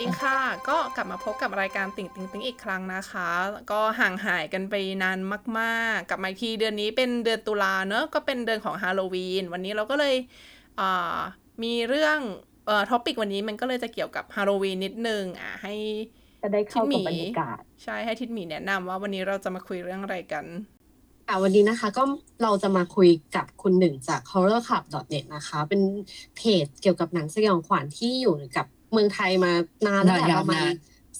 ดีค่ะ ก็กลับมาพบกับรายการติ่งติ่งติ่งอีกครั้งนะคะ ก็ห่างหายกันไปนานมากๆ กลับมาอีกทีเดือนนี้เป็นเดือนตุลาเนอะก็เป็นเดือนของฮาโลวีน วันนี้เราก็เลยอ่ามีเรื่องเอ่อท็อปิกวันนี้มันก็เลยจะเกี่ยวกับฮาโลวีนนิดนึงอะให้จะได้เข้าทิดหมีกับบรรยากาศใช่ให้ทิดหมีแนะนำว่าวันนี้เราจะมาคุยเรื่องอะไรกันค่ะวันนี้นะคะก็เราจะมาคุยกับคุณหนึ่งจาก horrorclub.net นะคะ เป็นเพจเกี่ยวกับหนังสยองขวัญที่อยู่กับ เมืองไทยมานานแล้วแหละยาวประมาณนาน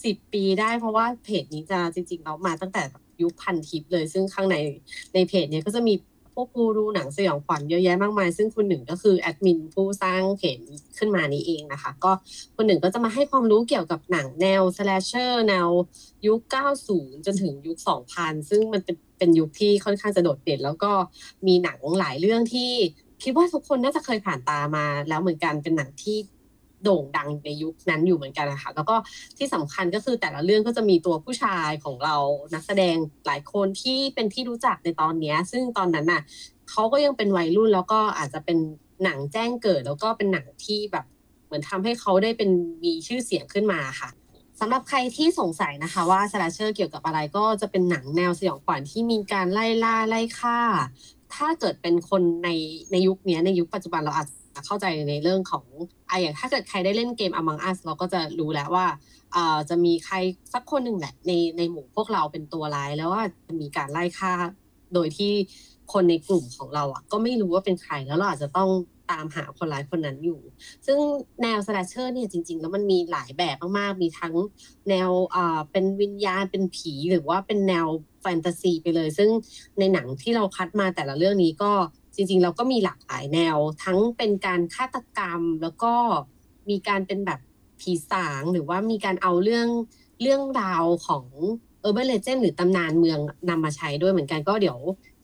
สิบปีได้เพราะว่าเพจนี้จะจริงๆแล้วมาตั้งแต่ยุคพันทิปเลย ซึ่งข้างในในเพจเนี้ยก็จะมีพวกกูรูหนังสยองขวัญเยอะแยะมากมาย ซึ่งคุณหนึ่งก็คือแอดมินผู้สร้างเพจนี้ขึ้นมานี้เองนะคะ ก็คุณหนึ่งก็จะมาให้ความรู้เกี่ยวกับหนังแนว slasher แนวยุค 90 จนถึงยุค 2000 ซึ่งมันเป็นเป็นยุคที่ค่อนข้างจะโดดเด่น แล้วก็มีหนังหลายเรื่องที่คิดว่าทุกคนน่าจะเคยผ่านตามาแล้วเหมือนกันเป็นหนังที่ โด่งดังในยุคนั้นอยู่เหมือนกันนะคะแล้วก็ที่สำคัญก็คือแต่ละเรื่องก็จะมีตัวผู้ชายของเรานักแสดงหลายคนที่เป็นที่รู้จักในตอนนี้ ซึ่งตอนนั้นน่ะเขาก็ยังเป็นวัยรุ่นแล้วก็อาจจะเป็นหนังแจ้งเกิด แล้วก็เป็นหนังที่แบบเหมือนทำให้เขาได้เป็นมีชื่อเสียงขึ้นมาค่ะสำหรับใครที่สงสัยนะคะว่าส l ลเชอร์เกี่ยวกับอะไรก็จะเป็นหนังแนวสยองขวัญที่มีการไล่ล่าไล่ฆ่า ถ้าเกิดเป็นคนในในยุคนี้ในยุคปัจจุบันเราอาจจะ เข้าใจในเรื่องของอะอย่างถ้าเกิดใครได้เล่นเกม Among Us เราก็จะรู้แล้วว่าเอ่อจะมีใครสักคนหนึ่งแหละในในหมู่พวกเราเป็นตัวร้ายแล้วว่าจะมีการไล่ฆ่าโดยที่คนในกลุ่มของเราอะก็ไม่รู้ว่าเป็นใครแล้วเราอาจจะต้องตามหาคนร้ายคนนั้นอยู่ ซึ่งแนวส l ลชเชอร์เนี่ยจริง ๆ แล้วมันมีหลายแบบมากๆ มีทั้งแนวอ่าเป็นวิญญาณเป็นผีหรือว่าเป็นแนวแฟนตาซีไปเลย ซึ่งในหนังที่เราคัดมาแต่ละเรื่องนี้ก็ จริงๆ เราก็มีหลากหลายแนว ทั้งเป็นการฆาตกรรม แล้วก็มีการเป็นแบบผีสางหรือว่ามีการเอาเรื่องเรื่องราวของ Urban Legend หรือตำนานเมืองนำมาใช้ด้วยเหมือนกันก็เดี๋ยว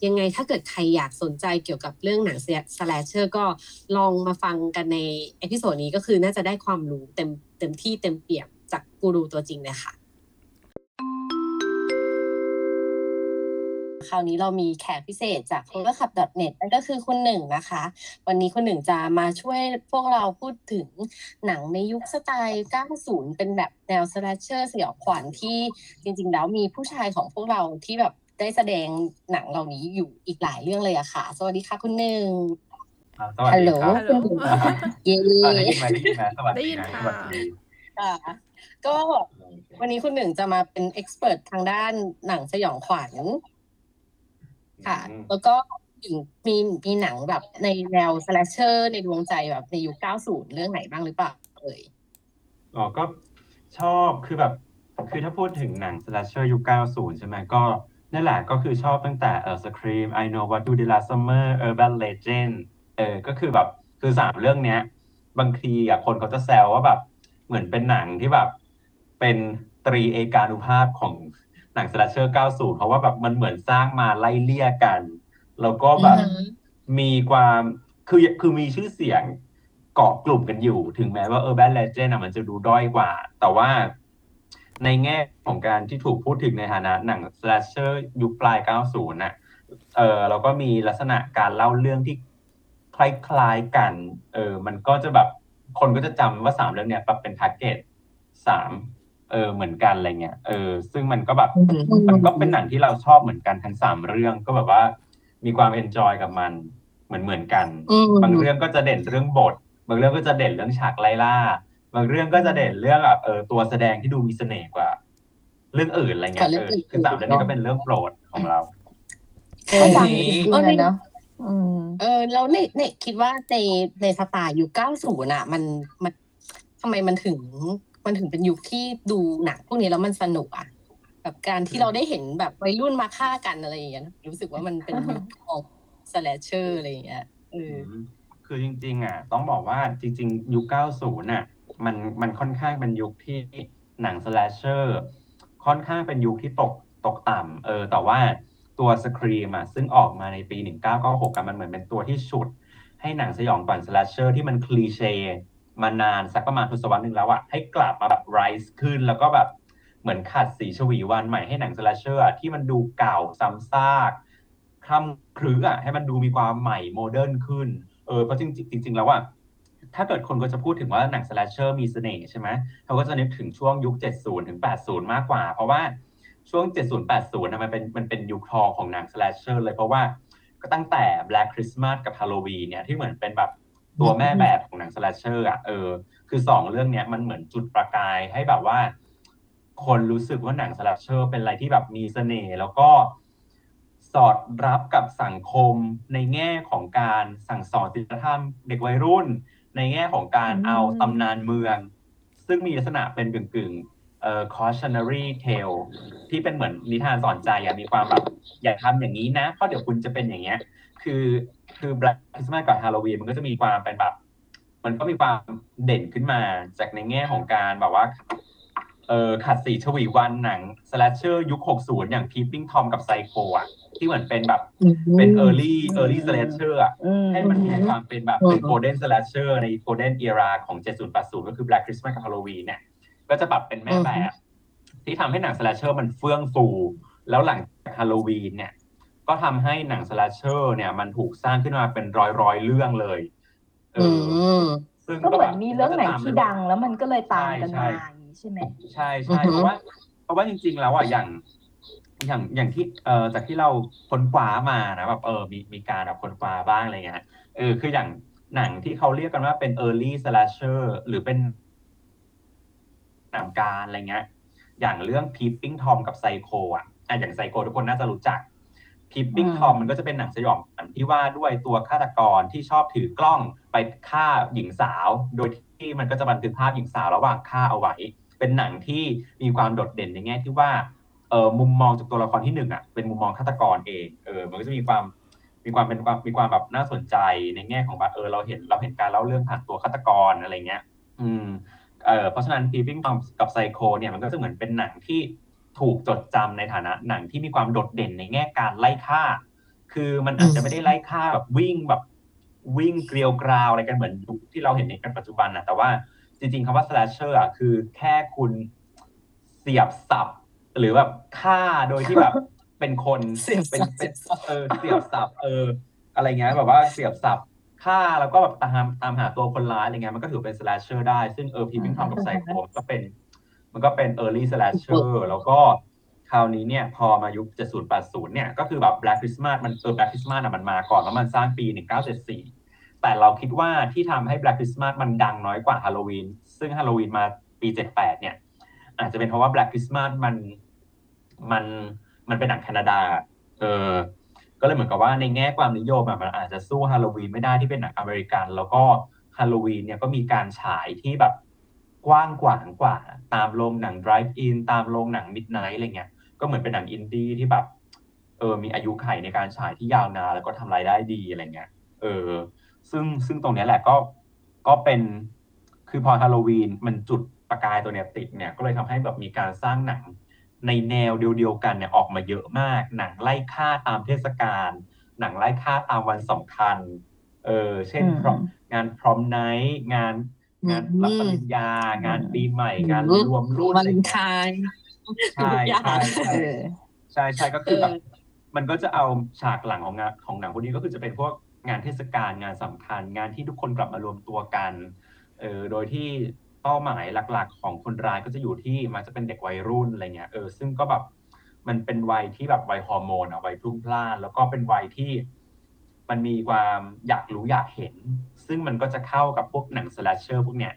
ยังไงถ้าเกิดใครอยากสนใจเกี่ยวกับเรื่องหนัง slasher ก็ลองมาฟังกันใน episode นี้ก็คือน่าจะได้ความรู้เต็มเต็มที่เต็มเปี่ยมจากกูรูตัวจริงเลยค่ะ คราวนี้เรามีแขกพิเศษจาก c o v e r c l u b n e t นั่นก็คือคุณหนึ่งนะคะ วันนี้คุณหนึ่งจะมาช่วยพวกเราพูดถึงหนังในยุคสไตล์90 เป็นแบบแนวสแลชเชอร์สยองขวัญที่จริง ๆ แล้วมีผู้ชายของพวกเราที่แบบได้แสดงหนังเหล่านี้อยู่อีกหลายเรื่องเลยอะค่ะ สวัสดีค่ะคุณหนึ่งอ่าสวัสฮัลดีโหลครับฮัลโหลเย้อ่าได้ยินไหมได้ยินไหมสวัสได้ดียินนะค่ะสวัสดีค่ะก็วันนี้คุณหนึ่งจะมาเป็นเอ็กซ์เพรสทางด้านหนังสยองขวัญ ค่ะอืมแล้วก็มีมีหนังแบบในแนวสแลชเชอร์ในดวงใจแบบในยุค 90 เรื่องไหนบ้างหรือเปล่าเอ่ยอ๋อก็ชอบคือแบบ คือถ้าพูดถึงหนัง slasher ยุค 90 ใช่ไหมก็นั่นแหละก็คือชอบตั้งแต่เออ Scream I Know What You Did Last Summer Urban Legend เออก็คือแบบคือสามเรื่องเนี้ย บางทีอะคนเขาจะแซวว่าแบบ เหมือนเป็นหนังที่แบบ เป็นตรีเอกานุภาพของ หนัง slasher 90 เพราะว่าแบบมันเหมือนสร้างมาไล่เลี่ยกัน แล้วก็แบบอือฮึมีความคือคือมีชื่อเสียงเกาะกลุ่มกันอยู่ ถึงแม้ว่า Urban Legend อะมันจะดูด้อยกว่า แต่ว่าในแง่ของการที่ถูกพูดถึงในฐานะหนัง slasher ยุคปลาย 90 น่ะ เออเราก็มีลักษณะการเล่าเรื่องที่คล้ายๆกัน เออ มันก็จะแบบคนก็จะจำว่าสามเรื่องเนี้ยแบบเป็น target สาม เออเหมือนกันอะไรเงี้ยเออซึ่งมันก็แบบมันก็เป็นหนังที่เราชอบเหมือนกันทั้งสามเรื่องก็แบบว่า มีความ enjoy กับมันเหมือนเหมือนกันอืมบางเรื่องก็จะเด่นเรื่องบท บางเรื่องก็จะเด่นเรื่องฉากไล่ล่า บางเรื่องก็จะเด่นเรื่องแบบเออตัวแสดงที่ดูมีเสน่ห์กว่า เรื่องอื่นอะไรเงี้กับยเรื่เอองออื่นคือสามเรื่องนี้ก็เป็นเรื่องโปรดของเราเออฟังจริงจริงเออๆในเลยเนาะอืมเออแล้วในในคิดว่าในในสไตล์ยุค90อะ มันมันทำไมมันถึง มันถึงเป็นยุคที่ดูหนังพวกนี้แล้วมันสนุกอะแบบการที่เราได้เห็นแบบวัยรุ่นมาฆ่ากันอะไรอย่างเงี้ยรู้สึกว่ามันเป็นยุคของสแ slasher อะไรอย่างเงี้ยเอออืมคือจริง ๆ อะ ต้องบอกว่าจริง ๆ ยุค 90 น่ะ มันมันค่อนข้างเป็นยุคที่หนัง slasherค่อนข้างเป็นยุคที่ตกตกต่ำเออ แต่ว่าตัว Scream อะซึ่งออกมาในปี 1996กันมันเหมือนเป็นตัวที่ฉุด ให้หนังสยองขวัญ slasher ที่มัน cliché มานานสักประมาณทศวรรษหนึ่งแล้วอะให้กลับมาแบบ rise ขึ้นแล้วก็แบบเหมือนขัดสีฉวีวรรณใหม่ให้หนัง slasher ที่มันดูเก่าซ้ำซากคร่ำครึอะให้มันดูมีความใหม่ modern ขึ้นเออเพราะจริงจริงแล้วว่าถ้าเกิดคนก็จะพูดถึงว่าหนัง slasher มีเสน่ห์ใช่ไหมเขาก็จะนึกถึงช่วงยุค 70 ถึง 80 มากกว่า เพราะว่าช่วง 70 80นะมันเป็นมันเป็นยุคทองของหนัง slasher เลยเพราะว่าก็ตั้งแต่ Black Christmas กับ Halloween เนี่ยที่เหมือนเป็นแบบ ตัวแม่แบบของหนัง slasher อะเออคือสองเรื่องเนี้ยมันเหมือนจุดประกายให้แบบว่า คนรู้สึกว่าหนัง slasher เป็นอะไรที่แบบมีเสน่ห์แล้วก็สอดรับกับสังคมในแง่ของการสั่งสอนศีลธรรมเด็กวัยรุ่น ในแง่ของการเอาตำนานเมือง ซึ่งมีลักษณะเป็นกึ่งกึ่งเอ่อ cautionary tale ที่เป็นเหมือนนิทานสอนใจอะมีความแบบอย่าทำอย่างนี้นะเพราะเดี๋ยวคุณจะเป็นอย่างเงี้ย คือ คือ Black Christmas กับ Halloween มันก็จะมีความเป็นแบบ มันก็มีความเด่นขึ้นมาจากในแง่ของการแบบว่า เออขัดสีชวีวันหนัง slasher ยุค 60 อย่าง Peeping Tom กับ Psycho อะที่เหมือนเป็นแบบ เป็น early early slasher อะอืมให้มันมีความเป็นแบบอืมเป็น golden slasher ใน golden era ของ 70-80 ก็คือ Black Christmas กับ Halloween เนี่ย ก็จะแบบเป็นแม่แบบที่ทำให้หนัง slasher มันเฟื่องฟู แล้วหลังจาก Halloween เนี่ย ก็ทำให้หนัง slasher เนี่ยมันถูกสร้างขึ้นมาเป็นร้อยร้อยๆเรื่องเลยเออือมซึ่งก็เหมือนแบบมีเรื่องไหนที่ดัง แล้วมันก็เลยตามกันใช่มาใช่อย่างนี้ใช่ไหมใช่ใช่อือฮึเพราะว่าเพราะว่าจริง ๆ แล้วอะอย่างอย่างอย่างที่เอ่อจากที่เราค้นคว้ามานะแบบเออมีมีการแบบค้นคว้าบ้างอะไรเงี้ยเออคืออย่างหนังที่เขาเรียกกันว่าเป็น early slasher หรือเป็นหนังการอะไรเงี้ย อย่างเรื่อง Peeping Tom กับ Psycho อะอะอย่าง Psycho ทุกคนน่าจะรู้จัก Peeping อืม Tom มันก็จะเป็นหนังสยองขวัญที่ว่าด้วยตัวฆาตกรที่ชอบถือกล้องไปฆ่าหญิงสาว โดยที่มันก็จะบันทึกภาพหญิงสาวระหว่างฆ่าเอาไว้ เป็นหนังที่มีความโดดเด่นในแง่ที่ว่าเออมุมมองจากตัวละครที่หนึ่งอะเป็นมุมมองฆาตกรเองเออมันก็จะมีความมีความเป็นความมีความแบบน่าสนใจในแง่ของแบบเออเราเห็นเราเห็นการเล่าเรื่องผ่านตัวฆาตกรอะไรเงี้ย อืมเออเพราะฉะนั้น Peeping Tom กับ Psycho เนี่ยมันก็จะเหมือนเป็นหนังที่ ถูกจดจำในฐานะหนังที่มีความโดดเด่นในแง่การไล่ฆ่า คือมันอาจจะไม่ได้ไล่ฆ่าแบบวิ่งแบบวิ่งเกลียวกราวอะไรกันเหมือนยุคที่เราเห็นในกันปัจจุบันนะแต่ว่าจริงๆคำว่า slasher อะคือแค่คุณเสียบสับ หรือแบบฆ่าโดยที่แบบเป็นคนเสียบสับเป็นเป็นเสียบสับเออเสียบสับ เออ อะไรเงี้ยแบบว่าเสียบสับฆ่าแล้วก็แบบตามตามหาตัวคนร้ายอะไรเงี้ยมันก็ถือเป็น slasher ได้ ซึ่งเออพีพิงทอมกับไซโคก็เป็น มันก็เป็น early slasher แล้วก็คราวนี้เนี่ยพอมายุค 70 80 เนี่ย ก็คือแบบ Black Christmas มันเออ Black Christmas อะมันมาก่อนแล้วมันสร้างปี 1974 แต่เราคิดว่าที่ทำให้ Black Christmas มันดังน้อยกว่า Halloween ซึ่ง Halloween มาปี 78 เนี่ย อาจจะเป็นเพราะว่า Black Christmas มันมันมันเป็นหนังแคนาดา เออ ก็เลยเหมือนกับว่าในแง่ความนิยมอะมันอาจจะสู้ฮาโลวีนไม่ได้ที่เป็นหนังอเมริกัน แล้วก็ฮาโลวีนเนี่ยก็มีการฉายที่แบบ กว้างขวางกว่า ตามโรงหนัง drive in ตามโรงหนัง midnight อะไรเงี้ย ก็เหมือนเป็นหนังอินดี้ที่แบบ เออ มีอายุไขในการฉายที่ยาวนานแล้วก็ทำรายได้ดีอะไรเงี้ย เออ ซึ่งซึ่งตรงเนี้ยแหละก็ ก็เป็น คือพอฮาโลวีนมันจุดประกายตัวเนี้ยติดเนี่ย ก็เลยทำให้แบบมีการสร้างหนังในแนวเดียวๆกันเนี่ยออกมาเยอะมาก หนังไล่ฆ่าตามเทศกาล หนังไล่ฆ่าตามวันสำคัญ เออ เช่นอืมพรอมงานพรอมไนท์ งาน งานรับปริญญางานปีใหม่งานรวมรุ่นวาอะไรเลนเงี้ไทยน์ใช่ทุกอย่างใช่ใช่เออใช่ใช่ก็คือแบบเออมันก็จะเอาฉากหลังของงานของหนังพวกนี้ก็คือจะเป็นพวกงานเทศกาลงานสำคัญ งานที่ทุกคนกลับมารวมตัวกันเออโดยที่เป้าหมายหลัก ๆ ของคนร้ายก็จะอยู่ที่มันจะเป็นเด็กวัยรุ่นอะไรเงี้ยเออซึ่งก็แบบมันเป็นวัยที่แบบวัยฮอร์โมนอะวัยพลุ่งพล่านแล้วก็เป็นวัยที่มันมีความอยากรู้อยากเห็น ซึ่งมันก็จะเข้ากับพวกหนังสแลชเชอร์พวกเนี้ย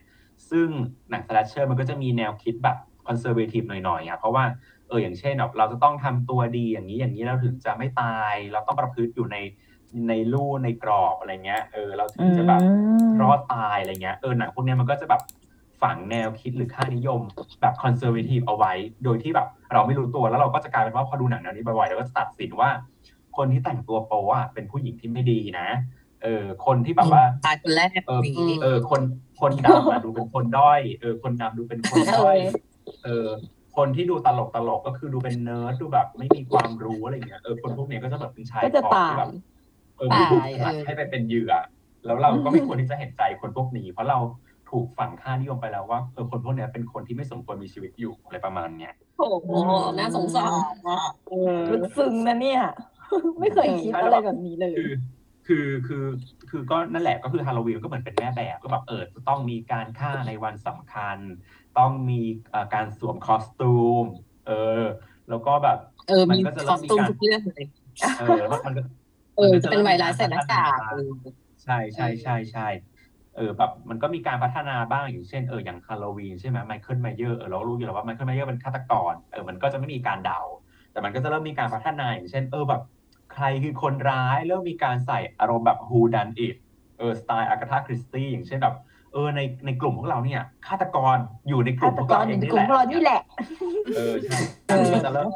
ซึ่งหนัง slasher มันก็จะมีแนวคิดแบบ conservative หน่อยๆอะเพราะว่าเอออย่างเช่นแบบเราจะต้องทำตัวดีอย่างนี้อย่างนี้เราถึงจะไม่ตาย เราต้องประพฤติอยู่ในในลู่ในกรอบอะไรเงี้ยเออเราถึงจะแบบรอดตายอะไรเงี้ยเออหนังพวกเนี้ยมันก็จะแบบฝังแนวคิดหรือค่านิยมแบบ conservative เอาไว้ โดยที่แบบเราไม่รู้ตัวแล้วเราก็จะกลายเป็นว่าพอดูหนังแนวนี้บ่อยๆเราก็จะตัดสินว่า คนที่แต่งตัวโป๊อะเป็นผู้หญิงที่ไม่ดีนะเออ คนที่แบบว่าตายคนแรกเออนี้เออ คนคนดำอะดูเป็นคนด้อย เออ คนดำดูเป็นคนด้อย เออ คนที่ดูตลกตลกก็คือดูเป็นเนิร์ดดูแบบไม่มีความรู้อะไรเงี้ยเออคนพวกเนี้ยก็จะแบบเป็นชายก็จะขอบตายที่แบบเออตายถูกผลักเออให้ไปเป็นเหยื่อ แล้วเราก็ไม่ควรที่จะเห็นใจคนพวกนี้ เพราะเราถูกฝังค่านิยมไปแล้วว่าเออคนพวกเนี้ยเป็นคนที่ไม่สมควรมีชีวิตอยู่อะไรประมาณเนี้ยโอ้โหน่าสงสารอะเออลึกซึ้งนะเนี่ย ไม่เคยคิดอะไรแบบนี้เลย คือคือคือคือก็นั่นแหละก็คือฮาโลวีนก็เหมือนเป็นแม่แบบก็แบบเออจะต้องมีการฆ่าในวันสำคัญ ต้องมีเอ่อการสวม costume เออ แล้วก็แบบเออมันก็จะเริ่มมีการ costume ทุกเรื่องเลยเออแล้วมันก็เออจะเป็นไวรัสใส่หน้ากากเออใช่ใช่ใช่ใช่เออแบบมันก็มีการพัฒนาบ้างอย่างเช่นเอออย่างฮาโลวีนใช่ไหม Michael Myers เออเรารู้อยู่แล้วว่า Michael Myers เป็นฆาตกรเออมันก็จะไม่มีการเดา แต่มันก็จะเริ่มมีการพัฒนาอย่างเช่นเออแบบ ใครคือคนร้ายเริ่มมีการใส่อารมณ์แบบ who done it เออสไตล์อากาธาคริสตี้อย่างเช่นแบบเออในในกลุ่มของเราเนี่ยฆาตกรอยู่ในกฆาลุ่มตของกเรารอเองยู่ในนี่กลุ่แหมละของเรานี่แหละเออใช่เออมันก็จะเริ่ม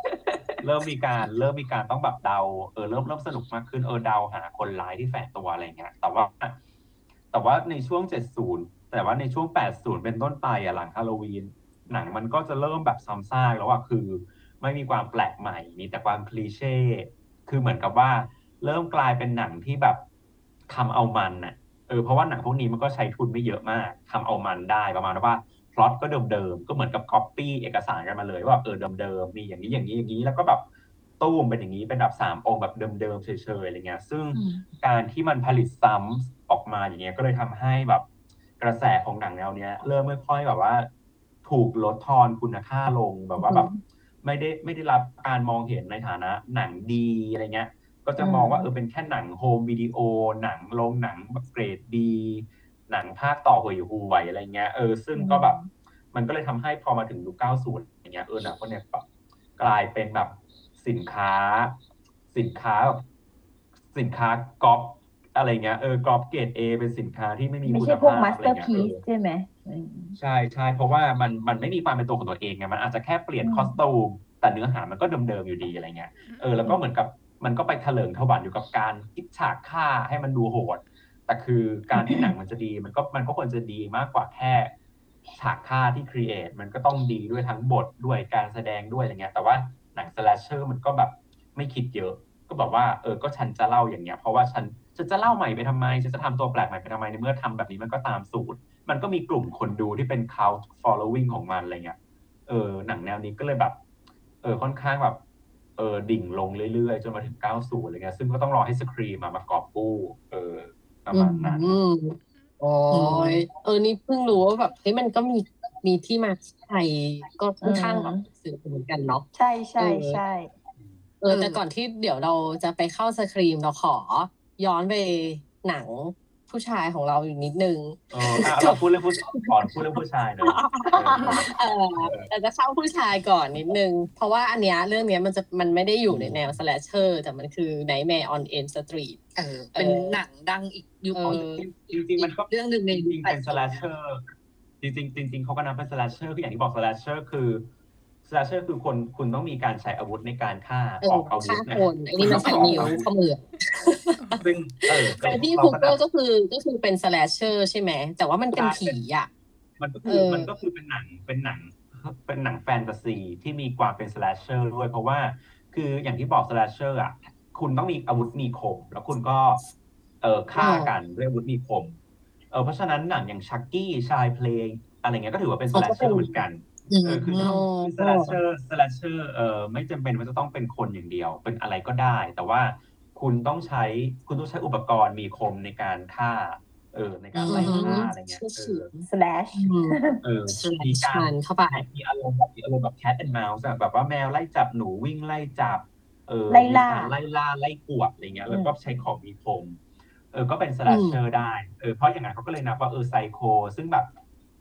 เริ่มมีการเริ่มมีการต้องแบบเดาเออเริ่มเริ่มสนุกมากขึ้นเออเดาหาคนร้ายที่แฝงตัวอะไรเงี้ยแต่ว่า แต่ว่าในช่วง 70 แต่ว่าในช่วง 80 เป็นต้นไปอะหลังฮาโลวีนหนังมันก็จะเริ่มแบบซ้ำซากแล้วอะคือ ไม่มีความแปลกใหม่มีแต่ความคลีเช่ คือเหมือนกับว่า เริ่มกลายเป็นหนังที่แบบทำเอามันน่ะเออเพราะว่าหนังพวกนี้มันก็ใช้ทุนไม่เยอะมากทำเอามันได้ประมาณว่าพล็อตก็เดิมๆก็เหมือนกับก๊อปปี้เอกสารกันมาเลยว่าเออเดิมๆมีอย่างนี้อย่างนี้อย่างนี้แล้วก็แบบตู้มเป็นอย่างนี้เป็นแบบสามองค์แบบเดิมๆเฉยๆอะไรเงี้ย ซึ่งอืมการที่มันผลิตซ้ำออกมาอย่างเงี้ยก็เลยทำให้แบบกระแสของหนังแนวเนี้ย เริ่มไม่ค่อยแบบว่า ถูกลดทอนคุณค่าลงแบบว่าแบบ ไม่ได้ไม่ได้รับการมองเห็นในฐานะหนังดีอะไรเงี้ย ก็จะมองว่าอืมเออเป็นแค่หนังโฮมวิดีโอหนังโรงหนังแบบเกรดดีหนังภาคต่อหวยหวยอะไรเงี้ยเออซึ่งก็แบบ มันก็เลยทำให้พอมาถึงยุค90อย่างเงี้ยเออหนังพวกเนี้ยแบบกลายเป็นแบบสินค้า สินค้าแบบสินค้าก๊อปอะไรเงี้ยเออก๊อปเกรดเอเป็นสินค้าที่ไม่มีไม่ใช่พวกภาพ masterpiece อะไรเงี้ยใช่ไหมอืม ใช่ใช่เพราะว่ามันมันไม่มีความเป็นตัวของตัวเองไงมันอาจจะแค่เปลี่ยนอืม costume แต่เนื้อหามันก็เดิมๆอยู่ดีอะไรเงี้ยเออแล้วก็เหมือนกับมันก็ไปเถลิงถวันอยู่กับการคิดฉากฆ่าให้มันดูโหด แต่คือการที่หนังมันจะดี มันก็มันก็ควรจะดีมากกว่าแค่ฉากฆ่าที่ create มันก็ต้องดีด้วยทั้งบทด้วยการแสดงด้วยอะไรเงี้ยแต่ว่าหนังสแลชเชอร์มันก็แบบไม่คิดเยอะ ก็บอกว่าเออก็ฉันจะเล่าอย่างเงี้ยเพราะว่าฉันฉันจะเล่าใหม่ไปทำไมฉันจะทำตัวแปลกใหม่ไปทำไมในเมื่อทำแบบนี้มันก็ตามสูตร มันก็มีกลุ่มคนดูที่เป็น count following ของมันอะไรเงี้ย เออ หนังแนวนี้ก็เลยแบบ เออ ค่อนข้างแบบ เออ ดิ่งลงเรื่อยๆ จนมาถึง 90 อะไรเงี้ย ซึ่งก็ต้องรอให้สครีมมามากอบกู้ เออ ประมาณนั้นอืมโอ้ยเออ นี่เพิ่งรู้ว่าแบบเฮ้ยมันก็มี มีที่มาที่ไปก็ค่อนข้างแบบสื่อเหมือนกันเนาะ ใช่ใช่เออใช่ เออ แต่ก่อนที่เดี๋ยวเราจะไปเข้าสครีมเราขอ ย้อนไปหนัง ผู้ชายของเราอีกนิดนึงเอออะเราพูดเรื่องผู้ชายก่อนพูดเรื่องผู้ชายเนอะเออเออแต่จะเข้าผู้ชายก่อนนิดนึง เพราะว่าอันเนี้ยเรื่องเนี้ยมันจะมันไม่ได้อยู่ในแนวสแลชเชอร์แต่มันคือ Nightmare on Elm Street เออ เป็นเออหนังดังอีกยุคเออจริงๆมันก็เรื่องหนึ่งในจริงๆเป็น slasher จริงๆจริงๆเขาก็นับเป็น slasher คืออย่างที่บอก slasher คือ slasher คือคนคุณต้องมีการใช้อาวุธในการฆ่าเออออกอาวุฆ่าธนะคนอันนี้มันใส่นิ้วข้อมือซึ่งเออแต่ที่คูเปอร์ก็คือก็คือเป็นสแลชเชอร์ใช่ไหมแต่ว่ามันเป็นผีอะมันก็คือเออมันก็คือเป็นหนังเป็นหนังเป็นหนังแฟนตาซีที่มีความเป็น slasher ด้วยเพราะว่า คืออย่างที่บอก slasher อะคุณต้องมีอาวุธมีคม แล้วคุณก็ เออฆ่ากันด้วยอาวุธมีคมเออเพราะฉะนั้นหนังอย่างชักกี้ชายเพลงอะไรเงี้ยก็ถือว่าเป็น slasher เหมือนกัน อืมเออคืออ๋อคือ slasher slasher เออไม่จำเป็นว่าจะต้องเป็นคนอย่างเดียว เป็นอะไรก็ได้ แต่ว่าคุณต้องใช้คุณต้องใช้อุปกรณ์มีคมในการฆ่า เออในการไล่ฆ่าอะไรเงี้ยเออ slash อืมเออสแลมีชการมันเข้าไปมีอารมณ์แบบมีอารมณ์แบบ cat and mouse อะแบบว่าแมวไล่จับหนูวิ่งไล่จับ เออไล่ล่ามีการไล่ล่าไล่กวดอะไรเงี้ยแล้วก็ใช้ของมีคมเออก็เป็น slasher ได้เออเพราะอย่างนั้นเขาก็เลยนับว่าเออไซโค ซึ่งแบบ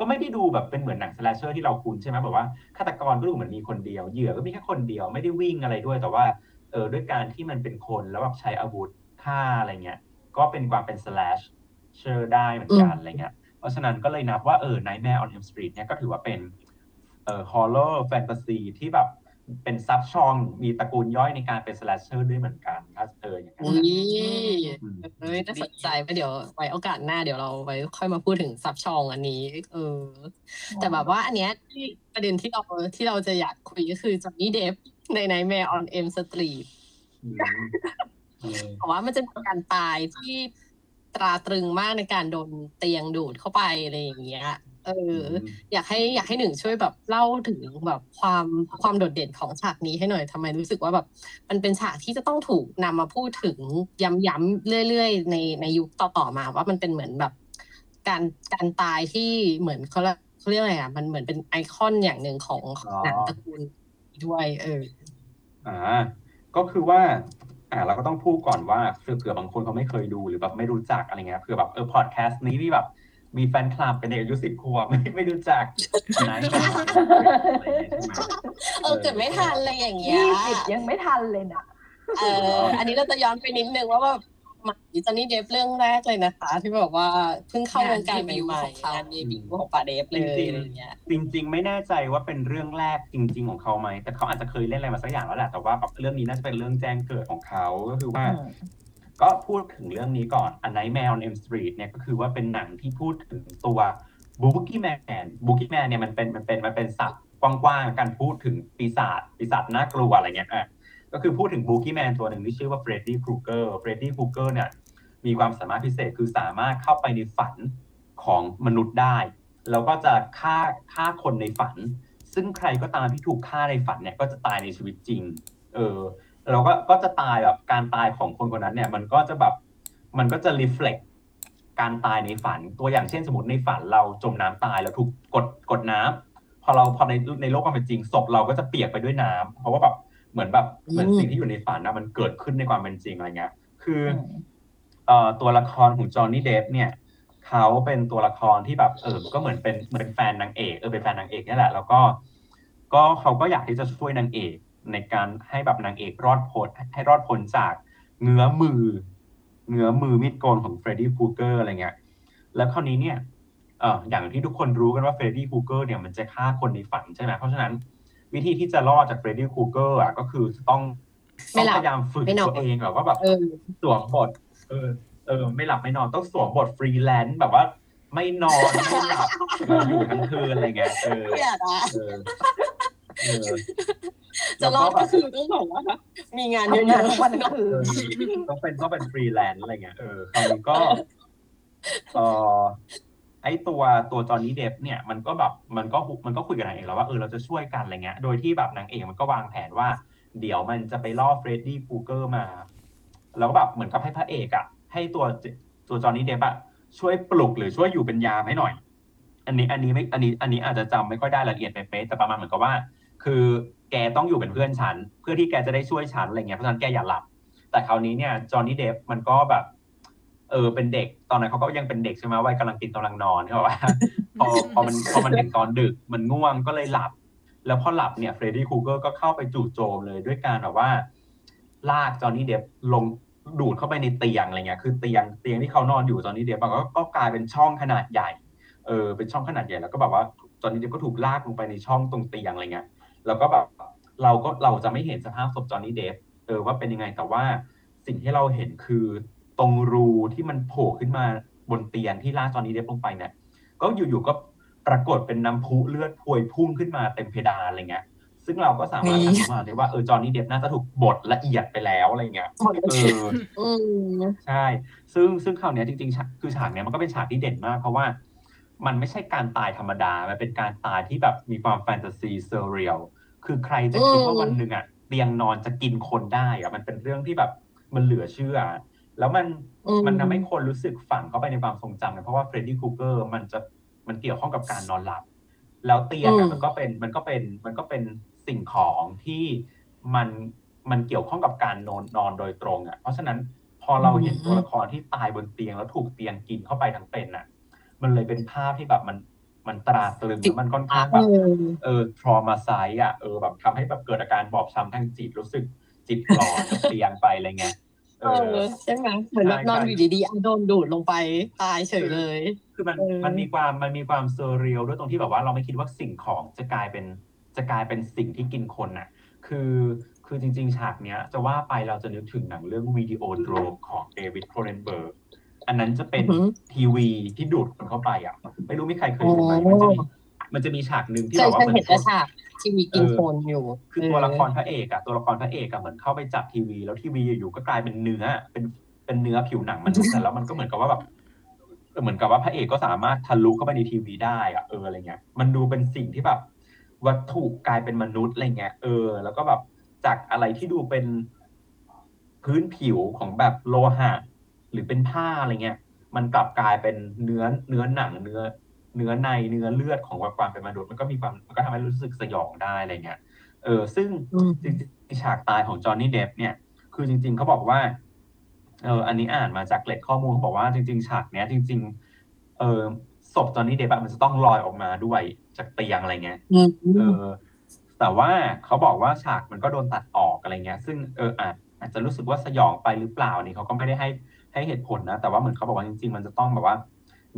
ก็ไม่ได้ดูแบบเป็นเหมือนหนัง slasher ที่เราคุ้นใช่ไหมแบบว่าฆาตกรก็ดูเหมือนมีคนเดียวเหยื่อก็มีแค่คนเดียวไม่ได้วิ่งอะไรด้วย แต่ว่าเออด้วยการที่มันเป็นคนแล้วแบบใช้อาวุธฆ่าอะไรเงี้ยก็เป็นความเป็น slasher ได้เหมือนกันอะไรเงี้ยเพราะฉะนั้นก็เลยนับว่าเออ Nightmare on Elm Street เนี่ยก็ถือว่าเป็นเอ่อฮอลล์แฟนตาซีที่แบบ เป็นซับช่องมีตระกูลย่อยในการเป็น slasher ด้วยเหมือนกันถ้าเอออย่างนั้นอุ้ยอืมเอ้ยน่าสนใจไปเดี๋ยวไว้โอกาสหน้าเดี๋ยวเราไว้ค่อยมาพูดถึงซับชองอันนี้ เออ แต่แบบว่าอันเนี้ยที่ประเด็นที่เราที่เราจะอยากคุยก็คือจอห์นนี่เดฟใน Nightmare on Elm Street อืมเออเพราะว่ามันจะมีการตายที่ตราตรึงมากในการโดนเตียงดูดเข้าไปอะไรอย่างเงี้ย เอออยากให้อยากให้หนึ่งช่วยแบบเล่าถึงแบบความความโดดเด่นของฉากนี้ให้หน่อยทำไมรู้สึกว่าแบบมันเป็นฉากที่จะต้องถูกนำมาพูดถึงย้ำๆเรื่อยๆ ในในยุคต่อๆมา ว่ามันเป็นเหมือนแบบ การการตายที่เหมือนเขาเรียกเขาเรียกอะไรอะมันเหมือนเป็นไอคอนอย่างหนึ่งของอ๋อหนังตระกูลด้วย เออ อ่า ก็คือว่าอ่าเราก็ต้องพูดก่อนว่าเผื่อบางคนเขาไม่เคยดูหรือแบบไม่รู้จักอะไรเงี้ยเผื่อแบบเออพอดแคสต์นี้มีแบบ มีแฟนคลับเป็นเด็กอายุสิบขวบไม่ไม่รู้จักนะอะไรอย่างเงี้ยใช่ไหมเออเกิดไม่ทันอะไรอย่างเงี้ยยี่สิบยังไม่ทันเลยนะเอออันนี้เราจะย้อนไปนิดนึงว่าแบบหมาจอนนี่เดฟเรื่องแรกเลยนะคะ ที่แบบว่าเพิ่งเข้าวงการใหม่ๆงานเดบิวต์ของป่าเดฟเลยอะไรอย่างเงี้ยจริงๆไม่แน่ใจว่าเป็นเรื่องแรกจริง ๆ ของเขาไหมแต่เขาอาจจะเคยเล่นอะไรมาสักอย่างแล้วแหละแต่ว่าแบบเรื่องนี้น่าจะเป็นเรื่องแจ้งเกิดของเขาก็คือว่า ก็พูดถึงเรื่องนี้ก่อน A Nightmare on Elm Street เนี่ยก็คือว่าเป็นหนังที่พูดถึงตัว Boogie Man Boogie Man เนี่ยมันเป็นมันเป็นมันเป็นศัพท์กว้างๆการพูดถึงปีศาจปีศาจน่ากลัวอะไรเงี้ยอะก็คือพูดถึง Boogie Man ตัวหนึ่งที่ชื่อว่า Freddy Krueger Freddy Krueger เนี่ยมีความสามารถพิเศษคือสามารถเข้าไปในฝันของมนุษย์ได้ แล้วก็จะฆ่าฆ่าคนในฝัน ซึ่งใครก็ตามที่ถูกฆ่าในฝันเนี่ยก็จะตายในชีวิตจริง เออ เราก็ก็จะตายแบบการตายของคนคนนั้นเนี่ย มันก็จะแบบมันก็จะรีเฟล็กการตายในฝันตัวอย่างเช่นสมมติในฝันเราจมน้ำตายแล้วถูกกดกดน้ำพอเราพอในในโลกความเป็นจริงศพเราก็จะเปียกไปด้วยน้ำเพราะว่าแบบเหมือนแบบเหมือนอืมสิ่งที่อยู่ในฝันนะมันเกิดขึ้นในความเป็นจริงอะไรเงี้ย คืออมเอ่อตัวละครของจอห์นนี่เดฟเนี่ยเขาเป็นตัวละครที่แบบเออก็เหมือนเป็นเหมือนเป็นแฟนนางเอกเออเป็นแฟนนางเอกนี่แหละ แล้วก็ ก็เขาก็อยากที่จะช่วยนางเอก ในการให้แบบนางเอกรอดพ้นให้รอดพ้นจากเงื้อมมือเงื้อมมือมีดโกนของเฟรดดี้คูเกอร์อะไรเงี้ย แล้วคราวนี้เนี่ยเอออย่างที่ทุกคนรู้กันว่าเฟรดดี้คูเกอร์เนี่ยมันจะฆ่าคนในฝันใช่ไหมเพราะฉะนั้นวิธีที่จะรอดจากเฟรดดี้คูเกอร์อะก็คือต้องไม่ต้องหลับพยายามฝึกไม่นอนตัวเองแบบว่าแบบเออสวมบทเออเออ ไม่หลับไม่นอนต้องสวมบทฟรีแลนซ์แบบว่าไม่นอนไม่หลับอยู่ทั้งคืนอะไรเงี้ยเออ จะรอดแล้วก็แบบคือต้องบอกว่ามีงานเยทำงานอะทุกวันๆคืเอนอต้องเป็นต้องเป็นฟรีแลนซ์อะไรเงี้ยเออคราวนี้ก็เออไอตัวตัวจอห์นนี่เดฟเนี่ยมันก็แบบมันก็มันก็คุยกับนางเอกแล้วว่าเออเราจะช่วยกันอะไรเงี้ย โดยที่แบบนางเอกมันก็วางแผนว่า เดี๋ยวมันจะไปล่อเฟรดดี้คูเกอร์มา แล้วก็แบบเหมือนกับให้พระเอกอะให้ตัวตัวจอห์นนี่เดฟอะช่วยปลุกหรือช่วยอยู่เป็นยามให้หน่อย อันนี้อันนี้ไม่อันนี้อันนี้อาจจะจำไม่ค่อยได้รายละเอียดเป๊ะๆแต่ประมาณเหมือนกับว่า คือแกต้องอยู่เป็นเพื่อนฉัน เพื่อที่แกจะได้ช่วยฉันอะไรเงี้ยเพราะฉะนั้นแกอย่าหลับ แต่คราวนี้เนี่ยจอห์นนี่เดฟมันก็แบบ เออเป็นเด็กตอนนั้นเขาก็ยังเป็นเด็กใช่ไหมวัยกำลังกินกำลังนอนเขาบอกว่าพอพอมันพอมันถึงตอนดึกมันง่วงก็เลยหลับ แล้วพอหลับเนี่ยเฟรดดี้คูเกอร์ก็เข้าไปจู่โจมเลยด้วยการแบบว่า ลากจอห์นนี่เดฟลงดูดเข้าไปในเตียงอะไรเงี้ย คือเตียงเตียงที่เขานอนอยู่จอห์นนี่เดฟก็ก็กลายเป็นช่องขนาดใหญ่ เออเป็นช่องขนาดใหญ่แล้วก็แบบว่าจอห์นนี่เดฟก็ถูกลากลงไปในช่องตรงเตียงอะไรเงี้ย แล้วก็แบบเราก็เราจะไม่เห็นสภาพศพจอห์นนี่เดฟเออว่าเป็นยังไงแต่ว่าสิ่งที่เราเห็นคือตรงรูที่มันโผล่ขึ้นมาบนเตียงที่ลากจอห์นนี่เดฟลงไปเนี่ยก็อยู่ๆก็ปรากฏเป็นน้ำพุเลือดพวยพุ่งขึ้นมาเต็มเพดานอะไรเงี้ยซึ่งเราก็สามารถนี่สันนิษฐานได้ว่าเออจอห์นนี่เดฟน่าจะถูกบดละเอียดไปแล้วอะไรเงี้ยหมดเอออืมใช่ ซึ่งซึ่งคราวเนี้ยจริงๆฉากคือฉากเนี้ยมันก็เป็นฉากที่เด่นมากเพราะว่า มันไม่ใช่การตายธรรมดา มันเป็นการตายที่แบบมีความแฟนตาซี surreal คือใครจะคิดว่าอืมวันหนึ่งอะเตียงนอนจะกินคนได้อะมันเป็นเรื่องที่แบบมันเหลือเชื่อ แล้วมันอืมมันทำให้คนรู้สึกฝังเข้าไปในความทรงจำเนี่ยเพราะว่าเฟรดดี้คูเกอร์มันจะมันเกี่ยวข้องกับการนอนหลับ แล้วเตียงอือะมมันก็เป็นมันก็เป็นมันก็เป็นสิ่งของที่มันมันเกี่ยวข้องกับการนอนนอนโดยตรงอะเพราะฉะนั้นพอเราเห็นตัวละครที่ตายบนเตียงแล้วถูกเตียงกินเข้าไปทั้งเป็นอะ มันเลยเป็นภาพที่แบบมันมันตราตรึงแล้วมันค่อนข้างเอแบบอเออทรมาไซอะเออแบบทำให้แบบเกิดอาการบอบช้ำทางจิตรู้สึกจิตหลอนกับเตียงไปอะไรเงี้ยเอเอออใช่ไหมเหมือนแบบใช่นอนใช่อยู่ดีๆอะโโดนดูดลงไปตายเฉยเลย คือมันเออมันมีความมันมีความ surreal ด้วยตรงที่แบบว่าเราไม่คิดว่าสิ่งของจะกลายเป็นจะกลายเป็นสิ่งที่กินคนน่ะ คือคือจริง ๆ ฉากเนี้ย จะว่าไปเราจะนึกถึงหนังเรื่อง Videodrome ของเดวิดโครเนนเบิร์ก อันนั้นจะเป็นอือหือ ทีวีที่ดูดคนเข้าไปอะ ไม่รู้มีใครเคยดูไหมโอ้มันจะมีมันจะมีฉากหนึ่งที่เคแบยบว่าเคยมันเห็นแต่ฉากทีวีกินเออคนอยู่คือตัวละครพระเอกอะตัวละครพระเอกอะเหมือนเข้าไปจับทีวี แล้วทีวีอยู่ๆก็กลายเป็นเนื้อ เป็นเป็นเนื้อผิวหนังมันษย์แต่แล้วมันก็เหมือนกับว่าแบบเหมือนกับว่าพระเอกก็สามารถทะลุเข้าไปในทีวีได้อะเอออะไรเงี้ย มันดูเป็นสิ่งที่แบบ วัตถุกลายเป็นมนุษย์อะไรเงี้ยเออ แล้วก็แบบจากอะไรที่ดูเป็นพื้นผิวของแบบโลหะ หรือเป็นผ้าอะไรเงี้ย มันกลับกลายเป็นเนื้อเนื้อหนังเนื้อ เนื้อในเนื้อเลือดของความเป็นมนุษย์มันก็มีความมันก็ทำให้รู้สึกสยองได้อะไรเงี้ยเออซึ่งอืมจริงๆฉากตายของจอห์นนี่เดฟเนี่ย คือจริง ๆเขาบอกว่าเอออันนี้อ่านมาจากเกล็ดข้อมูลเขาบอกว่าจริง ๆ ฉากเนี้ย จริง ๆ เออศพจอห์นนี่เดฟอะมันจะต้องลอยออกมาด้วยจากเตียงอะไรเงี้ยอืมเออแต่ว่าเขาบอกว่าฉากมันก็โดนตัดออกอะไรเงี้ย ซึ่งเอออาจอาจจะรู้สึกว่าสยองไปหรือเปล่านี่เขาก็ไม่ได้ให้ ให้เหตุผลนะ แต่ว่าเหมือนเขาบอกว่าจริงๆ มันจะต้องแบบว่า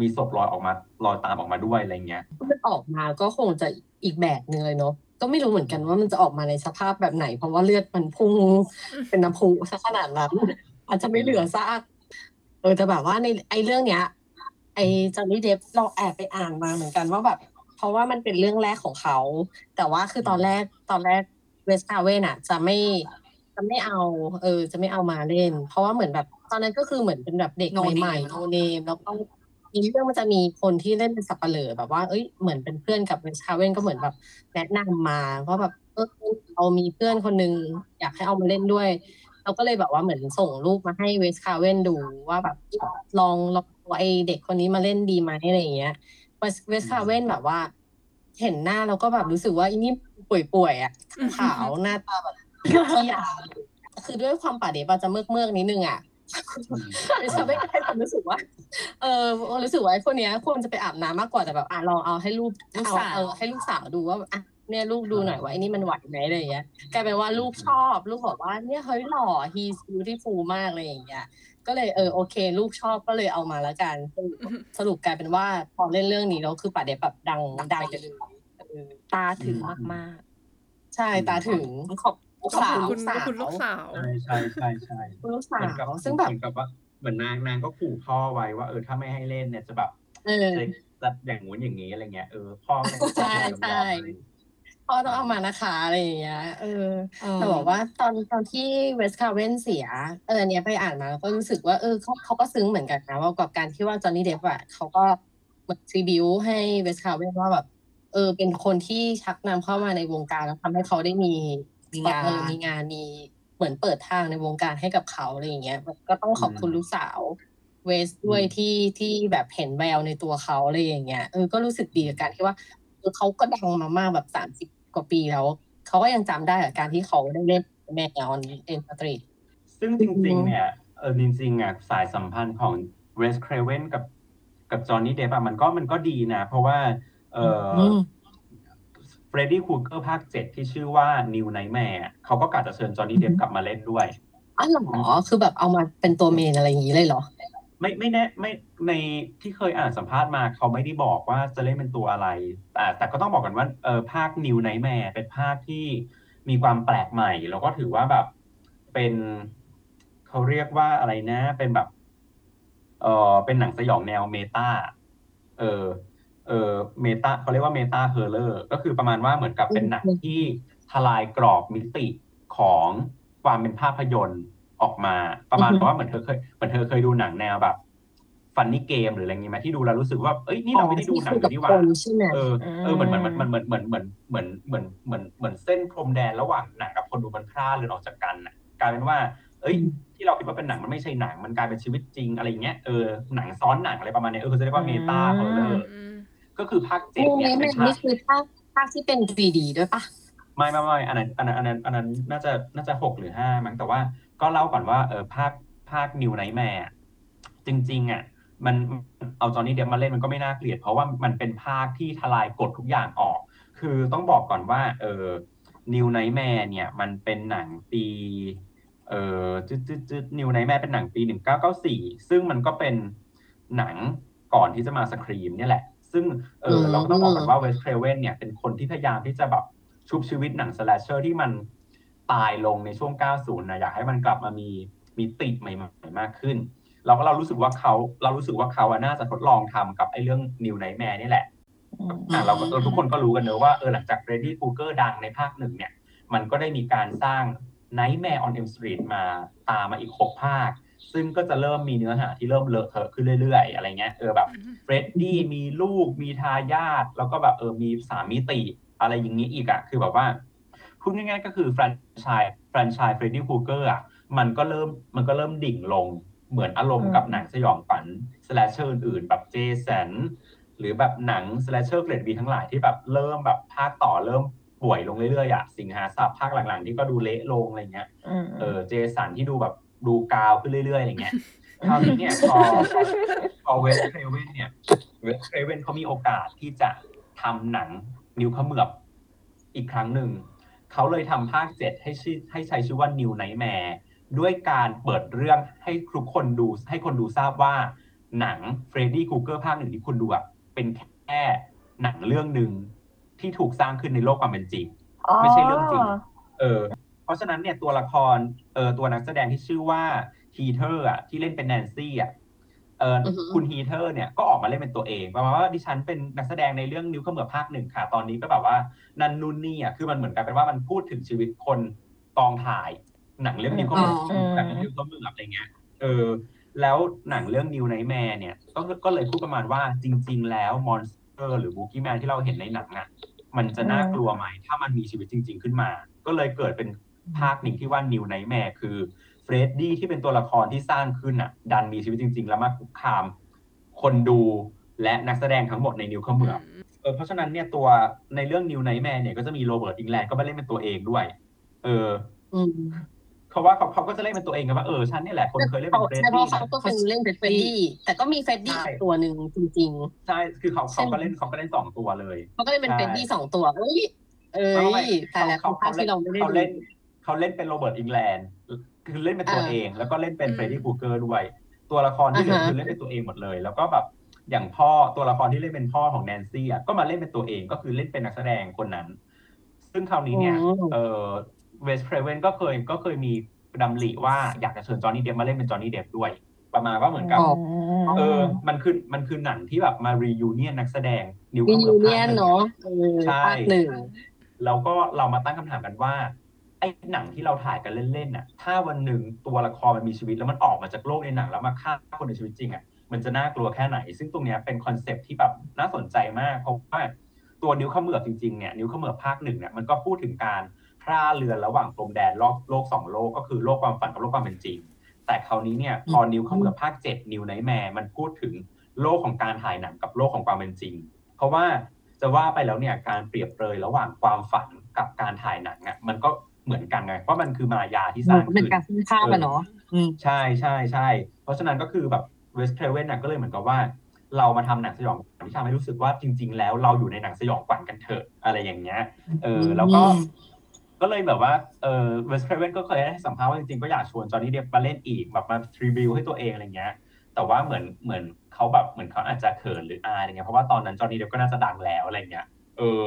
มีศพลอยออกมาลอยตามออกมาด้วยอะไรเงี้ยมันออกมาก็คงจะอีกแบบนึงเลยเนาะก็ไม่รู้เหมือนกันว่ามันจะออกมาในสภาพแบบไหน เพราะว่าเลือดมันพุ่งเป็นน้ำพุซะขนาดนั้นอาจจะไม่เหลือซากเออแต่แบบว่าในไอ้เรื่องเนี้ย ไอ้จอห์นนี่เดฟเราแอบไปอ่านมาเหมือนกันว่าแบบเพราะว่ามันเป็นเรื่องแรกของเขา แต่ว่าคือตอนแรกตอนแรกเวสคาเว่นอะจะไม่จะไม่เอา เออ จะไม่เอามาเล่น เพราะว่าเหมือนแบบ ตอนนั้นก็คือเหมือนเป็นแบบเด็ก No name ใหม่ๆโนเนม แล้วก็ในเรื่องมันจะมีคนที่เล่นเป็นสับปะเหร่อแบบว่าเอ้ยเหมือนเป็นเพื่อนกับเวสคาเว่นก็เหมือนแบบแนะนำมาว่าแบบเออเรามีเพื่อนคนนึงอยากให้เอามาเล่นด้วย เราก็เลยแบบว่าเหมือนส่งรูปมาให้เวสคาเว่นดูว่าแบบลองลองเอาไอเด็กคนนี้มาเล่นดีไหมอะไรอย่างเงี้ย เวสเวสคาเว่นแบบว่า เห็นหน้าเราก็แบบรู้สึกว่าอีนี่ป่วยๆอะ ขาวหน้าตาแบบขี้ยาคือด้วยความป๋าเดปป์อาจจะเมือกเมือกๆนิดนึงอะ เวสคาเว่นให้ความรู้สึกว่า เออรู้สึกว่าไอ้พวกเนี้ยควรจะไปอาบน้ำมากกว่าแต่แบบอะลองเอาให้ลูกลูกเอาสาวเออให้ลูกสาวดูว่าอะเนี่ยลูกดูหน่อยว่าไอ้นี่มันไหวไหมอะไรอย่างเงี้ยกลายเป็นว่าลูกชอบ ลูกบอกว่าเนี่ยเฮ้ยหล่อ he's beautiful มากเลยอย่างเงี้ยก็เลยเออโอเค ลูกชอบก็เลยเอามาแล้วกันสรุปสรุปกลายเป็นว่าพอเล่นเรื่องนี้แล้วคือป่าเดบแบบดังดังไปเลยเออตาถึงมากใช่ตาถึงขอบ ลูกขอบสาวคุณคุณคุณลูกสาวใช่ใช่ใช่ใช่ลูกสาเหมือนกับวซึ่งแบบเหมือนกับว่าเหมือนนางนางก็ขู่พ่อไว้ว่าเออถ้าไม่ให้เล่นเนี่ยจะแบบเออจะจะอย่างงู้นอย่างนี้อะไรเงี้ยเออพ่อไม่ใช่ใช่พ่อต้องเอามานะคะอะไรอย่างเงี้ยเออๆแต่บอกว่าตอนตอนที่เวสคาเวนเสียเอออันเนี้ยไปอ่านมาแล้วก็รู้สึกว่าเออเขาเขาก็ซึ้งเหมือนกันนะว่ากับการที่ว่าจอห์นนี่เดฟอะเขาก็เหมือน tribute ให้เวสคาเวนว่าแบบเออเป็นคนที่ชักนำเข้ามาในวงการแล้วทำให้เขาได้มี มีงานเออมีงานมีเหมือนเปิดทางในวงการให้กับเขาอะไรอย่างเงี้ยก็ต้องขอบคุณลูกสาวเวสด้วยที่ที่แบบเห็นแววในตัวเขาอะไรอย่างเงี้ยเออก็รู้สึกดีกับการที่ว่าเออเขาก็ดังมามากแบบสามสิบกว่าปีแล้วเขาก็ยังจำได้กับการที่เขาได้เล่นแมนออนเอ็นสตรีทซึ่งจริง ๆ เนี่ยเออจริงๆอะสายสัมพันธ์ของเวสเครเวนกับกับจอห์นนี่เดฟอะมันก็มันก็ดีนะ เพราะว่า เอออม เฟรดดี้คูเกอร์ภาคเจ็ดที่ชื่อว่า New Nightmare เขาก็กะจะเชิญจอห์นนี่เดฟกลับมาเล่นด้วยอ๋อเหรอคือแบบเอามาเป็นตัว main อะไรอย่างนี้เลยเหรอ ไม่ไม่แน่ไม่ในที่เคยอ่านสัมภาษณ์มาเขาไม่ได้บอกว่าจะเล่นเป็นตัวอะไร แต่แต่ก็ต้องบอกกันว่าเออภาค New Nightmare เป็นภาคที่มีความแปลกใหม่ แล้วก็ถือว่าแบบเป็นเขาเรียกว่าอะไรนะ เป็นแบบ เออเป็นหนังสยองแนว meta เออ เออ meta เขาเรียกว่า meta horror ก็คือประมาณว่าเหมือนกับเป็นหนังที่ทลายกรอบมิติของความเป็นภาพยนตร์ออกมา ประมาณอือฮึว่าเหมือนเธอเคยเหมือนเธอเคยดูหนังแนวแบบ Funny Games หรืออะไรเงี้ยไหมที่ดูแล้วรู้สึกว่าเอ้ยนี่เราไม่ได้ดูหนังที่คุยกักันบนี่หคว่านใช่ไหมเออเออเหมือนเหมือนเหมือนเหมือนเหมือนเหมือนเหมือนเหมือนเหมือนเหมือนเหมือนเส้นพรมแดนระหว่างหนังกับคนดูมันพร่าเลือนออกจากกันน่ะกลายเป็นว่า เอ้ยอืมที่เราคิดว่าเป็นหนังมันไม่ใช่หนังมันกลายเป็นชีวิตจริงอะไรอย่างเงี้ยเออหนังซ้อนหนังอะไรประมาณเนี้ยเออเขาจะเรียกว่า meta horror อืม ก็คือภาคเจ็ดมูเนี่ยเมเป็นนภานี่คคือภาคภาคที่เป็น 3D ด้วยปะไม่ไม่ไม่อันนั้นอันนั้นอันนั้นอันนั้นน่าจะน่าจะหกหรือห้ามั้งแต่ว่าก็เล่าก่อนว่าเออภาคภาค New Nightmare จริง ๆ อะ มันเอาจอห์นนี่เดฟมาเล่นมันก็ไม่น่าเกลียด เพราะว่ามันเป็นภาคที่ทลายกฎทุกอย่างออก คือต้องบอกก่อนว่า เออNew Nightmare เนี่ย มันเป็นหนังปีเออจึ๊ดจึ๊ดจึ๊ด New Nightmare เป็นหนังปีหนึ่งเก้าเก้าสี่ซึ่งมันก็เป็นหนังก่อนที่จะมา Scream เนี่ยแหละ ซึ่งเออเราก็ต้องบอกกันว่าเวสเครเวนเนี่ยเป็นคนที่พยายามที่จะแบบชุบชีวิตหนัง slasher ที่มันตายลงในช่วง 90 นะอยากให้มันกลับมามีมิติใหม่ๆมากขึ้น เราก็เรารู้สึกว่าเขาเรารู้สึกว่าเขาอะน่าจะทดลองทำกับไอ้เรื่อง New Nightmare นี่แหละอะเราก็เราทุกคนก็รู้กันเนอะว่าเออหลังจาก Freddy Krueger ดังในภาคหนึ่งเนี่ย มันก็ได้มีการสร้าง Nightmare on Elm Street มาตามมาอีก6ภาค ซึ่งก็จะเริ่มมีเนื้อหาที่เริ่มเลอะเทอะขึ้นเรื่อยๆ อะไรเงี้ยเออแบบเฟรดดี้มีลูกมีทายาทแล้วก็แบบเออมีสามมิติอะไรอย่างนี้อีกอะคือแบบว่าพูดง่ายๆก็คือแฟรนไชส์แฟรนไชส์เฟรดดี้คูเกอร์อะมันก็เริ่มมันก็เริ่มดิ่งลงเหมือนอารมณ์กับหนังสยองขวัญslasher อื่นๆ แบบเจสันหรือแบบหนัง slasher เกรดบีทั้งหลายที่แบบเริ่มแบบภาคต่อเริ่มป่วยลงเรื่อยๆอะสิงหาสับภาคหลังๆ ที่ก็ดูเละลงอะไรเงี้ยอืมเออเจสันที่ดูแบบ ดูกาวขึ้นเรื่อยๆอะไรเงี้ยคราวนี้เนี่ยพอพอเวสเครเวนเนี่ยเวสเทรเวนเขามีโอกาสที่จะทำหนังนิ้วเขมือบอีกครั้งหนึ่ง เขาเลยทำภาคเจ็ดให้ชื่อให้ใช้ชื่อว่า New Nightmareด้วยการเปิดเรื่องให้ทุกคนดูให้คนดูทราบว่า หนังเฟรดดี้ครูเกอร์ภาคหนึ่งที่คุณดูอะเป็นแค่หนังเรื่องหนึ่งที่ถูกสร้างขึ้นในโลกความเป็นจริง ไม่ใช่เรื่องจริง เออ เพราะฉะนั้นเนี่ยตัวละครเออตัวนักแสดงที่ชื่อว่าฮีเทอร์อะที่เล่นเป็นแนนซี่อะเอออือฮึคุณฮีเทอร์เนี่ยก็ออกมาเล่นเป็นตัวเองประมาณว่าดิฉันเป็นนักแสดงในเรื่องนิ้วเขมือบภาคหนึ่งค่ะ ตอนนี้ก็แบบว่านั่นนู่นนี่อะคือมันเหมือนกันเป็นว่ามันพูดถึงชีวิตคนกองถ่าย หนังเรื่องนิ้วเขมือบอืมแบบนิ้วเขมือบอะไรเงี้ยเออแล้วหนังเรื่อง New Nightmare เนี่ยก็ก็เลยพูดประมาณว่าจริง ๆ แล้ว monster หรือ boogeyman ที่เราเห็นในหนังอะมันจะน่ากลัวไหมถ้ามันมีชีวิตจริง ๆ ขึ้นมา ก็เลยเกิดเป็น ภาคหนึ่งที่ว่า New Nightmare คือเฟรดดี้ที่เป็นตัวละครที่สร้างขึ้นอะ ดันมีชีวิตจริง ๆ แล้วมาคุกคาม คนดูและนักแสดงทั้งหมดในนิ้วเขมือบเออเพราะฉะนั้นเนี่ยตัวในเรื่องนิวไนแมร์เนี่ยก็จะมีโรเบิร์ตอิงแลนด์ก็มาเล่นเป็นตัวเองด้วย เอออืมเขาว่าเขาเขาก็จะเล่นเป็นตัวเองกันว่าเออฉันนี่แหละคนเคยเล่นเป็นเฟรดใช่เพดี้ราะเขานะก็คือเล่นเป็นเฟรดดี้แต่ก็มีเฟรดดี้ใช่อีกตัวหนึ่งจริงใช่คือเขาใช่เขาไหมก็เล่นเขาก็เล่นสองตัวเลยๆเขาก็เล่นเป็นใช่เฟรดดี้สองตัวเอ้ยเอ้ไม่ไม่ยแต่ละเขาภาเขาคที่เราไม่ได้เขาดูเล่น เขาเล่นเป็นโรเบิร์ตอิงแลนด์คือเล่นเป็นตัวอ่าเอง แล้วก็เล่นเป็นอืมเฟรดดี้คูเกอร์ด้วยตัวละครที่เหลืออ่าฮะคือเล่นเป็นตัวเองหมดเลย แล้วก็แบบอย่างพ่อตัวละครที่เล่นเป็นพ่อของแนนซี่อะก็มาเล่นเป็นตัวเองก็คือเล่นเป็นนักแสดงคนนั้น ซึ่งคราวนี้เนี่ยอืมเออเวสเครเวนก็เคยก็เคยมีดำริว่าอยากจะเชิญจอห์นนี่เดปป์มาเล่นเป็นจอห์นนี่เดปป์ด้วย ประมาณว่าเหมือนกับอ๋อเออ มันคือมันคือหนังที่แบบมา reunion นักแสดงนิ้วเขมือบภาคหนึ่งเนาะเออใช่ภาคหนึ่งแล้วก็เรามาตั้งคำถามกันว่า ไอ้หนังที่เราถ่ายกันเล่นๆน่ะ ถ้าวันหนึ่งตัวละครมันมีชีวิตแล้วมันออกมาจากโลกในหนังแล้วมาฆ่าคนในชีวิตจริงอะ มันจะน่ากลัวแค่ไหน ซึ่งตรงเนี้ยเป็น concept ที่แบบน่าสนใจมากเพราะว่าตัวนิ้วเขมือบจริงๆเนี่ยนิ้วเขมือบภาคหนึ่งเนี่ยมันก็พูดถึงการพร่าเลือนระหว่างพรมแดนโลกโลกสองโลกก็คือโลกความฝันกับโลกความเป็นจริง แต่คราวนี้เนี่ยพอนิ้วเขมือบภาคเจ็ด New Nightmare มันพูดถึงโลกของการถ่ายหนังกับโลกของความเป็นจริง เพราะว่าจะว่าไปแล้วเนี่ยการเปรียบเปรยระหว่างความฝันกับการถ่ายหนังอะมันก็ เหมือนกันไงเพราะมันคือมายาที่สร้างเป็นขึ้นการสร้างภาพอะเนาะอืมใช่ใช่ใช่เพราะฉะนั้นก็คือแบบเวสเครเวนน่ะก็เลยเหมือนกับว่า เรามาทำหนังสยองขวัญที่ทำให้รู้สึกว่าจริง ๆ แล้วเราอยู่ในหนังสยองขวัญกันเถอะอะไรอย่างเงี้ยเออแล้วก็อืมก็เลยแบบว่าเออเวสเครเวนก็เคยให้สัมภาษณ์ว่าจริงๆก็อยากชวนจอห์นนี่เดปป์มาเล่นอีกแบบมา tribute ให้ตัวเองอะไรเงี้ย แต่ว่าเหมือนเหมือนเขาแบบเหมือนเขาอาจจะเขินหรืออายอะไรเงี้ยเพราะว่าตอนนั้นจอห์นนี่เดปป์ก็น่าจะดังแล้วอะไรเงี้ย เออ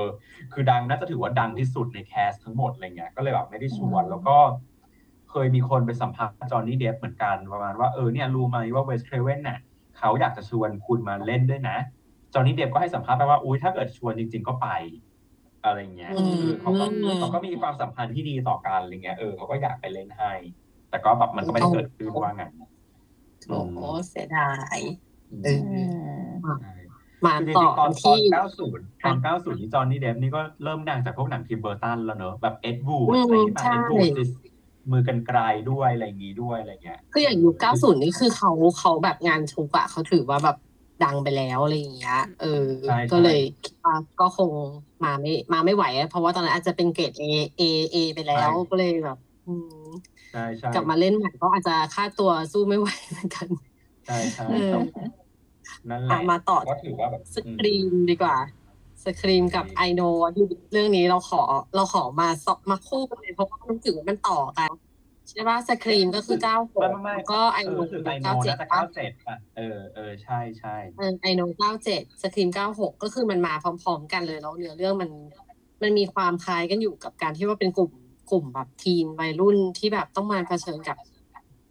คือดังน่าจะถือว่าดังที่สุดใน cast ทั้งหมดอะไรเงี้ยก็เลยแบบไม่ได้ชวน แล้วก็ เคยมีคนไปสัมภาษณ์จอห์นนี่เดปป์เหมือนกันประมาณว่าเออเนี่ยรู้ไหมว่าเวสเครเวนน่ะเขาอยากจะชวนคุณมาเล่นด้วยนะ จอห์นนี่เดปป์ก็ให้สัมภาษณ์ไปว่าอุ้ยถ้าเกิดชวนจริง ๆ ก็ไป อะไรเงี้ยอืมเออเขาก็อืมเขาก็มีความสัมพันธ์ที่ดีต่อกันอะไรเงี้ยเออเขาก็อยากไปเล่นให้ แต่ก็แบบมันก็ไม่ได้เกิดขึ้นว่างั้นโอ้โหเสียดายเอออื มใช่มาคือจต่อริงๆตอนตอที่น90ตอน90นี่จอห์นนี่เดปป์นี่ก็เริ่มดังจากพวกหนังทิมเบอร์ตันแล้วเนอะแบบเอ็ดวูดอืมอะไรอย่างเงี้ยใช่เอ็ดวูดมือกันไกลด้วยอะไรอย่างงี้ด้วยอะไรเงี้ยคืออย่างยุค90นี่คือเขาเขาแบบงานชุกอะเขาถือว่าแบบดังไปแล้วอะไรอย่างเงี้ย เออใช่ใช่ก็เลยคิดว่าก็คงมาไม่มาไม่ไหวอะเพราะว่าตอนนั้นอาจจะเป็นเกรด A A A ไปแล้วก็เลยแบบอืมใช่ใช่กลับมาเล่นใหม่ก็อาจจะค่าตัวสู้ไม่ไหวเหมือนกันใช่ใช่เออ นั่นแหละอะมาต่อ ก็ถือว่าแบบสกรีมดีกว่า สกรีมกับไอโนเรื่องนี้เราขอเราขอมาสอบมาคู่กันเลยเพราะว่ารู้สึกว่ามันต่อกันใช่ป่ะสกรีมก็คือเก้าหไม่กไม่ไม่แล้วก็ไอเอโนอคือไอโนเก้าเจ็ดน่าจะป่ะเก้าเจ็ดป่ะเออเออใช่ใช่เออไอโนเก้าเจ็ดสครีมเก้าหกก็คือมันมาพร้อม ๆ กันเลยแล้วเนื้อเรื่องมัน มันมีความคล้ายกันอยู่กับการที่ว่าเป็นกลุ่มกลุ่มแบบทีมวัยรุ่นที่แบบต้องมาเผชิญกับ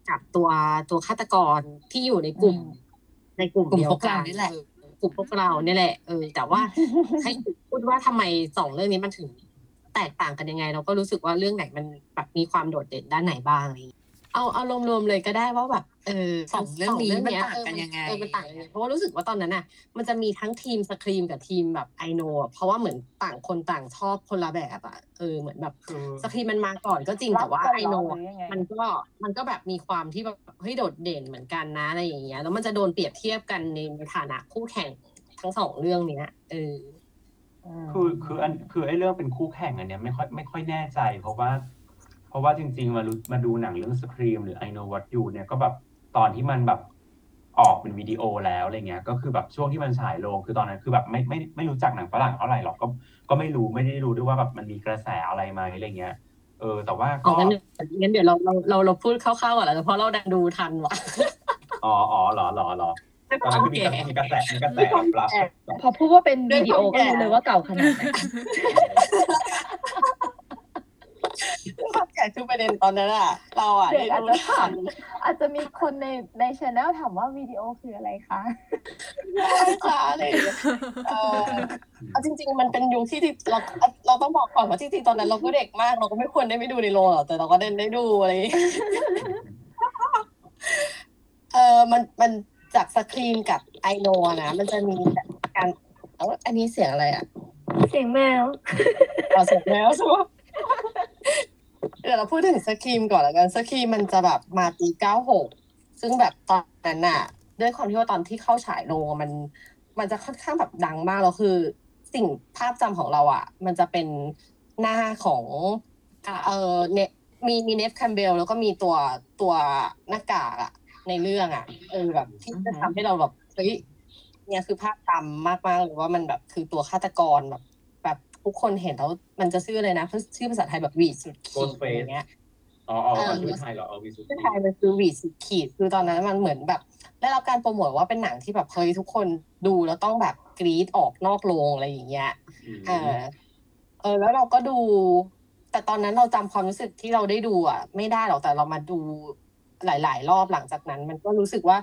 กับตัวตัวฆาตกรที่อยู่ในกลุ่มอืม ในกลุ่มกลุ่มเดียวพวกกัเรานนี่แหละ เออกลุ่มพวกเราเนี่ยแหละเออแต่ว่า ให้พูดว่าทำไมสองเรื่องนี้มันถึง แตกต่างกันยังไง เราก็รู้สึกว่าเรื่องไหนมันแบบมีความโดดเด่นด้านไหนบ้างอะไรอย่างเงี้ย เอาเอารวมๆเลยก็ได้ว่าแบบเออสองเรื่องนี้มันต่างเออกันยังไงเออมันต่างกันยังไงเพราะว่ารู้สึกว่าตอนนั้นน่ะ มันจะมีทั้งทีมสครีมกับทีมแบบไอโนเพราะว่าเหมือนต่างคนต่างชอบคนละแบบอะเออเหมือนแบบคือสครีมมันมาก่อนก็จริงแต่ว่ารักกันไอโนเหรอหรือยังไงมันก็มันก็แบบมีความที่แบบเฮ้ยโดดเด่นเหมือนกันนะอะไรอย่างเงี้ยแล้วมันจะโดนเปรียบเทียบกันในฐานะคู่แข่งทั้งสองเรื่องเนี้ยเออคือคืออันคือไอ้เรื่องเป็นคู่แข่งอันเนี้ยไม่ค่อยไม่ค่อยแน่ใจ เพราะว่าเพ ราะว่าจริง ๆ มารู้มาดูหนังเรื่องสครีมหรือ I know what you เนี่ยก็แบบตอนที่มันแบบออกเป็นวิดีโอแล้วอะไรเงี้ย ก็คือแบบช่วงที่มันฉายลงคือตอนนั้นคือแบบไม่ไม่ไม่รู้จักหนังฝรั่งเท่าไหร่หรอกก็ ก็ไม่รู้ไม่ได้รู้ด้วยว่าแบบมันมีกระแสอะไรไหมอะไรเงี้ยเออ แต่ว่าอ๋ก็องั้นเดี๋ยวงั้นเดี๋ยวเราเราเราเราพูดคร่าวๆก่อนแล้วเพราะเราดันดูทันว่ะอ๋ออ๋อเหรอเหรอเหรอตอนนั้นคือมีกระมีกระแสมีกระแสปรับพอพูดว่าเป็นวิดีโอก็รู้เลยว่าเก่าขนาดไหนความ แก่คือประเด็นตอนนั้นอะเราอะเด็กอาจจะถามได้ดูอาจจะมีคนในในช anel ถามว่าวิดีโอคืออะไรคะทันจ้าอะไรอย่างเงี้ยเออเอาจริง ๆ มันเป็นยุคที่ที่เราเราต้องบอกก่อนว่าจริงๆตอนนั้นเราก็เด็กมาก เราก็ไม่ควรได้ไม่ดูในโรงหรอกแต่เราก็ได้ได้ดูอะไรอย่างเงี้ยเออมันมันจากสครีมกับไอโนนะมันจะมีแบบการเอ้าอันนี้เสียงอะไรอะเสียงแมวเราเสร็จแล้วใช่ไหม เดี๋ยวเราพูดถึงสครีมก่อนแล้วกันสครีมมันจะแบบมาปีเก้าหกซึ่งแบบตอนนั้นน่ะด้วยความที่ว่าตอนที่เข้าฉายโรงมัน มันจะค่อนข้างแบบดังมากแล้วคือ สิ่งภาพจำของเราอะมันจะเป็นหน้าของอ่าเออเนี่ยมีมีเนฟแคมเบลแล้วก็มีตัวตัวหน้ากากอะในเรื่องอะเออแบบที่จะทำให้เราแบบเฮ้ยเนี่ยคือภาพจำมากๆเลยว่ามันแบบคือตัวฆาตกรแบบ ทุกคนเห็นแล้วมันจะชื่ออะไรนะชื่อภาษาไทยแบบวีดสุดขีด Ghostface อะไรเงี้ยอ๋ออ๋อเออชื่อไทยเหรอเอาวิสุทชื่อธิไทยมันคือวีดสุดขีดคือตอนนั้นมันเหมือนแบบได้รับการโปรโมทว่าเป็นหนังที่แบบเฮ้ยทุกคนดูแล้วต้องแบบกรี๊ดออกนอกโรงอะไรอย่างเงี้ยเออเออแล้วเราก็ดู แต่ตอนนั้นเราจำความรู้สึกที่เราได้ดูอะ ไม่ได้หรอกแต่เรามาดูหลาย ๆ รอบหลังจากนั้น มันก็รู้สึกว่า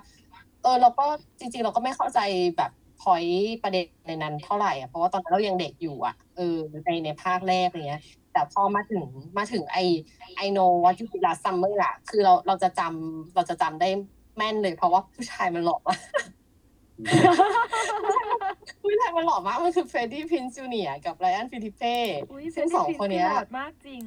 เออ เราก็จริง ๆ เราก็ไม่เข้าใจแบบ พอยประเด็นในนั้นเท่าไหร่อะเพราะว่าตอนนั้นเรายังเด็กอยู่อะเออในในภาคแรกอะไรเงี้ย แต่พอมาถึงมาถึงไอ I Know What You Did Last Summer อะคือเราเราจะจำเราจะจำได้แม่นเลย เพราะว่าผู้ชายมันหล่อมากผู้ชายมันหล่อมากมันคือเฟรดดี้พรินซ์จูเนียร์กับไรอันฟิลิปเป้อุ้ยซึ่งสองคนเนี้ยหล่อมากจริง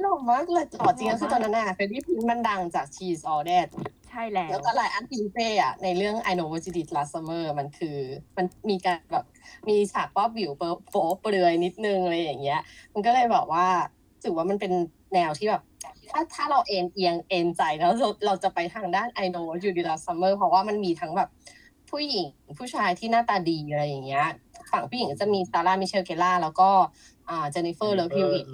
หล่อมากเลยหล่อจริงหล่อมากก็คือตอนนั้นน่ะเฟรดดี้พรินซ์มันดังจาก She's All That ใช่แล้ว แล้วก็ไรอันฟิลิปเป้อะในเรื่อง I Know What You Did Last Summer มันคือมันมีการแบบมีฉากป้อบวิวโป๊เปลือยนิดนึงอะไรอย่างเงี้ย มันก็เลยแบบว่าถือว่ามันเป็นแนวที่แบบ ถ้าถ้าเราเอ็นเอียงเอ็นใจแล้วเราเราจะไปทางด้าน I know what you did last summer เพราะว่ามันมีทั้งแบบผู้หญิงผู้ชายที่หน้าตาดีอะไรอย่างเงี้ย ฝั่งผู้หญิงจะมีซาร่ามิเชลเกลลาร์แล้วก็อ่าเจนนิเฟอร์เลิฟฮิววิตต์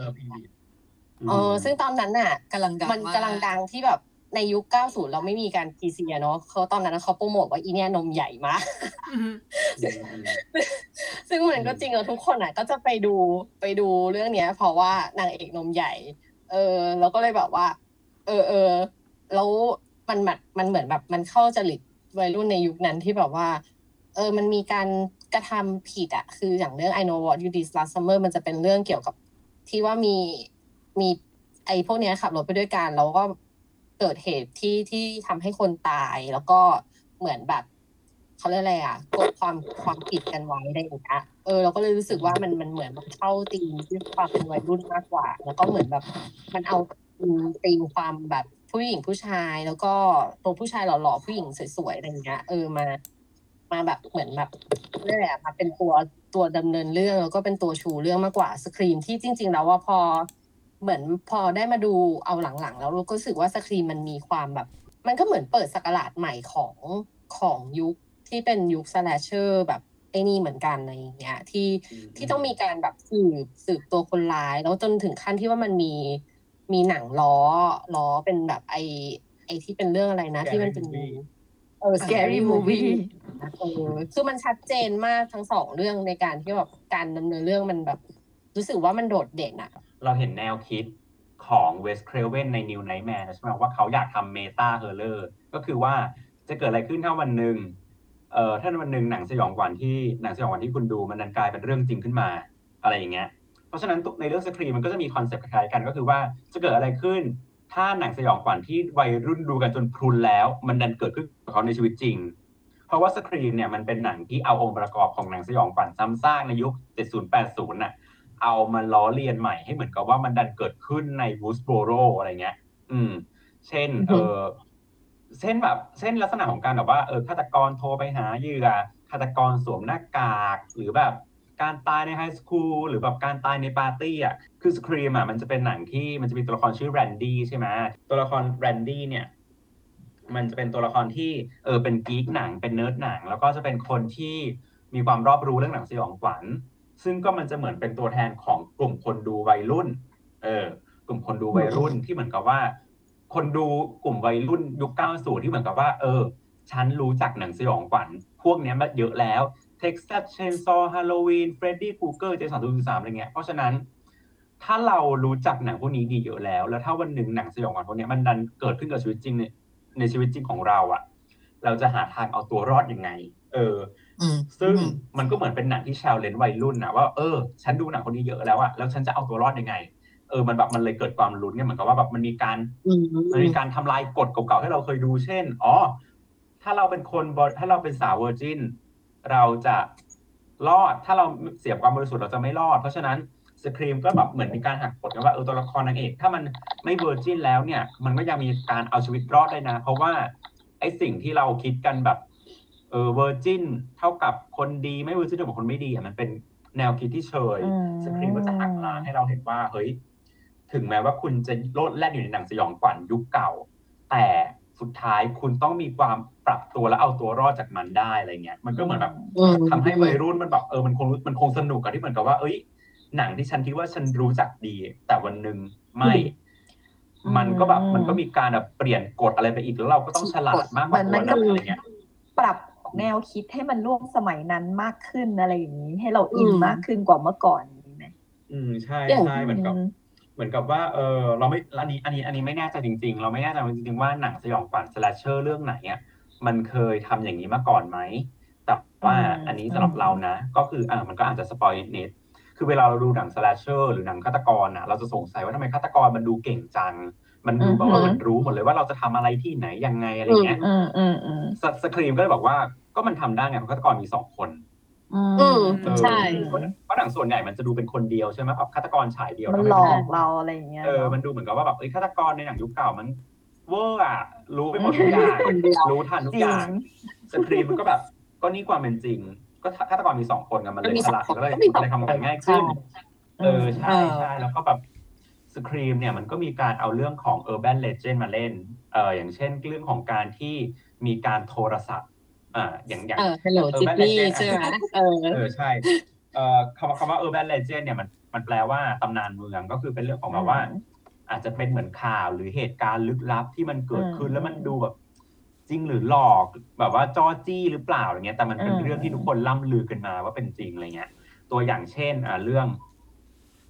เออซึ่งตอนนั้นน่ะ กำลังดังมันกำลังดังที่แบบ ในยุค 90 เราไม่มีการ PC อะเนาะเขาตอนนั้นเขาโปรโมทว่าอีเนี่ยนมใหญ่มาก ซึ่งมันก็จริงแล้วทุกคนอะ ก็จะไปดูไปดูเรื่องเนี้ย เพราะว่านางเอกนมใหญ่ เออแล้วก็เลยแบบว่า เออเออแล้วมันแบบมันเหมือนแบบมันเข้าจริตวัยรุ่นในยุคนั้นที่แบบว่า เออ มันมีการกระทำผิดอะคืออย่างเรื่อง I know what you did last summer มันจะเป็นเรื่องเกี่ยวกับที่ว่ามีมีไอ้พวกเนี้ยขับรถไปด้วยกันแล้วก็ เกิดเหตุที่ที่ทำให้คนตายแล้วก็เหมือนแบบเขาเรียกอะไรอะกดความความผิดกันไว้อะไรอย่างเงี้ยเออเราก็เลยรู้สึกว่ามันมันเหมือนแบบเข้าตีมที่ความเป็นวัยรุ่นมากกว่า แล้วก็เหมือนแบบมันเอาตีมความแบบผู้หญิงผู้ชายแล้วก็ตัวผู้ชายหล่อๆผู้หญิงสวยๆอะไรอย่างเงี้ยเออมามาแบบเหมือนแบบเรียกอะไรอะมาเป็นตัวตัวดำเนินเรื่องแล้วก็เป็นตัวชูเรื่องมากกว่าสครีมที่จริง ๆ แล้วว่าพอ เหมือนพอได้มาดูเอาหลังๆ แล้วเราก็รู้สึกว่าสครีมมันมีความแบบ มันก็เหมือนเปิดสกราชใหม่ของของยุคที่เป็นยุคสแลชเชอร์แบบไอ้นี่เหมือนกันอะไรอย่างเงี้ยที่ที่ต้องมีการแบบสืบสืบตัวคนร้าย แล้วจนถึงขั้นที่ว่ามันมีมีหนังล้อล้อเป็นแบบไอไอที่เป็นเรื่องอะไรนะ ที่มันเป็น Scary movie เออ Scary movie เออคือมันชัดเจนมากทั้งสองเรื่องในการที่แบบการดำเนินเรื่องมันแบบ รู้สึกว่ามันโดดเด่นอะ เราเห็นแนวคิดของเวส c ครเวนใน New Nightmare ใช่ไหมว่าเขาอยากทำเมตาเฮอร์เลอร์ก็คือว่าจะเกิดอะไรขึ้นถ้าวันหนึ่งเอ่อถ้าวันหนึ่งหนังสยองขวัญที่หนังสยองขวัญที่คุณดูมันดันกลายเป็นเรื่องจริงขึ้นมาอะไรอย่างเงี้ยเพราะฉะนั้นในเรื่อง Scream มันก็จะมีคอนเซปต์คล้ายกันก็คือว่าจะเกิดอะไรขึ้น ถ้าหนังสยองขวัญที่วัยรุ่นดูกันจนพรุนแล้ว มันดันเกิดขึ้นกับเขาในชีวิตจริง เพราะว่า Scream เนี่ยมันเป็นหนังที่เอาองค์ประกอบของหนังสยองขวัญซ้ำซากในยุค 70 80 น่ะ เอามาล้อเลียนใหม่ให้เหมือนกับว่ามันดันเกิดขึ้นใน Woodsboro อะไรเงี้ย อืม เช่นอือเอฮึอเช่นแบบเช่นลักษณะของการแบบว่าเออฆาตกรโทรไปหาเหยื่อฆาตกรสวมหน้ากากหรือแบบการตายใน high school หรือแบบการตายในปาร์ตี้อะคือ Scream อะมันจะเป็นหนังที่มันจะมีตัวละครชื่อแรนดี้ใช่ไหมตัวละครแรนดี้เนี่ย มันจะเป็นตัวละครที่เออเป็น geek หนังเป็นเนิร์ดหนัง แล้วก็จะเป็นคนที่มีความรอบรู้เรื่องหนังสยองขวัญ ซึ่งก็มันจะเหมือนเป็นตัวแทนของกลุ่มคนดูวัยรุ่น เออ กลุ่มคนดูวัยรุ่นที่เหมือนกับว่า คนดูกลุ่มวัยรุ่นยุค90ที่เหมือนกับว่า เออ ฉันรู้จักหนังสยองขวัญพวกเนี้ยมาเยอะแล้ว Texas Chainsaw Halloween Freddy Krueger เจสันตูสามอะไรเงี้ย เพราะฉะนั้น ถ้าเรารู้จักหนังพวกนี้ดีเยอะแล้ว แล้วถ้าวันหนึ่งหนังสยองขวัญพวกเนี้ยมันดันเกิดขึ้นกับชีวิตจริงในในชีวิตจริงของเราอะเราจะหาทางเอาตัวรอดยังไง เอออืม ซึ่งอืมมันก็เหมือนเป็นหนังที่ชาวเลนวัยรุ่นนะว่าเออฉันดูหนังคนนี้เยอะแล้วอะแล้วฉันจะเอาตัวรอดยังไง เออมันแบบมันเลยเกิดความลุ้นเนี่ยเหมือนกับว่าแบบมันมีการอืมมันมีการทำลายกฎเก่าๆที่เราเคยดูเช่นอ๋อถ้าเราเป็นคนบถ้าเราเป็นสาว virgin เราจะรอดถ้าเราเสียความบริสุทธิ์เราจะไม่รอด เพราะฉะนั้น Scream ก็แบบเหมือนมีการหักกฎกันว่าเออตัวละครนางเอก ถ้ามันไม่ virgin แล้วเนี่ย มันก็ยังมีการเอาชีวิตรอดได้นะ เพราะว่าไอ้สิ่งที่เราคิดกันแบบ เออ virgin เท่ากับคนดีไม่ virgin เท่ากับคนไม่ดีอะมันเป็นแนวคิดที่เชยอืม Scream ก็จะหักล้างให้เราเห็นว่าเฮ้ยถึงแม้ว่าคุณจะโลดแล่นอยู่ในหนังสยองขวัญยุคเก่า แต่สุดท้ายคุณต้องมีความปรับตัวและเอาตัวรอดจากมันได้อะไรเงี้ย มันก็เหมือนแบบอืมทำให้วัยรุ่นมันแบบเออมันคงรู้มันคงสนุกอะที่เหมือนกับว่า เอ้ย หนังที่ฉันคิดว่าฉันรู้จักดี แต่วันหนึ่งไม่อืมมันก็แบบมันก็มีการแบบเปลี่ยนกฎอะไรไปอีกแล้วเราก็ต้องฉลาดมากกว่ามันตัวมันก็นั้นอะไรเงี้ยปรับ แนวคิดให้มันร่วมสมัยนั้นมากขึ้นอะไรอย่างนี้ ให้เราอินอืมมากขึ้นกว่าเมื่อก่อนนี้ไหมอืมใช่อย่างใช่เหมือนกับเหมือนกับว่าเออเราไม่อันนี้อันนี้อันนี้ไม่แน่ใจจริง ๆ เราไม่แน่ใจจริงๆว่าหนังสยองขวัญ slasher เรื่องไหนอะมันเคยทำอย่างนี้มาก่อนไหมแต่ว่าอืมอันนี้สำหรับเรานะ ก็คืออ่ามันก็อาจจะสปอยนิดๆคือเวลาเราดูหนัง slasher หรือหนังฆาตกรอะเราจะสงสัยว่าทำไมฆาตกรมันดูเก่งจัง มันดูแบบว่าอือฮึมันรู้หมดเลยว่าเราจะทำอะไรที่ไหนยังไงอะไรเงี้ยอืมอืมอืมสสครีมก็เลยบอกว่า ก็มันทำได้ไงเพราะฆาตกรมีสองคนอือืมเออใช่เพราะเพราะหนังส่วนใหญ่มันจะดูเป็นคนเดียวใช่ไหมแบบฆาตกรฉายเดียวมันทำไหลอกเราอะไรอย่างเงี้ยเออเนอะมันดูเหมือนกับว่าแบบเอ้ยฆาตกรในหนังยุคเก่ามันเวอร์อะรู้ไปหมดทุกอย่างคนเดียวรู้ทันทุกจริองย่างสครีมมันก็แบบ ก็นี่ความเป็นจริง ก็ฆาตกรมีสองคนกันมันเลยมีฉสองลาดคนก็เลยก็มีสองเลยทำคนงานง่ายขึ้นใช่เออใช่เออใช่แล้วก็แบบสครีมเนี่ยมันก็มีการเอาเรื่องของ Urban Legend มาเล่น เอออย่างเช่นเรื่องของการที่มีการโทรศัพท์ อ่าอย่างอย่างเออ hello เออจิแม่ปปี้ Legend ใช่ไหมเออเออใช่เอ่อคำว่าคำว่า urban legend เนี่ยมันมันแปลว่าตำนานเมืองก็คือเป็นเรื่องของแบบว่า อาจจะเป็นเหมือนข่าวหรือเหตุการณ์ลึกลับที่มันเกิดขึ้นอืมแล้วมันดูแบบ จริงหรือหลอกแบบว่าจ้อจี้หรือเปล่าอะไรเงี้ยแต่มันเป็นอืมเรื่องที่ทุกคนล่ำลือกันมาว่าเป็นจริงอะไรเงี้ย ตัวอย่างเช่นอ่าเรื่อง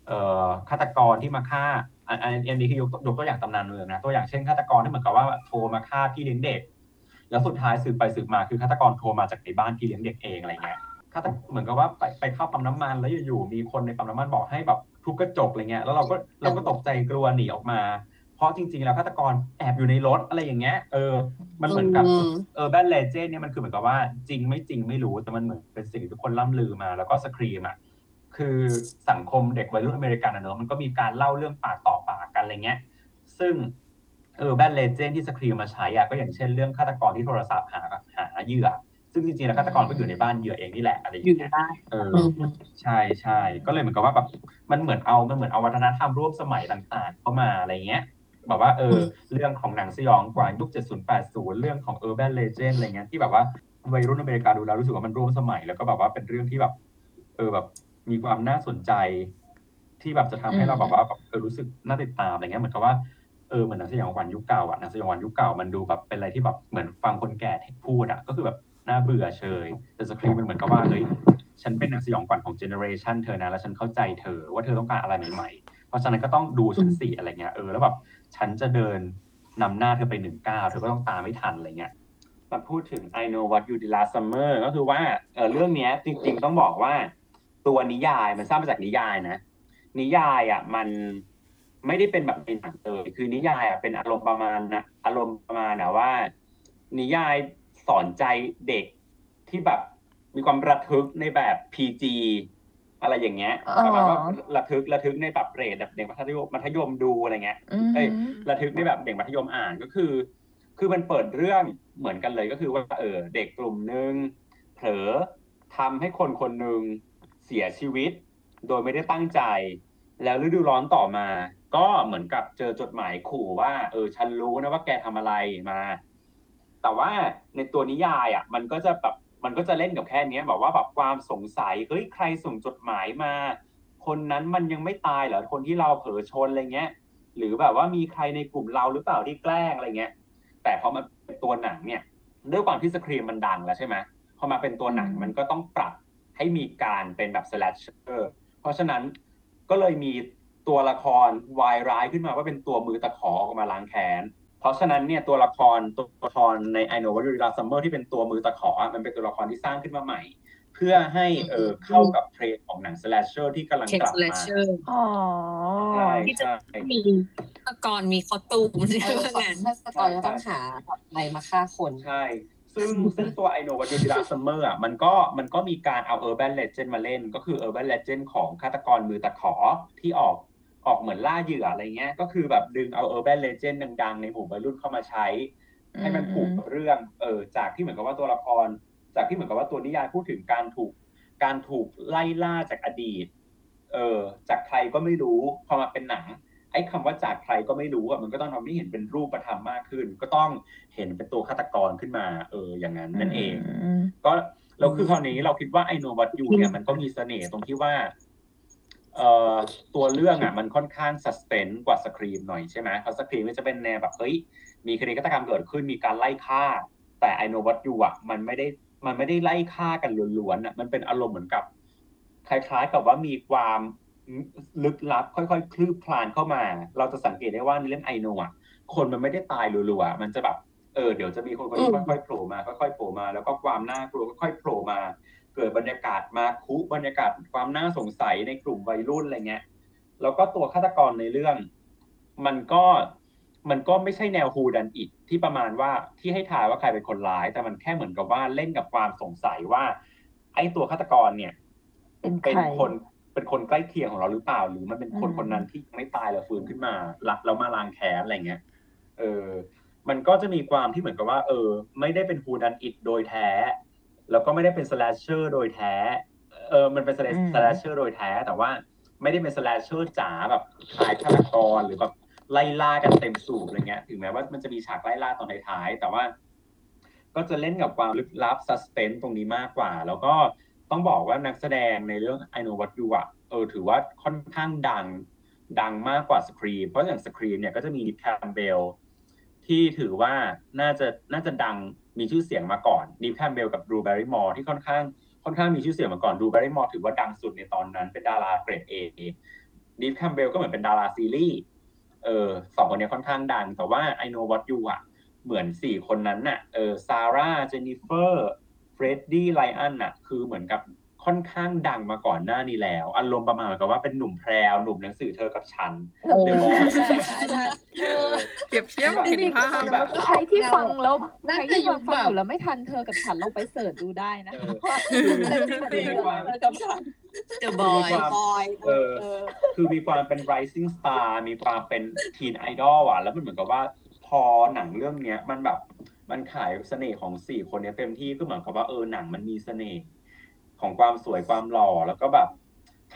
เอ่อฆาตกรที่มาฆ่าอันอันอันนี้คือยกยกตัวอย่างตำนานเมืองนะตัวอย่างเช่นฆาตกรที่เหมือนกับว่าโทรมาฆ่าพี่เลี้ยงเด็ก แล้วสุดท้ายสืบไปสืบมาคือฆาตกรโทรมาจากในบ้านพี่เลี้ยงเด็กเองอะไรเงี้ยฆาตเหมือนกับว่าไปไปเข้าปั๊มน้ำมันแล้วอยู่ๆมีคนในปั๊มน้ำมันบอกให้แบบทุบกระจกอะไรเงี้ยแล้วเราก็เราก็ตกใจกลัวหนีออกมา เพราะจริง ๆ แล้วฆาตกรแอบอยู่ในรถอะไรอย่างเงี้ยเออ มันเหมือนกับอืมเออแบนเลเจนเนี่ยมันคือเหมือนกับว่าจริงไม่จริงไม่รู้แต่มันเหมือนเป็นสิ่งที่ทุกคนล่ำลือมา แล้วก็สครีมอะคือสังคมเด็กวัยรุ่นอเมริกันอะเนอะมันก็มีการเล่าเรื่องปากต่อปากกันอะไรเงี้ย ซึ่ง เออแบนเลเจนที่สครีมมาใช้อะก็อย่างเช่นเรื่องฆาตกรที่โทรศัพท์หาหาเหยื่อ ซึ่งจริงๆแล้วฆาตกรก็อยู่ในบ้านเหยื่อเองนี่แหละอะไรอย่างอยู่เงี้ยได้เอออืมใช่ใช่ก็เลยเหมือนกับว่าแบบมันเหมือนเอามันเหมือนเอาวัฒนธรรมร่วมสมัยต่างๆ เข้ามาอะไรเงี้ยแบบว่าเออเรื่องของหนังสยองขวัญยุค70 80 เรื่องของ Urban Legend อะไรเงี้ยที่แบบว่าวัยรุ่นอเมริกาดูแล้วรู้สึกว่ามันร่วมสมัยแล้วก็แบบว่าเป็นเรื่องที่แบบ เออแบบมีความน่าสนใจ ที่แบบจะทำให้เราแบบว่าแบบเออรู้สึกน่าติดตามอะไรเงี้ยเหมือนกับว่า เออเหมือนหนังสยองขวัญยุคเก่าอะหนังสยองขวัญยุคเก่ามันดูแบบเป็นอะไรที่แบบเหมือนฟังคนแก่พูดอะก็คือแบบน่าเบื่อเชยแต่ Scream มันเหมือนกับว่าเฮ้ยฉันเป็นหนังสยองขวัญของ generation เธอนะแล้วฉันเข้าใจเธอว่าเธอต้องการอะไรใหม่ๆ เพราะฉะนั้นก็ต้องดูฉันสิอะไรเงี้ยเออแล้วแบบฉันจะเดินนำหน้าเธอไปหนึ่งก้าวเธอก็ต้องตามไม่ทันอะไรเงี้ยมาพูดถึง I know what you did last summer ก็คือว่าเออเรื่องเนี้ยจริง ๆ ต้องบอกว่า ตัวนิยายมันสร้างมาจากนิยายนะ นิยายอะมัน ไม่ได้เป็นแบบในหนังเลยคือนิยายอะเป็นอารมณ์ประมาณนะอารมณ์ประมาณนะว่า นิยายสอนใจเด็กที่แบบมีความระทึกในแบบ PG อะไรอย่างเงี้ยอ๋อประมาณว่าระทึกระทึกในแบบเรทแบบเด็กมัธยมมัธยมดูอะไรเงี้ยอืมเอ้ยระทึกในแบบเด็กมัธยมอ่านก็คือ คือมันเปิดเรื่องเหมือนกันเลยก็คือว่าเออเด็กกลุ่มหนึ่งเผลอทำให้คนคนหนึ่งเสียชีวิต โดยไม่ได้ตั้งใจ แล้วฤดูร้อนต่อมา ก็เหมือนกับเจอจดหมายขู่ว่า เออ ฉันรู้นะว่าแกทำอะไรมา แต่ว่าในตัวนิยายอะ มันก็จะแบบมันก็จะเล่นกับแค่เนี้ยบอกว่าแบบความสงสัยเฮ้ยใครส่งจดหมายมา คนนั้นมันยังไม่ตายเหรอคนที่เราเผลอชนอะไรเงี้ย หรือแบบว่ามีใครในกลุ่มเราหรือเปล่าที่แกล้งอะไรเงี้ย แต่พอมาเป็นตัวหนังเนี่ยด้วยความที่สครีมมันดังแล้วใช่ไหมพอมาเป็นตัวหนังอืมมันก็ต้องปรับให้มีการเป็นแบบ slasher เพราะฉะนั้นก็เลยมี ตัวละครวายร้ายขึ้นมาว่าเป็นตัวมือตะขอออกมาล้างแค้นเพราะฉะนั้นเนี่ยตัวละครตัวละครใน I know what you did last summer ที่เป็นตัวมือตะขออะมันเป็นตัวละครที่สร้างขึ้นมาใหม่ เพื่อให้เออเข้ากับเทรนด์ของหนัง slasher ที่กำลังเช็คกลับสเลมาเชอร์อ๋อใช่ที่จะใช่มีตะกอนมีคอตูมใช่ไหมงั้นถ้าสกอยก็ต้องหาอะไรมาฆ่าคนใช่ซึ่งซึ่งตัว I know what you did last summer อะมันก็มันก็มีการเอา urban legend มาเล่น ก็คือ urban legend ของฆาตกรมือตะขอที่ออก ออกเหมือนล่าเหยื่ออะไรเงี้ย ก็คือแบบดึงเอา urban legend ดังๆ ในหมู่วัยรุ่นเข้ามาใช้ ให้มันผูกกับเรื่องเออจากที่เหมือนกับว่าตัวละคร จากที่เหมือนกับว่าตัวนิยายพูดถึงการถูกการถูกไล่ล่าจากอดีต เออจากใครก็ไม่รู้พอมาเป็นหนังไอ้คำว่าจากใครก็ไม่รู้อะมันก็ต้องทำให้เห็นเป็นรูปธรรมมากขึ้น ก็ต้องเห็นเป็นตัวฆาตกรขึ้นมา เออ อย่างนั้นนั่นเองมก็แล้วคือคราวนี้เราคิดว่าไอโนวัตยูเนี่ยมันก็มีเสน่ห์ตรงที่ว่าเอ่อ ตัวเรื่องอะมันค่อนข้างสัสเปนกว่าสครีมหน่อยใช่ไหมเพราะสครีมมันจะเป็นแนวแบบเฮ้ยมีคดีฆาตกรรมเกิดขึ้นมีการไล่ฆ่า แต่ไอโนวัตยูอะมันไม่ได้มันไม่ได้ไล่ฆ่ากันล้วนๆอะมันเป็นอารมณ์เหมือนกับ คล้ายๆกับว่ามีความลึกลับ ค่อยๆ คลืบคลานเข้ามา เราจะสังเกตได้ว่าในเรื่องไอโนอะคนมันไม่ได้ตายรัวๆมันจะแบบเออเดี๋ยวจะมีคนคนนี้ค่อยๆโผล่มาค่อยๆโผล่มา แล้วก็ความน่ากลัวค่อยๆโผล่มา เกิดบรรยากาศมาคุบรรยากาศความน่าสงสัยในกลุ่มวัยรุ่นอะไรเงี้ย แล้วก็ตัวฆาตกรในเรื่อง มันก็มันก็ไม่ใช่แนวฮูดันอิดที่ประมาณว่าที่ให้ทายว่าใครเป็นคนร้าย แต่มันแค่เหมือนกับว่าเล่นกับความสงสัยว่า ไอ้ตัวฆาตกรเนี่ย เป็นใครเป็นคนเป็นคนใกล้เคียงของเราหรือเปล่า หรือมันเป็นคนอืมคนนั้นที่ยังไม่ตายแล้วฟื้นขึ้นมาลักแล้วมาลางแค้นอะไรเงี้ยเออ มันก็จะมีความที่เหมือนกับว่า เออ ไม่ได้เป็นฮูดันอิดโดยแท้ แล้วก็ไม่ได้เป็นสแลชเชอร์โดยแท้ เออมันเป็น slasher โดยแท้ แต่ว่าไม่ได้เป็น slasher จ๋าแบบขายฆาตกรหรือแบบไล่ล่ากันเต็มสูบอะไรเงี้ย ถึงแม้ว่ามันจะมีฉากไล่ล่าตอนท้ายๆ แต่ว่า ก็จะเล่นกับความลึกลับ suspense ตรงนี้มากกว่า แล้วก็ต้องบอกว่านักแสดงในเรื่อง I know what you อะเออถือว่าค่อนข้างดังดังมากกว่า Scream เพราะอย่าง Scream เนี่ยก็จะมีดิแคมเบลที่ถือว่าน่าจะน่าจะดัง มีชื่อเสียงมาก่อนดิแคมเบลกับดูแบริมอร์ที่ค่อนข้างค่อนข้างมีชื่อเสียงมาก่อนดูแบริมอร์ถือว่าดังสุดในตอนนั้นเป็นดาราเกรดเอดิแคมเบลก็เหมือนเป็นดาราซีรีส์เออสองคนนี้ค่อนข้างดัง แต่ว่า I know what you อะเหมือนสี่คนนั้นน่ะเออซาร่าเจนนิเฟอร์เฟรดดี้ไลอันน่ะคือเหมือนกับ ค่อนข้างดังมาก่อนหน้านี้แล้ว อารมณ์ประมาณกับว่าเป็นหนุ่มแพรวหนุ่มหนังสือเธอกับฉันเดี๋ยวบอกใช่ใช่ใช่เปรียบเทียบแบบเห็นภาพแบบใครที่ฟังแล้วน่าใครจะที่ยุฟัคงแบบอยู่แล้วไม่ทันเธอกับฉันลองไปเสิร์ชดูได้นะเออว่าอะไรที่มันเป็นอะไรกับฉันเดอะบอยมีความบอยเออ คือมีความเป็น rising star มีความเป็น teen idol อะ แล้วมันเหมือนกับว่าพอหนังเรื่องเนี้ยมันแบบมันขายเสน่ห์ของสี่คนเนี้ยเต็มที่ก็เหมือนกับว่าเออหนังมันมีเสน่ห์ ของความสวยความหล่อแล้วก็แบบ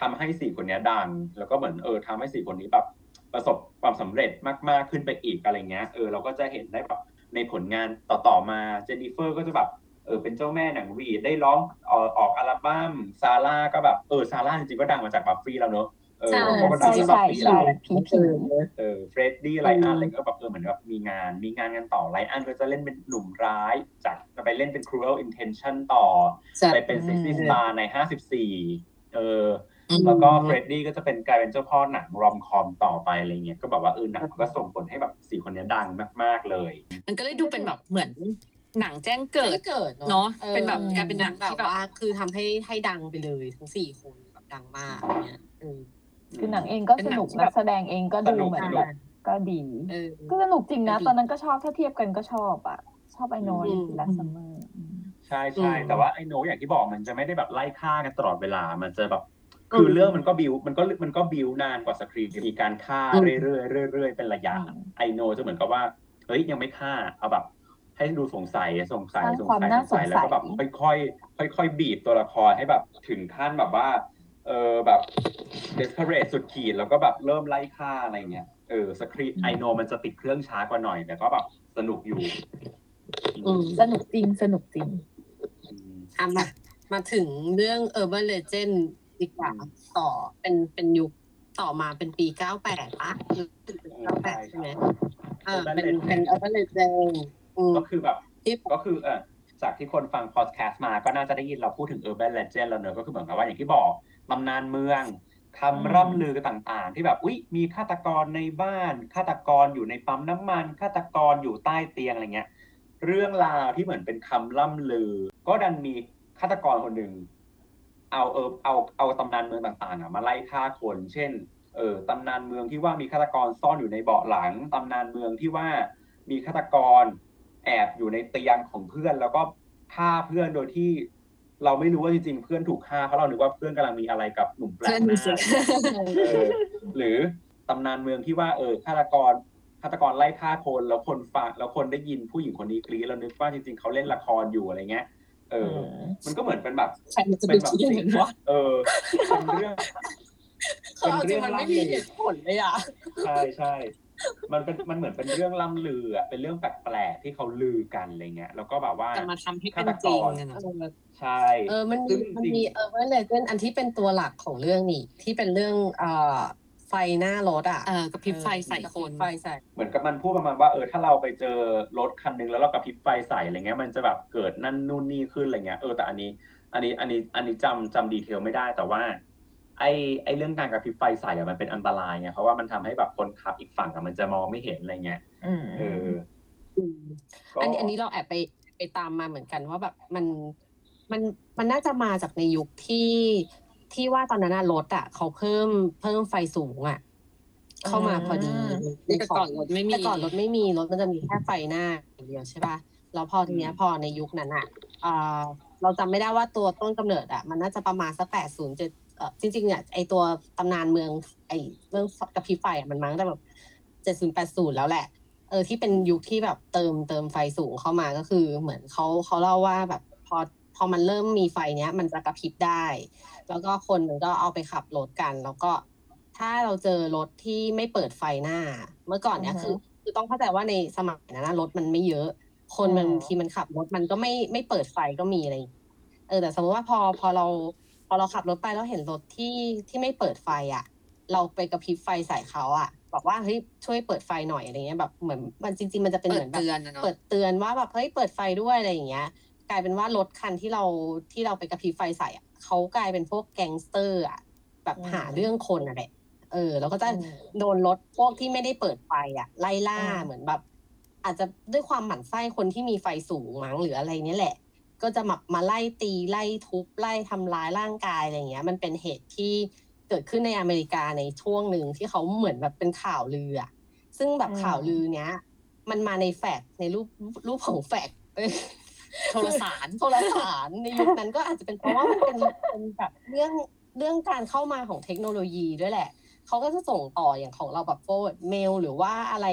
ทำให้สี่คนนี้ดังแล้วก็เหมือนเออทำให้สี่คนนี้แบบประสบความสำเร็จมากๆขึ้นไปอีกอะไรเงี้ยเออเราก็จะเห็นได้แบบในผลงานต่อๆมาเจนนิเฟอร์ก็จะแบบเออเป็นเจ้าแม่หนังหวีดได้ร้องออออกอัลบั้มซาร่าก็แบบเออซาร่าจริงๆก็ดังมาจากบัฟฟี่แล้วเนอะ เออใช่เขาก็ดังใช่จากบัฟใช่ฟี่ใช่แล้วผีผีเออเฟรดดี้ไลอันอะไรก็แบบเออเหมือนแบบมีงาน มีงานกันต่อไลอันก็จะเล่นเป็นหนุ่มร้าย จากไปเล่นเป็น cruel intention ต่อจะไปเป็นเซ็กซี่สตาร์ใน 54 เอออืมแล้วก็เฟรดดี้ก็จะเป็นกลายเป็นเจ้าพ่อหนังรอมคอมต่อไปอะไรเงี้ย ก็แบบว่าเออหนังก็ส่งผลให้แบบสี่คนเนี้ยดังมาก ๆ เลย มันก็เลยดูเป็นแบบเหมือนหนังแจ้งเกิด เกิดเนอะออเป็นแบบกลายเป็นหนังที่แบบแบบ ว่า คือทำให้ให้ดังไปเลยทั้งสี่คนแบบดังมากอะไรเงี้ยเออ คือหนังเองก็เป็นสหนังนุกที่นัแบกบแสดงเองก็สดูนุกเหมือนสนุแบกบก็ดีเออก็สนุกจริงนะก็ดีตอนนั้นก็ชอบถ้าเทียบกันก็ชอบอะ ชอบไอโนอืนม last summerใช่ใช่อืมแต่ว่า I know อย่างที่บอกมันจะไม่ได้แบบไล่ฆ่ากันตลอดเวลามันจะแบบคืออืมเรื่องมันก็บิวมันก็มันก็บิวนานกว่าสคริปต์มีการฆ่าอืมเรื่อยๆเรื่อยๆเป็นระยะอืม I know จะเหมือนกับว่าเฮ้ยยังไม่ฆ่าเอาแบบให้ดูสงสัยสงสัยสร้างสงความสัยน่าสงสัยสงสัยแล้วก็แบบค่อยๆค่อยๆบีบตัวละครให้แบบถึงขั้นแบบว่า เออแบบ desperate สุดขีดแล้วก็แบบเริ่มไล่ฆ่าอะไรเงี้ยเออ Scream I know มันจะติดเครื่องช้ากว่าหน่อย แต่ก็แบบสนุกอยู่อืมสนุกจริงสนุกจริงอืมอะมามาถึงเรื่อง Urban Legend ดีกว่าอืมต่อเป็นเป็นยุคต่อมาเป็นปี 98ปะหรือเป็น98 ใช่ไหมเออเป็นเป็น Urban Legend อืมก็คือแบบที่ก็คือเออจากที่คนฟังพอดแคสต์มาก็น่าจะได้ยินเราพูดถึง Urban Legend แล้วเนอะก็คือเหมือนกับว่าอย่างที่บอก ตำนานเมืองอืมคำร่ำลือต่างๆ ที่แบบอุ๊ยมีฆาตกรในบ้านฆาตกรอยู่ในปั๊มน้ำมันฆาตกรอยู่ใต้เตียงอะไรเงี้ย เรื่องราวที่เหมือนเป็นคำล่ำลือ ก็ดันมีฆาตกรคนหนึ่งเอาเออเอาเอาตำนานเมืองต่างๆอะมาไล่ฆ่าคน เช่นเออตำนานเมืองที่ว่ามีฆาตกรซ่อนอยู่ในเบาะหลังตำนานเมืองที่ว่ามีฆาตกรแอบอยู่ในเตียงของเพื่อนแล้วก็ฆ่าเพื่อนโดยที่ เราไม่รู้ว่าจริงๆเพื่อนถูกฆ่าเพราะเรานึกว่าเพื่อนกำลังมีอะไรกับหนุ่มแปลกเพื่อนหมีน้าเซ็กเออหรือตำนานเมืองที่ว่าเออฆาตกรฆาตกรไล่ฆ่าคนแล้วคนฟังแล้วคนได้ยินผู้หญิงคนนี้กรี๊ดแล้วนึกว่าจริงๆเขาเล่นละครอยู่อะไรเงี้ยเอออมมันก็เหมือนเป็นแบบใครมันจะไปเป็นแบบคิดอย่างนั้นวะเออเป็นเรื่องเขาเอาจริงมันไม่มีเหตุผลเลยอะใช่ใช่ มันเป็นมันเหมือนเป็นเรื่องล่ำลืออะเป็นเรื่องแปลกๆที่เขาลือกันอะไรเงี้ยแล้วก็แบบว่าจะมาทำให้เป็นจริงอะนะใช่เออมันซึ่มีงมันจริงมีเออเเลเจนอันที่เป็นตัวหลักของเรื่องนี่ ที่เป็นเรื่องเอ่อไฟหน้ารถอะเออกระพริบไฟใส่คน ไฟใส่ เหมือนกับมันพูดประมาณว่าเออถ้าเราไปเจอรถคันหนึงแล้วเรากระพริบไฟใส่อะไรเงี้ยมันจะแบบเกิดนั่นนู่นนี่ขึ้นอะไรเงี้ยเออแต่อันนี้ อันนี้อันนี้อันนี้จำจำดีเทลไม่ได้แต่ว่า ไอไอเรื่องการกระพริบไฟใส่อะมันเป็นอันตรายไงเพราะว่ามันทำให้แบบคนขับอีกฝั่งอะมันจะมองไม่เห็นอะไรเงี้ยอืมเอออืมก็อันนี้อันนี้เราแอบไปไปตามมาเหมือนกันว่าแบบมันมันมันน่าจะมาจากในยุคที่ที่ว่าตอนนั้นอะรถอะเขาเพิ่มเพิ่มไฟสูงอะเข้ามาพอดีแต่ก่อนรถไม่มีแต่ก่อนรถไม่มีรถมันจะมีแค่ไฟหน้าอย่างเดียวใช่ป่ะแล้วพอทีเนี้ยพอในยุคนั้นอะอ่าเราจำไม่ได้ว่าตัวต้นกำเนิดอะมันน่าจะประมาณสักแปดศูนย์เจ็ดเออ จริงๆเนี่ยไอตัวตำนานเมือง ไอเรื่องกระพริบไฟอะมันมาตั้งแต่แบบเจ็ดศูนย์แปดศูนย์แล้วแหละเออที่เป็นยุคที่แบบเติมเติมไฟสูงเข้ามาก็คือเหมือนเขาเขาเล่าว่าแบบพอพอมันเริ่มมีไฟเนี้ย มันจะกระพริบได้ แล้วก็คนมันก็เอาไปขับรถกัน แล้วก็ถ้าเราเจอรถที่ไม่เปิดไฟหน้า เมื่อก่อนเนี้ยอือฮึคือ คือต้องเข้าใจว่าในสมัยนั้นนะรถมันไม่เยอะ คนมันอืมบางทีมันขับรถมันก็ไม่ไม่เปิดไฟก็มีอะไรอย่างเงี้ยเออแต่สมมติว่าพอพอเรา พอเราขับรถไปแล้วเห็นรถที่ที่ไม่เปิดไฟอะ เราไปกระพริบไฟใส่เขาอะบอกว่าเฮ้ยช่วยเปิดไฟหน่อยอะไรเงี้ยแบบเหมือนมันจริง ๆ มันจะเป็นเปิเหมือนแบบดเตือนนะเนาะเปิดเตือนว่าแบบเฮ้ยเปิดไฟด้วยอะไรอย่างเงี้ย กลายเป็นว่ารถคันที่เราที่เราไปกระพริบไฟใส่อะเขากลายเป็นพวกแก๊งสเตอร์อะแบบอืมหาเรื่องคนอะแหละเออ แล้วก็จะอืมโดนรถพวกที่ไม่ได้เปิดไฟอะไล่ล่าอืมเหมือนแบบ อาจจะด้วยความหมั่นไส้คนที่มีไฟสูงมั้งหรืออะไรเนี้ยแหละ ก็จะมามาไล่ตีไล่ทุบไล่ทำร้ายร่างกายอะไรเงี้ย มันเป็นเหตุที่เกิดขึ้นในอเมริกาในช่วงหนึ่งที่เขาเหมือนแบบเป็นข่าวลืออะซึ่งแบบอืมข่าวลือเนี้ย มันมาในแฟกซ์ในรูปรูปของแฟกซ์เอ้ยโทรสารโทรสารในยุคนั้นก็อาจจะเป็นเพราะว่ามันเป็นเป็นแบบเรื่องเรื่องการเข้ามาของเทคโนโลยีด้วยแหละ เขาก็จะส่งต่ออย่างของเราแบบ forward mail หรือว่าอะไร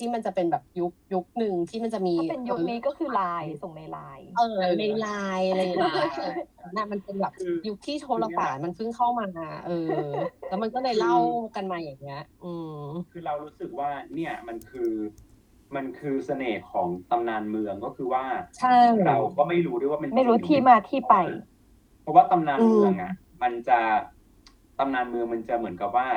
ที่มันจะเป็นแบบยุคยุคหนึ่งที่มันจะมีถ้าเป็นยุคนี้ก็คือไลน์ส่งในไลน์เออในไลน์อะไรอย่างเงี้ยน่ะมันเป็นแบบคือยุคที่โทรสารมันเพิ่งเข้ามาเออ แล้วมันก็เลยเล่ากันมาอย่างเงี้ย อืมคือเรารู้สึกว่าเนี่ยมันคือมันคือเสน่ห์ของตำนานเมืองก็คือว่าใช่เราก็ไม่รู้ด้วยว่ามันไม่รู้จงหอที่มาที่ไป เพราะว่าตำนานอืมเมืองอะ มันจะตำนานเมืองมันจะเหมือนกับว่า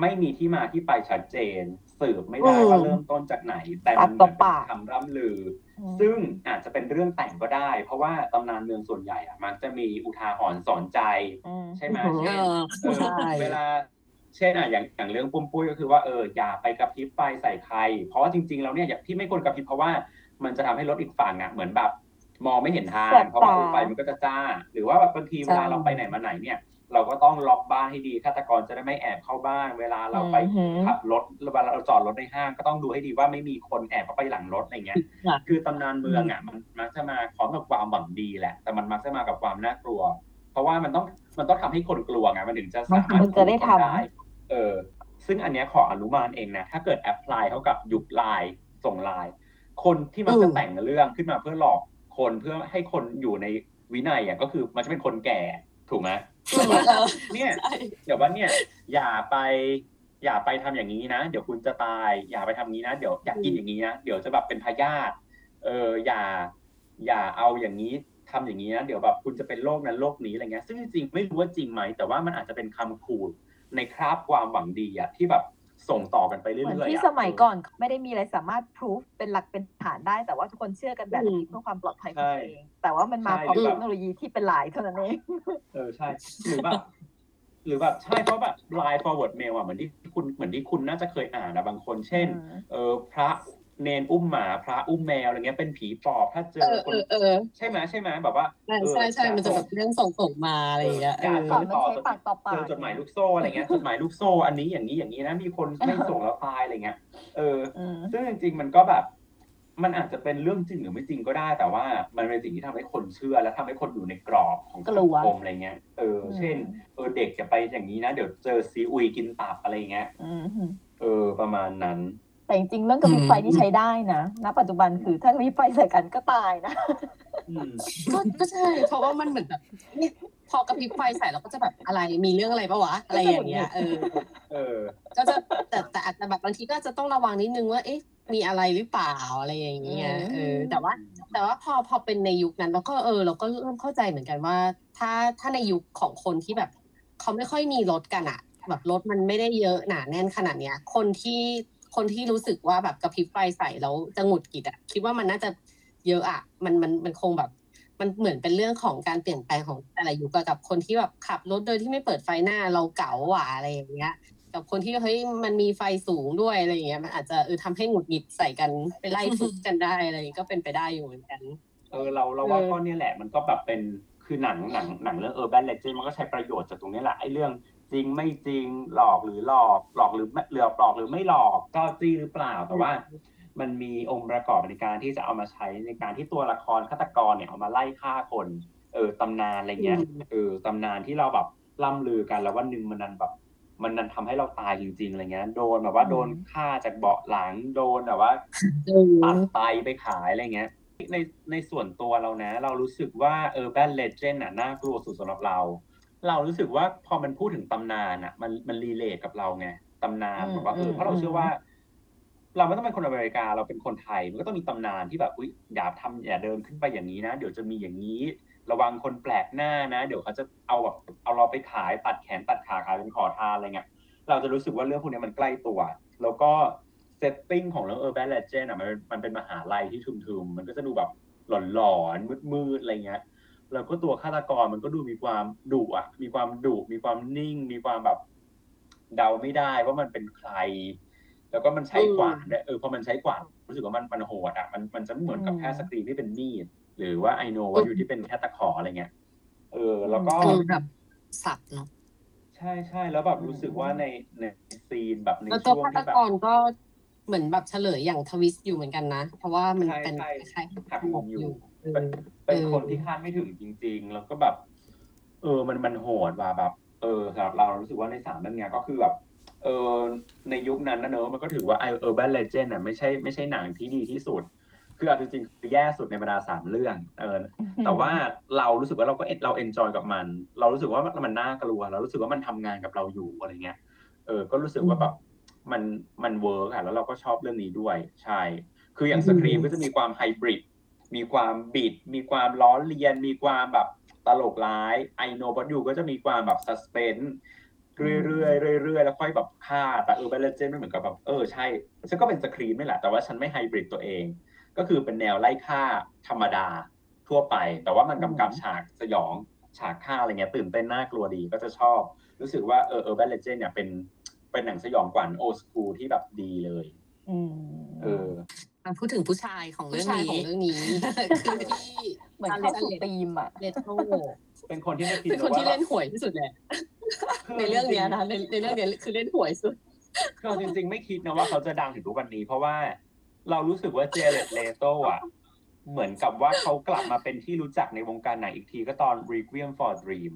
ไม่มีที่มาที่ไปชัดเจน สืบไม่ได้ว่าเริ่มต้นจากไหน แต่มันเหมือนเป็นคำร่ำลืออมซึ่งอาจจะเป็นเรื่องแต่งก็ได้ เพราะว่าตำนานเมืองส่วนใหญ่อะมักจะมีอุทาหรณ์สอนใจอืมใช่ไหมอือฮึเช่นเออเออใช่เวลาเช่นอะอย่างอย่างเรื่องปุ้มปุ้ยก็คือว่าเอออย่าไปกระพริบไฟใส่ใคร เพราะว่าจริงๆแล้วเนี่ยอย่างที่ไม่ควรกระพริบเพราะว่ามันจะทำให้รถอีกฝั่งอะเหมือนแบบ มองไม่เห็นทางแสบเพราะว่าตาไฟมันก็จะจ้า หรือว่าแบบบางทีเวลาใช่เราไปไหนมาไหนเนี่ย เราก็ต้องล็อกบ้านให้ดีฆาตกรจะได้ไม่แอบเข้าบ้าน เวลาเราไปอือหือขับรถเวลาเราจอดรถในห้างก็ต้องดูให้ดีว่าไม่มีคนแอบเข้าไปหลังรถอะไรเงี้ยค่ะคือตำนานเมืองอะมันมักจะมาพร้อมกับความหวังดีแหละ แต่มันมักจะมากับความน่ากลัว เพราะว่ามันต้องมันต้องทำให้คนกลัวไงมันถึงจะสามารถมันจะได้ทำควบคุมคนเออ ซึ่งอันเนี้ยขออนุมานเองนะถ้าเกิดแอพพลายเข้ากับยุคไลน์ส่งไลน์คนที่มักจะอืมแต่งเรื่องขึ้นมาเพื่อหลอกคนเพื่อให้คนอยู่ในวินัยอะก็คือมันจะเป็นคนแก่ถูกไหม เนี่ยเดี๋ยวว่าเนี่ย อย่าไป อย่าไปทำอย่างนี้นะ เดี๋ยวคุณจะตาย อย่าไปทำงี้นะ เดี๋ยวอย่ากินอย่างนี้นะ เดี๋ยวจะแบบเป็นพยาธิเออ อย่า อย่าเอาอย่างนี้ทำอย่างนี้นะเดี๋ยวแบบคุณจะเป็นโรคนั้นโรคนี้อะไรเงี้ย ซึ่งจริงๆไม่รู้ว่าจริงไหม แต่ว่ามันอาจจะเป็นคำคูดในคราบความหวังดีอะที่แบบ ส่งต่อกันไปเรื่อยเหๆมือนที่อะสมัยก่อนไม่ได้มีอะไรสามารถพิสูจเป็นหลักเป็นฐานได้ แต่ว่าทุกคนเชื่อกันแบบนี้อืมเพื่อความปลอดภัยของตัวเอง แต่ว่ามันมาพร้อมเทคโนโลยีที่เป็นหลายเท่านั้นเองเออใช่หรือแบบหรือแบบใช่เพราะแบบ line forward mail อะเหมือนที่คุณเหมือนที่คุณน่าจะเคยอ่านนะบางคน เช่น เออพระ เนนอุ้มหมาพระอุ้มแมวอะไรเงี้ยเป็นผีปอบถ้าเจเอออคเอนอเออใช่ไหมใช่ไหมแบบว่าใช่เออใช่ใช่อย่ามันจะแบบเรื่องส่งส่งมาอะไรอย่างเงี้ยอย่าเออก่อนมันใช้ปากต่อปากเจอจดหมายลูกโซ่อะไรเงี้ยจดหมายลูกโซ่อันนี้อย่างนี้อย่างนี้นะมีคนไม่ส่งแล้วตายอะไรเงี้ยเอออืมซึ่งจริงๆมันก็แบบ มันอาจจะเป็นเรื่องจริงหรือไม่จริงก็ได้ แต่ว่ามันเป็นสิ่งที่ทำให้คนเชื่อและทำให้คนอยู่ในกรอบของกสัลังวคมอะไรเงี้ยเออเช่นเออเด็กจะไปอย่างนี้นะเดี๋ยวเจอซีอุยกินตับอะไรเงี้ยอืมเออประมาณนั้น แต่จริงๆเรื่องกระพริบไฟนี่ใช้ได้นะณปัจจุบันคือถ้ากระพริบไฟใส่กันก็ตายนะอืมก็ก็ใช่เพราะว่ามันเหมือนแบบเนี่ยพอกระพริบไฟใส่เราก็จะแบบอะไรมีเรื่องอะไรปะวะอะไรอย่างเงี้ยเออเออ ก็จะแต่แต่อาจจะแบบบางทีก็จะต้องระวังนิดนึงว่าเอ๊ะมีอะไรหรือเปล่าอะไรอย่างเงี้ยเออแต่ว่า แต่ว่าพอพอเป็นในยุคนั้นเราก็เออ เราก็เริ่มเข้าใจเหมือนกันว่า ถ้าถ้าในยุคของคนที่แบบ เขาไม่ค่อยมีรถกันอะแบบรถมันไม่ได้เยอะหนาแน่นขนาดเนี้ย คนที่ คนที่รู้สึกว่าแบบกระพริบไฟใส่แล้วจะหงุดหงิดอะคิดว่ามันน่าจะเยอะอะมันมันมันคงแบบ มันเหมือนเป็นเรื่องของการเปลี่ยนแปลงของแต่ละยุคกับคนที่แบบขับรถโดยที่ไม่เปิดไฟหน้าเราเก๋าหว่าอะไรอย่างเงี้ยกับคนที่เฮ้ยมันมีไฟสูงด้วยอะไรอย่างเงี้ยมันอาจจะเออทำให้หงุดหงิดใส่กันไปไล่ทุบกันได้อะไรก็เป็นไปได้อยู่เหมือนกันเออเราเราว่าเออก็เนี่ยแหละมันก็แบบเป็นคือหนังหนังหนังเรื่อง Urban Legend มันก็ใช้ประโยชน์จากตรงนี้แหละไอ้เรื่อง จริงไม่จริงหลอกหรือหลอก หลอกหรือไม่หลอกหลอกหรือไม่หลอกก็จริงหรือเปล่าแต่ว่า มันมีองค์ประกอบในการที่จะเอามาใช้ในการที่ตัวละครฆาตกรเนี่ยเอามาไล่ฆ่าคนเออตำนานอะไรเงี้ยอืมเออตำนานที่เราแบบล่ำลือกันแล้ววันหนึ่งมันนันแบบ มันนันทำให้เราตายจริงๆอะไรเงี้ยโดนแบบว่าโดนฆ่าจากเบาะหลังโดนแบบว่าเออตัดไตไปขายอะไรเงี้ยในในส่วนตัวเรานะ เรารู้สึกว่า Urban Legend น่ะน่ากลัวสุดสำหรับเรา เรารู้สึกว่าพอมันพูดถึงตำนานอะ มันมันรีเลทกับเราไงตำนานอืมแบบว่าเอออืมเพราะเราเชื่อว่า เราไม่ต้องเป็นคนอเมริกาเราเป็นคนไทย มันก็ต้องมีตำนานที่แบบอุ้ยอย่าทำอย่าเดินขึ้นไปอย่างนี้นะ เดี๋ยวจะมีอย่างนี้ ระวังคนแปลกหน้านะ เดี๋ยวเขาจะเอาแบบเอาเราไปขายตัดแขนตัดขาขายเป็นขอทานอะไรเงี้ยเราจะรู้สึกว่าเรื่องพวกนี้มันใกล้ตัว แล้วก็ setting ของเรื่อง Urban Legend อะมันมันเป็นมหาลัยที่ทึมๆมันก็จะดูแบบหลอนๆมืดๆอะไรเงี้ย แล้วก็ตัวฆาตกรมันก็ดูมีความดุอะ มีความดุมีความนิ่ง มีความแบบ เดาไม่ได้ว่ามันเป็นใคร แล้วก็มันใช้ขวานด้วยเออพอมันใช้ขวานรู้สึกว่ามันมันโหดอะมันมันจะไม่เหมือนกับอืมแค่ Scream ที่เป็นมีดหรือว่าไอโนว่าอยู่ที่เป็นแค่ตะขออะไรเงี้ยเออ แล้วก็คือแบบสับเนาะใช่ใช่แล้วแบบรู้สึกว่าในในซีนแบบในแล้วตัวช่วงฆาตที่แบบกรก็เหมือนแบบเฉลยอย่าง twist อยู่เหมือนกันนะ เพราะว่ามันใช่เป็นใช่คล้ายๆหักมุมอยู่ เออเป็นเออคนที่คาดไม่ถึงจริง ๆ แล้วก็แบบ เออ มันมันโหดว่ะแบบ เออสำหรับเรารู้สึกว่าในสามเรื่องเนี้ยก็คือแบบเออในยุคนั้นนะเนอะมันก็ถือว่าไอ Urban Legend อะไม่ใช่ไม่ใช่หนังที่ดีที่สุด คือเอาจริงๆคือแย่สุดในบรรดาสามเรื่องเออแต่ว่าเรารู้สึกว่าเราก็เรา enjoy กับมัน เรารู้สึกว่ามันน่ากลัว เรารู้สึกว่ามันทำงานกับเราอยู่อะไรเงี้ยเออ ก็รู้สึกว่าแบบมันมัน work อะแล้วเราก็ชอบเรื่องนี้ด้วย ใช่ คืออย่าง Scream ก็จะมีความไฮบริด มีความบิด มีความล้อเลียน มีความแบบตลกร้ายไอโนบัตยูก็จะมีความแบบ suspense เรื่อยๆเรื่อยๆแล้วค่อยแบบฆ่า แต่ Urban Legend ไม่เหมือนกับแบบเออใช่ฉันก็เป็น Scream ไม่แหละ แต่ว่าฉันไม่ไฮบริดตัวเอง ก็คือเป็นแนวไล่ฆ่าธรรมดาทั่วไป แต่ว่ามันกำกับฉากสยองฉากฆ่าอะไรเงี้ยตื่นเต้นน่ากลัวดีก็จะชอบ รู้สึกว่าเออเออเบลเลเจนเนี่ยเป็นเป็นหนังสยองขวัญโอสคูที่แบบดีเลยอืมเออ มันพูดถึงผู้ชายของผู้เรื่องชายนี้ของเรื่องนี้คือที่เหมือนเข้าสู่ธีมอะเลโทเป็นคนที่ไม่คิดเป็นคนว่าที่เล่นหวยที่สุดแหละคือในเรื่องเนี้ยนะในในเรื่องเนี้ยคือเล่นหวยสุดคือเอาจริง ๆ ไม่คิดนะว่าเขาจะดังถึงทุกวันนี้ เพราะว่าเรารู้สึกว่า Jared Leto อะ เหมือนกับว่าเขากลับมาเป็นที่รู้จักในวงการหนังอีกทีก็ตอน Requiem for a Dream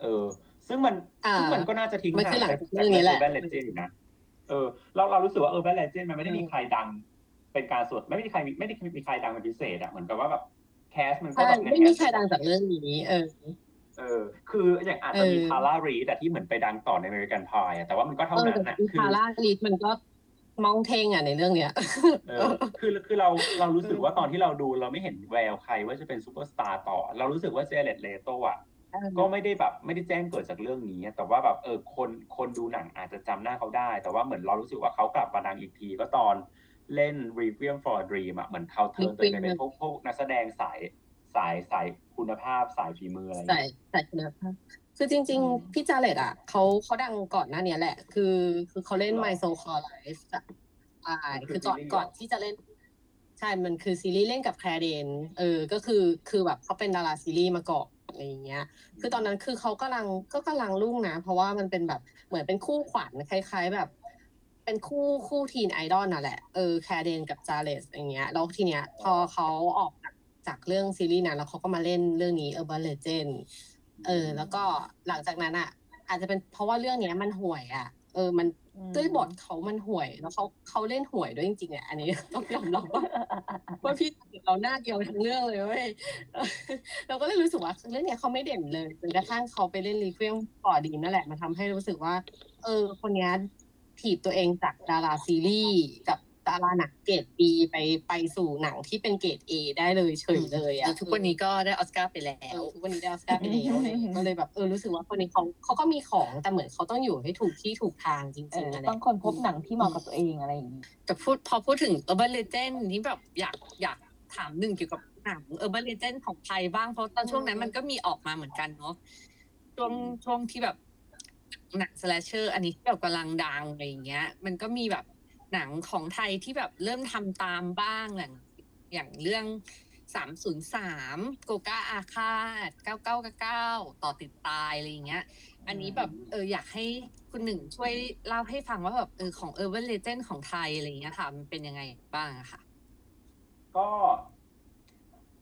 เออ ซึ่งมันอ่าซึ่งมันก็น่าจะทิ้งมันห่าคืงอหลังจากจากเรื่องนี้แหละ Urban Legend อยู่นะเออเราเรารู้สึกว่า Urban Legend มันไม่ได้มีใครดัง เป็นการส่วนไม่ได้มีใครไม่ได้มีใครดังเป็นพิเศษอะเหมือนกับว่าแบบ cast มันก็ใช่แบบแน่นๆไม่มีใครดังจากเรื่องนี้เออเออ คืออย่างอาจจะมีเออ Tara Reid แต่ที่เหมือนไปดังต่อใน American Pie แต่ว่ามันก็เท่าเออนั้นแต่นะอีคืคาร่าลีดมันก็มองเทงอะในเรื่องเนี้ยเออคือคือเราเรารู้สึกว่าตอนที่เราดูเราไม่เห็นแววใครว่าจะเป็นซูเปอร์สตาร์ต่อ เรารู้สึกว่า Jared Leto อะก็ไม่ได้แบบไม่ได้แจ้งเกิดจากเรื่องนี้ แต่ว่าแบบเออคนคนดูหนังอาจจะจำหน้าเขาได้ แต่ว่าเหมือนเรารู้สึกว่าเขากลับมาดังอีกทีก็ตอน เล่น Requiem for a Dream อะเหมือนเขา turn ตัวเองไปเป็นพวกพวกนักแสดงสายสายสายคุณภาพสายฝีมืออะไรอย่างใส่เงี้ยใส่คุณภาพ คือจริงอืมๆพี่จาเลตอะเขาเขาดังก่อนหน้าเนี้ยแหละ คือคือเขาเล่นหรอ My So Called Life อะใช่มันคืคืออก่อนซีรีส์ก่อนเหรอที่จะเล่น ใช่ มันคือซีรีส์เล่นกับแคลเดน เออ ก็คือคือแบบเขาเป็นดาราซีรีส์มาก่อนอะไรอย่างเงี้ย คือตอนนั้นคือเขากำลังก็กำลังรุ่งนะ เพราะว่ามันเป็นแบบเหมือนเป็นคู่ขวัญคล้าย ๆ แบบ เป็นคู่คู่ทีนไอดอลน่ะแหละ เออแคเดนกับจาเลสอย่างเงี้ย แล้วทีเนี้ยพอเขาออกจากจากเรื่องซีรีส์นั้นแล้วเขาก็มาเล่นเรื่องนี้ Urban Legend เออ แล้วก็หลังจากนั้นอะ อาจจะเป็นเพราะว่าเรื่องเนี้ยมันห่วย อะ เออ มันอืมด้วยบทเขามันห่วย แล้วเขาเขาเล่นห่วยด้วยจริงๆอะอันนี้ต้องยอมรับว่าว่าพี่เราหน้าเดียวทั้งเรื่องเลยเว้ยเราก็เลยรู้สึกว่าเรื่องเนี้ยเขาไม่เด่นเลยจนกระทั่งเขาไปเล่น Requiem for a Dream นั่นแหละมันทำให้รู้สึกว่า เออ คนเนี้ย ถีบตัวเองจากดาราซีรีส์กับดาราหนังเกรดบีไปไปสู่หนังที่เป็นเกรดเอได้เลยเฉยเลยแล้อะวทุกวันนี้ก็ได้ออสการ์ไปแล้เอวอทุกวันนี้ได้ออสการ์ไปแล้วอะไรอย่างเงี้ยก็เลยแบบเออรู้สึกว่าคนนี้เขาเขาก็มีของแต่เหมือนเขาต้องอยู่ให้ถูกที่ถูกทางจเอริงอๆอะไรต้องคนพบหนังที่เหมาะกับตัวเองอะไรอย่างนี้แต่พูดพอพูดถึง Urban Legend นี่แบบอยากอยากถามหนึ่งเกี่ยวกับหนัง Urban Legend ของไทยบ้างเพราะตอนช่วงนั้นมันก็มีออกมาเหมือนกันเนาะช่วงช่วงที่แบบ หนัง slasher อันนี้ที่แบบกำลังดังอะไรอย่างเงี้ย มันก็มีแบบหนังของไทยที่แบบเริ่มทำตามบ้างอย่างอย่างเรื่องสามศูนย์สามโกก้าอาฆาตเก้าเก้าเก้าต่อติดตายอะไรอย่างเงี้ย อันนี้แบบเอออยากให้คุณหนึ่งช่วยเล่าให้ฟังว่าแบบเออของ Urban Legend ของไทยอะไรอย่างเงี้ยค่ะ มันเป็นยังไงบ้างอะค่ะ ก็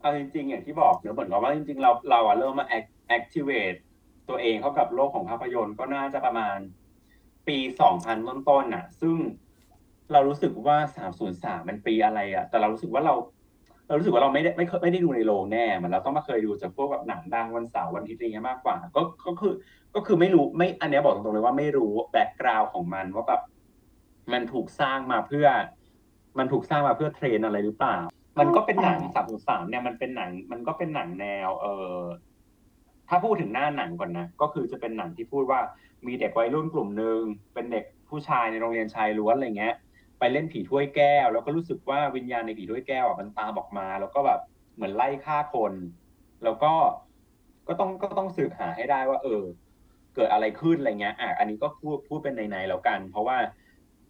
เอาจริงๆอย่างที่บอกเนอะเหมือนกับว่าจริงๆ เราเราอะเริ่มมา act- activate ตั วเองเข้ากับโลกของภาพยนตร์ก็น่าจะประมาณ ปี2000ต้นๆน่ะ ซึ่งเรารู้สึกว่า303มันปีอะไรอะแต่เรารู้สึกว่าเรา เรารู้สึกว่าเราไม่ได้ไม่เคยไม่ได้ดูในโรงแน่เหมือนเราต้องมาเคยดูจากพวกแบบหนังดังวันเสาร์วันอาทิตย์อะไรเงี้ยมากกว่า ก็ก็คือ ก็คือไม่รู้ไม่ อันเนี้ยบอกตรงๆเลยว่าไม่รู้ background ของมันว่าแบบมันถูกสร้างมาเพื่อ มันถูกสร้างมาเพื่อเทรนด์อะไรหรือเปล่า มันก็เป็นหนังสามสามเนี่ยมันเป็นหนัง มันก็เป็นหนังแนว เออ ถ้าพูดถึงหน้าหนังก่อนนะ ก็คือจะเป็นหนังที่พูดว่ามีเด็กวัยรุ่นกลุ่มหนึ่งเป็นเด็กผู้ชายในโรงเรียนชายล้วนอะไรเงี้ย ไปเล่นผีถ้วยแก้ว แล้วก็รู้สึกว่าวิญญาณในผีถ้วยแก้วอะมันตามออกมา แล้วก็แบบเหมือนไล่ฆ่าคน แล้วก็ก็ต้องก็ต้องสืบหาให้ได้ว่า เออ เกิดอะไรขึ้นอะไรเงี้ยอะอันนี้ก็พูดพูดเป็นในๆแล้วกัน เพราะว่า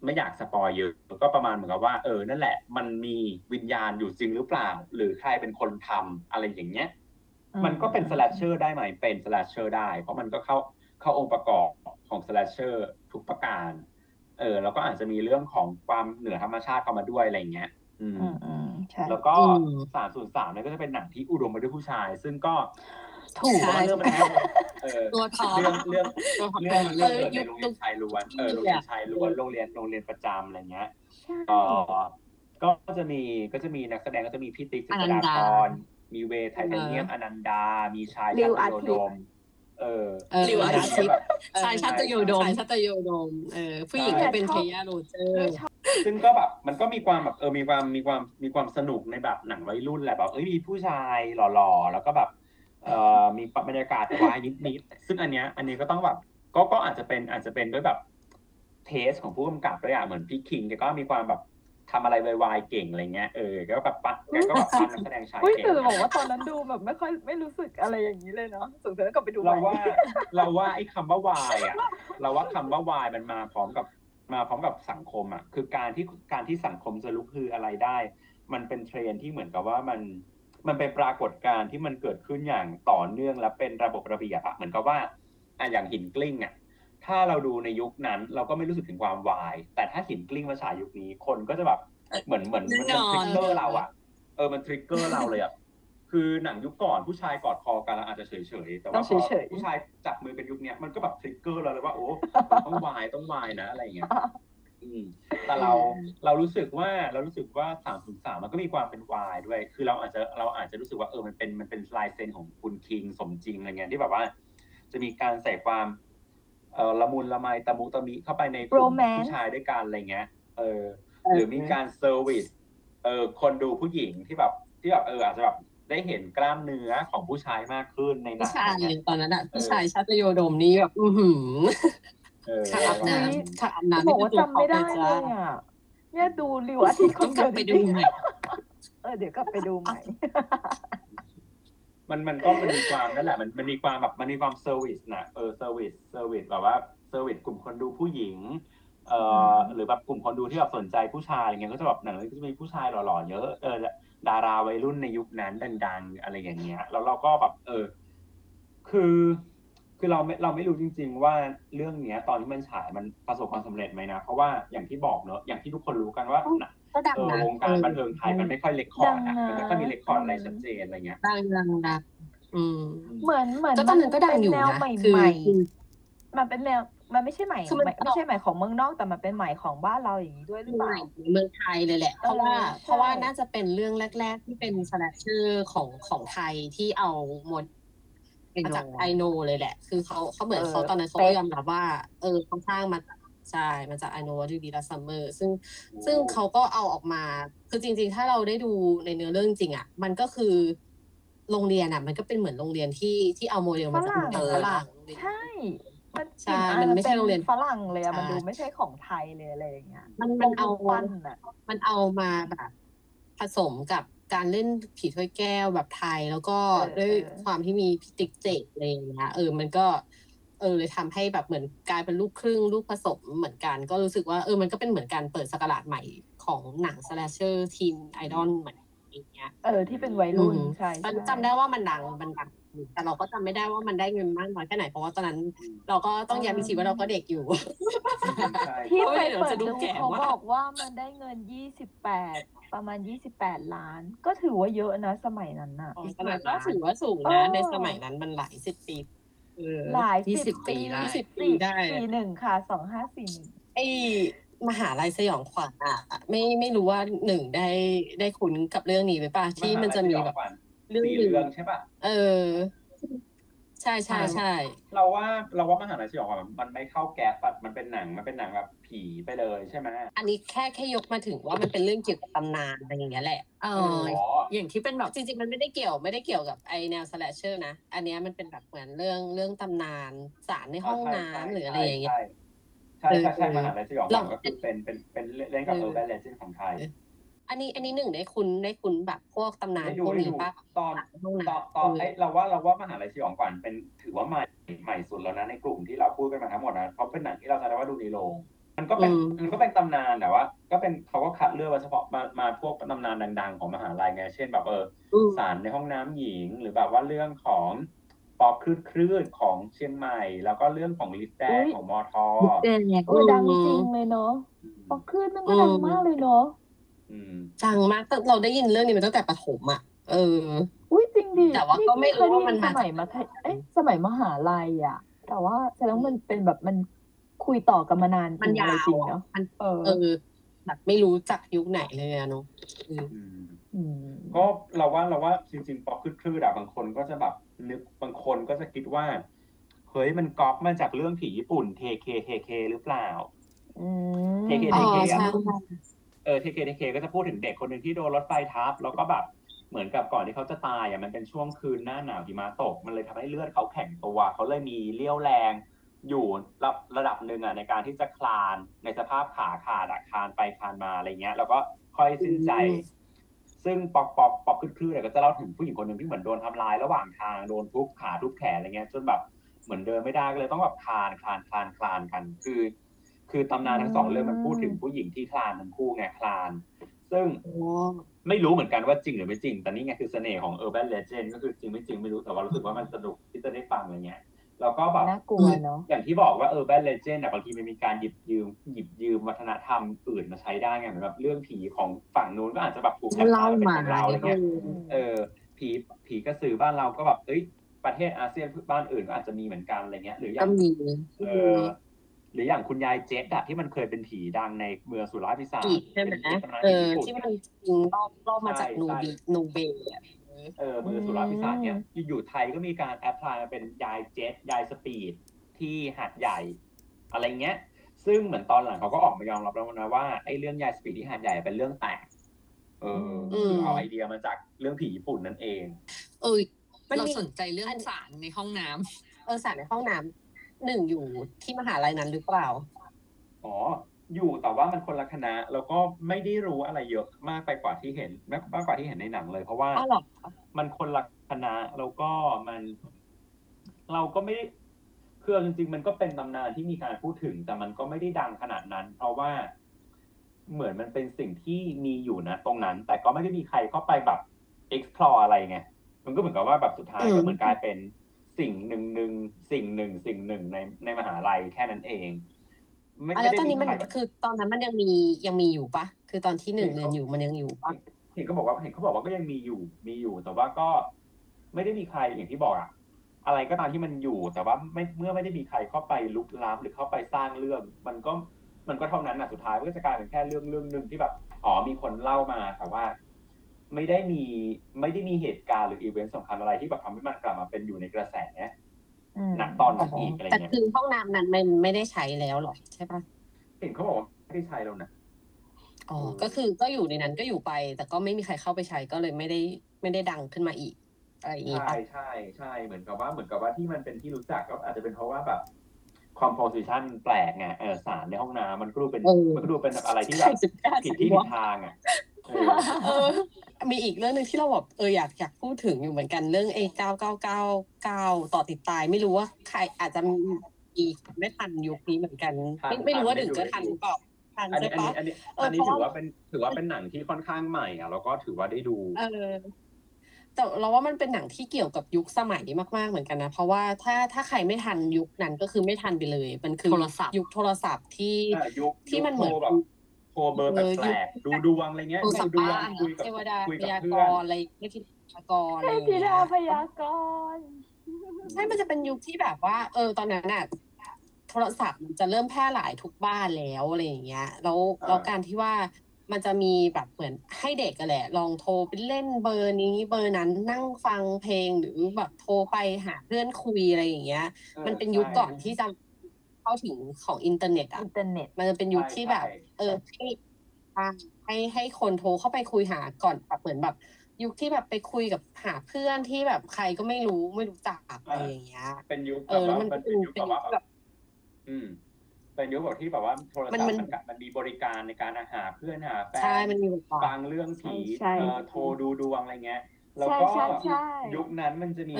ไม่อยากสปอยเยอะก็ประมาณเหมือนกับว่า เออนั่นแหละ มันมีวิญญาณอยู่จริงหรือเปล่า หรือใครเป็นคนทำอะไรอย่างเงี้ย มันก็เป็น slasher ได้ไหมเป็น slasher ได้ เพราะมันก็เข้าเข้าองค์ประกอบของ slasher ทุกประการ เออ แล้วก็อาจจะมีเรื่องของความเหนือธรรมชาติเข้ามาด้วยอะไรอย่างเงี้ย อืมอืมอืมใช่แล้วก็อืมสามศูนย์สามเนี่ยก็จะเป็นหนังที่อุดมไปด้วยผู้ชาย ซึ่งก็ถูกเพราะว่าเรื่องมันแค่เออตัวท้องเรื่องเรื่องตัวท้องเรื่องของเรื่องเรื่เกิอดในโรงเรียนชายล้วนเออโรงเรียนชายล้วนโรงเรียนโรงเรียนประจำอะไรเงี้ยใช่ก็ก็จะมีก็จะมีนักแสดงก็จะมีพี่ติ๊กจิอตนัรานดาพร มีเวย์ไทเทเนียมอนันดา มีชายริชาวติอาโยทิตย์โดมเออเออริวอาทิตย์แบบชายชาตโยโดมชายชาตโยโดม เออ ผู้หญิงก็เป็นเทย่าโรเจอร์ ซึ่งก็แบบมันก็มีความแบบเออ มีความมีความมีความสนุกในแบบหนังวัยรุ่นแหละแบบเอ้ยมีผู้ชายหล่อๆ แล้วก็แบบเอ่อมีบรรยากาศวายนิดๆ ซึ่งอันเนี้ย อันนี้ก็ต้องแบบก็ก็อาจจะเป็นอาจจะเป็นด้วยแบบ taste ของผู้กำกับด้วยอะเหมือนพี่คิงแกก็มีความแบบ ทำอะไรวายๆเก่งอะไรเงี้ยเออแกก็แบบปั้นแกก็แบบปั้นนักแสดงชายเฮ้ยเก่งแต่จะบอกว่าตอนนั้นดูแบบไม่ค่อยไม่รู้สึกอะไรอย่างนี้เลยเนาะสงสัยต้องกลับไปดูใหม่ เราว่า เราว่าไอ้คำว่าวายอะ เราว่าคำว่าวายมันมาพร้อมกับมาพร้อมกับสังคมอะ คือการที่การที่สังคมจะลุกฮืออะไรได้ มันเป็นเทรนด์ที่เหมือนกับว่ามันมันเป็นปรากฏการณ์ที่มันเกิดขึ้นอย่างต่อเนื่องและเป็นระบบระเบียบอะเหมือนกับว่าอะอย่างหินกลิ้งอะ ถ้าเราดูในยุคนั้น เราก็ไม่รู้สึกถึงความวาย แต่ถ้าหินกลิ้งมาฉายยุคนี้คนก็จะแบบเหมือนเหมือนมันแน่นอน trigger เราอะเออมัน trigger เราเลยอะคือหนังยุคก่อนผู้ชายกอดคอกันเราอาจจะเฉยๆแต่ต้ว่าต้องพอเฉยๆผู้ชายจับมือกันยุคเนี้ยมันก็แบบ trigger เราเลยว่าโอ้ต้องวายต้องวายนะอะไรอย่างเงี้ยอืมแต่เราเรารู้สึกว่าเรารู้สึกว่าสามศูนย์สามมันก็มีความเป็นวายด้วย คือเราอาจจะเราอาจจะรู้สึกว่าเออมันเป็นมันเป็นลายเซ็นของคุณคิงสมจริงอะไรเงี้ยที่แบบว่า จะมีการใส่ความ เออละมุนละไมตะมุตะมิเข้าไปในกลุ่ม Romance ผู้ชายด้วยกันอะไรเงี้ย เออ หรือมีการเซอร์วิสเออคนดูผู้หญิงที่แบบที่แบบเอออาจจะแบบได้เห็นกล้ามเนื้อของผู้ชายมากขึ้นในหนัผู้งชายอะไรเงี้ยตอนนั้นอะผู้ชายชาติโยดมนี่แบบอือหือเออฉากอาบน้เฮ้ยำฉากอาบน้ำบอกว่านี่คือจำไม่ได้ตัวเลยอะเนี่ยดูริวอาทิตย์คต้อนงกเดีลัยบวไปจดูริงใหม่ๆเออเดี๋ยวกลับไปดูใหม่ มันมันก็มันมีความนั่นแหละมันมันมีความแบบมันมีความ service นะเออ service service แบบว่า service กลุ่มคนดูผู้หญิงเอ่อหรือแบบกลุ่มคนดูที่แบบสนใจผู้ชายอะไรเงี้ยก็จะแบบหนังเรื่องก็จะมีผู้ชายหล่อๆเยอะเออดาราวัยรุ่นในยุคนั้นดังๆ อะไรอย่างเงี้ยแล้วเราก็แบบเออ คือคือเราไม่เราไม่รู้จริง ๆ ว่าเรื่องเนี้ย ตอนที่มันฉายมันประสบความสำเร็จไหมนะ เพราะว่าอย่างที่บอกเนอะอย่างที่ทุกคนรู้กันว่าหนัง ก็ดังเออนะวงการบันเทิงไทยมันไม่ค่อย record อะดังนะมันไม่ค่อยมี record อะไรชัดเจนอะไรเงี้ยดังดังดังอืม เหมือนเหมือนก็ตอนนั้นก็ดังอยู่เป็แนวใหม่นะคือใหม่คือมันเป็นแนวมันไม่ใช่ใหม่คือมัน ไม่ไม่ใช่ใหม่ของเมืองนอกแต่มันเป็นใหม่ของบ้านเราอย่างนี้ด้วยหรือเปล่า ม่ในเมืองไทยเลยแหละ เพราะว่าเออใช่ เพราะว่าน่าจะเป็นเรื่องแรก ๆ ที่เป็น slasher ของของไทยที่เอาหมดมาจาก I Know เลยแหละ คือเขาเขาเหมือนเขาตอนนั้นเขาก็ยอมรับว่า เออเขาสร้างมาจาก ใช่มาจาก I Know What You Did Last Summer ซึ่งซึ่งเขาก็เอาออกมา คือจริง ๆ ถ้าเราได้ดูในเนื้อเรื่องจริงอะ มันก็คือโรงเรียนอะ มันก็เป็นเหมือนโรงเรียนที่ที่เอาโมเดลมาจากฝรั่งเมืองฝรั่งใช่มันใช่กลิ่มันไม่ใช่โรงเรียนฝรั่งเลยอะมันใช่ดูไม่ใช่ของไทยเลยอะไรอย่างเงี้ย มันมันเอาปั้นอะมันเอามาแบบผสมกับการเล่นผีถ้วยแก้วแบบไทย แล้วก็ด้วยความที่มีพี่ติ๊กเจษอะไรอย่างเงี้ยเออ มันก็ เออเลยทำให้แบบเหมือนกลายเป็นลูกครึ่ง ลูกผสมเหมือนกัน ก็รู้สึกว่าเออมันก็เป็นเหมือนการเปิดศักราชใหม่ของหนัง slasher teen idol เหมือนอย่างเงี้ยเออที่เป็นวัยรุ่นอืมใช่ตอนใช่จำได้ว่ามันดังมันดังแต่เราก็จำไม่ได้ว่ามันได้เงินมากน้อยแค่ไหนเพราะว่าตอนนั้น เราก็ต้องย้ำอีกทีว่าเราก็เด็กอยู่ใช่ที่โอ้ยไปเดี๋ยวเปิดจะดูดูแก่เขามากบอกว่ามันได้เงินยี่สิบแปดประมาณยี่สิบแปดล้าน ก็ถือว่าเยอะนะสมัยนั้นน่ะตอนนั้นก็ถือว่าสูงเอนะอในสมัยนั้นมันหลายสิบปี เออ หลายยี่สิสิบบปีปีได้ยี่สิบปีสี่ได้สี่หนึ่งค่ะสองห้าสี่หนึ่งไอมหาลัยสยองขวัญอะไม่ไม่รู้ว่าหนึ่งได้ได้คุ้นกับเรื่องนี้ไหมป่ะที่มันจะมีแบบ เรื่องสี่หนึ่ง เรื่องใช่ป่ะ เออใช่ใช่ใช่เราว่าเราว่ามหาลัยสยองขวัญมันไม่เข้าแก๊ปอะมันเป็นหนังมันเป็นหนังแบบผีไปเลยใช่ไหมอันนี้แค่แค่ยกมาถึงว่ามันเป็นเรื่องเกี่ยวกับตำนานอะไรอย่างเงี้ยแหละเออ๋อออย่างที่เป็นแบบจริงๆมันไม่ได้เกี่ยวไม่ได้เกี่ยวกับไอแนว slasher นะอันเนี้ยมันเป็นแบบเหมือนเรื่องเรื่องตำนานศาลในห้องน้ำหรืออะไรอย่างเงี้ยใช่ใช่ใช่ใช่เออมหาลัยสยองขวัญเราก็คือเป็นเป็นเป็นเล่นกับเอ urban legend ของไทย อันนี้อันนี้หนึ่งได้คุณได้คุณแบบพวกตำนานได้ดูพวกได้นี้ดูปะตอนศาลในห้องตอนน้ำตอนเอไออเราว่าเราว่ามหาลัยสยองขวัญเป็นถือว่าใหม่ใหม่สุดแล้วนะในกลุ่มที่เราพูดกันมาทั้งหมดนะเพราะเป็นหนังที่เราแสดงว่าดูในโรงมันก็เป็นมันก็เป็นตำนานแต่ว่า ก็เป็นเขาก็คัดเลือกมาเฉพาะมามาพวกตำนานดัง ๆ ของมหาลัยไงเช่นแบบเอออืมสารในห้องน้ำหญิง หรือแบบว่าเรื่องของป๊อปคลืดคลืดของเชียงใหม่ แล้วก็เรื่องของลิฟแดงของมอทอแดงเออดังจริงเลยเนาะพอขึ้นมันก็ดังมากเลยเนาะ อืมจังมากแต่เราได้ยินเรื่องนี้มาตั้งแต่ประถมอะ เออ อุ้ยจริงดิแต่ว่าก็ไม่รู้ว่ามันเคยได้ยิสมามัยมาเอ๊ะสมัยมหาลัยอะ แต่ว่าแสดงว่ามันเป็นแบบมันคุยต่อกันมานานมันจริงยาอะไรวจริงอะเนาะมันเออเออแบบไม่รู้จักยุคไหนเลยอะเนาะอืม อืม อืม ก็เราว่าเราว่าจริงๆป๊อกครืดครืดอะบางคนก็จะแบบนึกบางคนก็จะคิดว่าเฮ้ยมันก๊อปมาจากเรื่องผีญี่ปุ่นเทเคเทเคหรือเปล่า อืมเคเคอ๋ออะใช่ เออเทเคเทเคก็จะพูดถึงเด็กคนหนึ่งที่โดนรถไฟทับ แล้วก็แบบเหมือนกับก่อนที่เขาจะตายอะมันเป็นช่วงคืนหน้าหนาวหิมะตก มันเลยทำให้เลือดเขาแข็งตัว เขาเลยมีเรี่ยวแรง อยู่ระระดับหนึ่งอะในการที่จะคลานในสภาพขาขาดอะคลานไปคลานมาอะไรเงี้ย แล้วก็ค่อยสิ้นใจอืมซึ่งปอกปอกปอกคลืดๆเนี่ยก็จะเล่าถึงผู้หญิงคนหนึ่งที่เหมือนโดนทำร้ายระหว่างทางโดนทุบขาทุบแขนอะไรเงี้ยจนแบบเหมือนเดินไม่ได้ก็เลยต้องแบบคลานคลานคลานคลานกัน คือ คือตำนานทั้งสองเรื่องมันพูดถึงผู้หญิงที่คลานทั้งคู่ไงคลาน ซึ่งโอ้ไม่รู้เหมือนกันว่าจริงหรือไม่จริง แต่นี่ไงคือเสน่ห์ของ urban legend ก็คือจริงไม่จริงไม่รู้แต่ว่ารู้สึกว่ามันสนุกที่จะได้ฟังอะไรเงี้ยแล้วก็แบบน่ากลัวเนาะอย่างที่บอกว่า urban legend อะบางทีมันมีการหยิบยืมหยิบยืมวัฒนธรรมอื่นมาใช้ได้ไงเหมือนแบบเรื่องผีของฝั่งนู้นก็อาจจะแบบถูกแอบเล่าถ่ายมามาเป็นของเราอะไรเงี้ยเออเออผีผีกระสือบ้านเราก็แบบเอ้ยประเทศอาเซียนบ้านอื่นก็อาจจะมีเหมือนกันอะไรเงี้ย หรืออย่าก็งมีเออ หรืออย่างคุณยายเจ๊กอะที่มันเคยเป็นผีดังในเมืองสุราษฎร์พิศาอีกใช่ไหมเป็นตำนานเออญี่ปุ่นที่มันจริงรอบรอบมาจากใช่นูใช่บีนูเบอะเออเมืองสุราษฎร์พิศาจเนี่ยอยู่ๆไทยก็มีการ apply มาเป็นยายเจ็ตยาย speed ที่หาดใหญ่ อะไรเงี้ย ซึ่งเหมือนตอนหลังเขาก็ออกมายอมรับแล้วนะว่าไอ้เรื่องยาย speed ที่หาดใหญ่เป็นเรื่องแต่งเอออมเอาไอเดียมาจากเรื่องผีญี่ปุ่นนั่นเอง เออมันเรามีสนใจเรื่องศาลในห้องน้ำเออศาลในห้องน้ำ หนึ่งอยู่ที่มหาลัยนั้นหรือเปล่า อ๋อ อยู่แต่ว่ามันคนละคณะ แล้วก็ไม่ได้รู้อะไรเยอะมากไปกว่าที่เห็นมากมากกว่าที่เห็นในหนังเลยเพราะว่า อ้าวเหรอ มันคนละคณะแล้วก็มัน เราก็ไม่ได้คือเอาจริงๆ มันก็เป็นตำนานที่มีการพูดถึง แต่มันก็ไม่ได้ดังขนาดนั้น เพราะว่า เหมือนมันเป็นสิ่งที่มีอยู่นะตรงนั้น แต่ก็ไม่ได้มีใครเข้าไปแบบ explore อะไรไงมันก็เหมือนกับว่าแบบสุดท้ายอืม ก็เหมือนกลายเป็น สิ่งหนึ่งหนึ่งสิ่งหนึ่งสิ่งหนึ่งในในมหาลัยแค่นั้นเองไม่อะไม่แล้วได้ตอนนี้มันใครแบบคือตอนนั้นมันยังมียังมีอยู่ปะคือตอนที่หนึ่งเรียนอยู่มันยังอยู่ปะเห็นเขาบอกว่าเห็นเขาบอกว่าก็ยังมีอยู่มีอยู่ แต่ว่าก็ไม่ได้มีใครอย่างที่บอกอะอะไรก็ตามที่มันอยู่ แต่ว่าไม่เมื่อไม่ได้มีใครเข้าไปลุกล้ำหรือเข้าไปสร้างเรื่อง มันก็มันก็เท่านั้นนะสุดท้ายมันก็จะกลายเป็นแค่เรื่องเรื่องหนึ่งที่แบบอ๋อมีคนเล่ามาแต่ว่า ไม่ได้มีไม่ได้มีเหตุการณ์หรืออีเวนต์สำคัญอะไรที่แบบทำให้มันกลับมาเป็นอยู่ในกระแสอืมหนักตอนนั้นอีกอะไรแต่เงี้ยคือห้องน้ำนั้นมันไม่ได้ใช้แล้วหรอใช่ปะเห็นเขาบอกว่าไม่ได้ใช้แล้วนะอ๋อเออก็คือก็อยู่ในนั้นก็อยู่ไป แต่ก็ไม่มีใครเข้าไปใช้ก็เลยไม่ได้ไม่ได้ดังขึ้นมาอีกอะไรอย่างงี้ใช่ปะใช่ใช่เหมือนกับว่าเหมือนกับว่าที่มันเป็นที่รู้จักก็อาจจะเป็นเพราะว่าแบบ composition แปลกไงเออสารในห้องน้ำมันก็ดูเป็นเออมันก็ดูเป็นแบบอะไรที่ใคแบรบจะกล้าผิดใช้ที่ผิวะดทางอะ เออเออมีอีกเรื่องหนึ่งที่เราแบบเอออยากอยากพูดถึงอยู่เหมือนกันเรื่องไอ้เก้าเก้าเก้าเก้าต่อติดตายไม่รู้ว่าใครอาจจะมีไม่ทันยุคนี้เหมือนกัน ไม่ไม่รู้ว่าดึงจะทันหรือเปล่าทันอันใช่นี้อันปะ นี้อันนี้เอออันนี้เพราะถือว่าเป็นถือว่าเป็นหนังที่ค่อนข้างใหม่อะแล้วก็ถือว่าได้ดู เออแต่เราว่ามันเป็นหนังที่เกี่ยวกับยุคสมัยมาก ๆ เหมือนกันนะ เพราะว่าถ้าถ้าใครไม่ทันยุคนั้นก็คือไม่ทันไปเลย มันคือโทรศัพท์ ยุคโทรศัพท์ที่เออยุคที่มันเหมือน ยุคโทรแบบโท รเบอร์เออแปลกๆดูดวงอะไรเงี้ยโทรศัพท์ดูดวงบ้านคุยกับเทวดาคุยพกับยากเพื่อน รณ์อะไรเทพยากรณ์อะไรอย่างธิเงี้ดายพยากรณ์ใช่มันจะเป็นยุคที่แบบว่า เออตอนนั้นน่ะโทรศัพท์มันจะเริ่มแพร่หลายทุกบ้านแล้วอะไรอย่างเงี้ยแล้วอ่า แล้วการที่ว่ามันจะมีแบบเหมือนให้เด็กกันแหละ ลองโทรไปเล่นเบอร์นี้เบอร์นั้นนั่งฟังเพลงหรือแบบโทรไปหาเพื่อนคุยอะไรอย่างเงี้ย มันเป็นยุคก่อนที่จะ เข้าถึงของอินเทอร์เน็ตอะอินเทอร์เน็ตมันจะเป็นยุคที่แบบใช่เออให้ให้ให้คนโทรเข้าไปคุยหาก่อนแบบเหมือนแบบ ยุคที่แบบไปคุยกับหาเพื่อนที่แบบใครก็ไม่รู้ไม่รู้จักอะไรอย่างเงี้ย เป็นยุคเอแบบอว่าแล้วมันมันเป็เป็นนยุคเป็นแบบยุว่าคแบบอืมเป็นยุคแบบที่แบบว่าโทรศัพมันท์มัมันนมันมีบริการในการหาเพื่อนหาแฟใช่นมันมีบทบาฟัทงเรื่องผีใช่เอ่อใช่โทรดูดวงอะไรเงี้ยแล้วใช่ก็ใช่ใช่ยุคนั้นมันจะมีเออ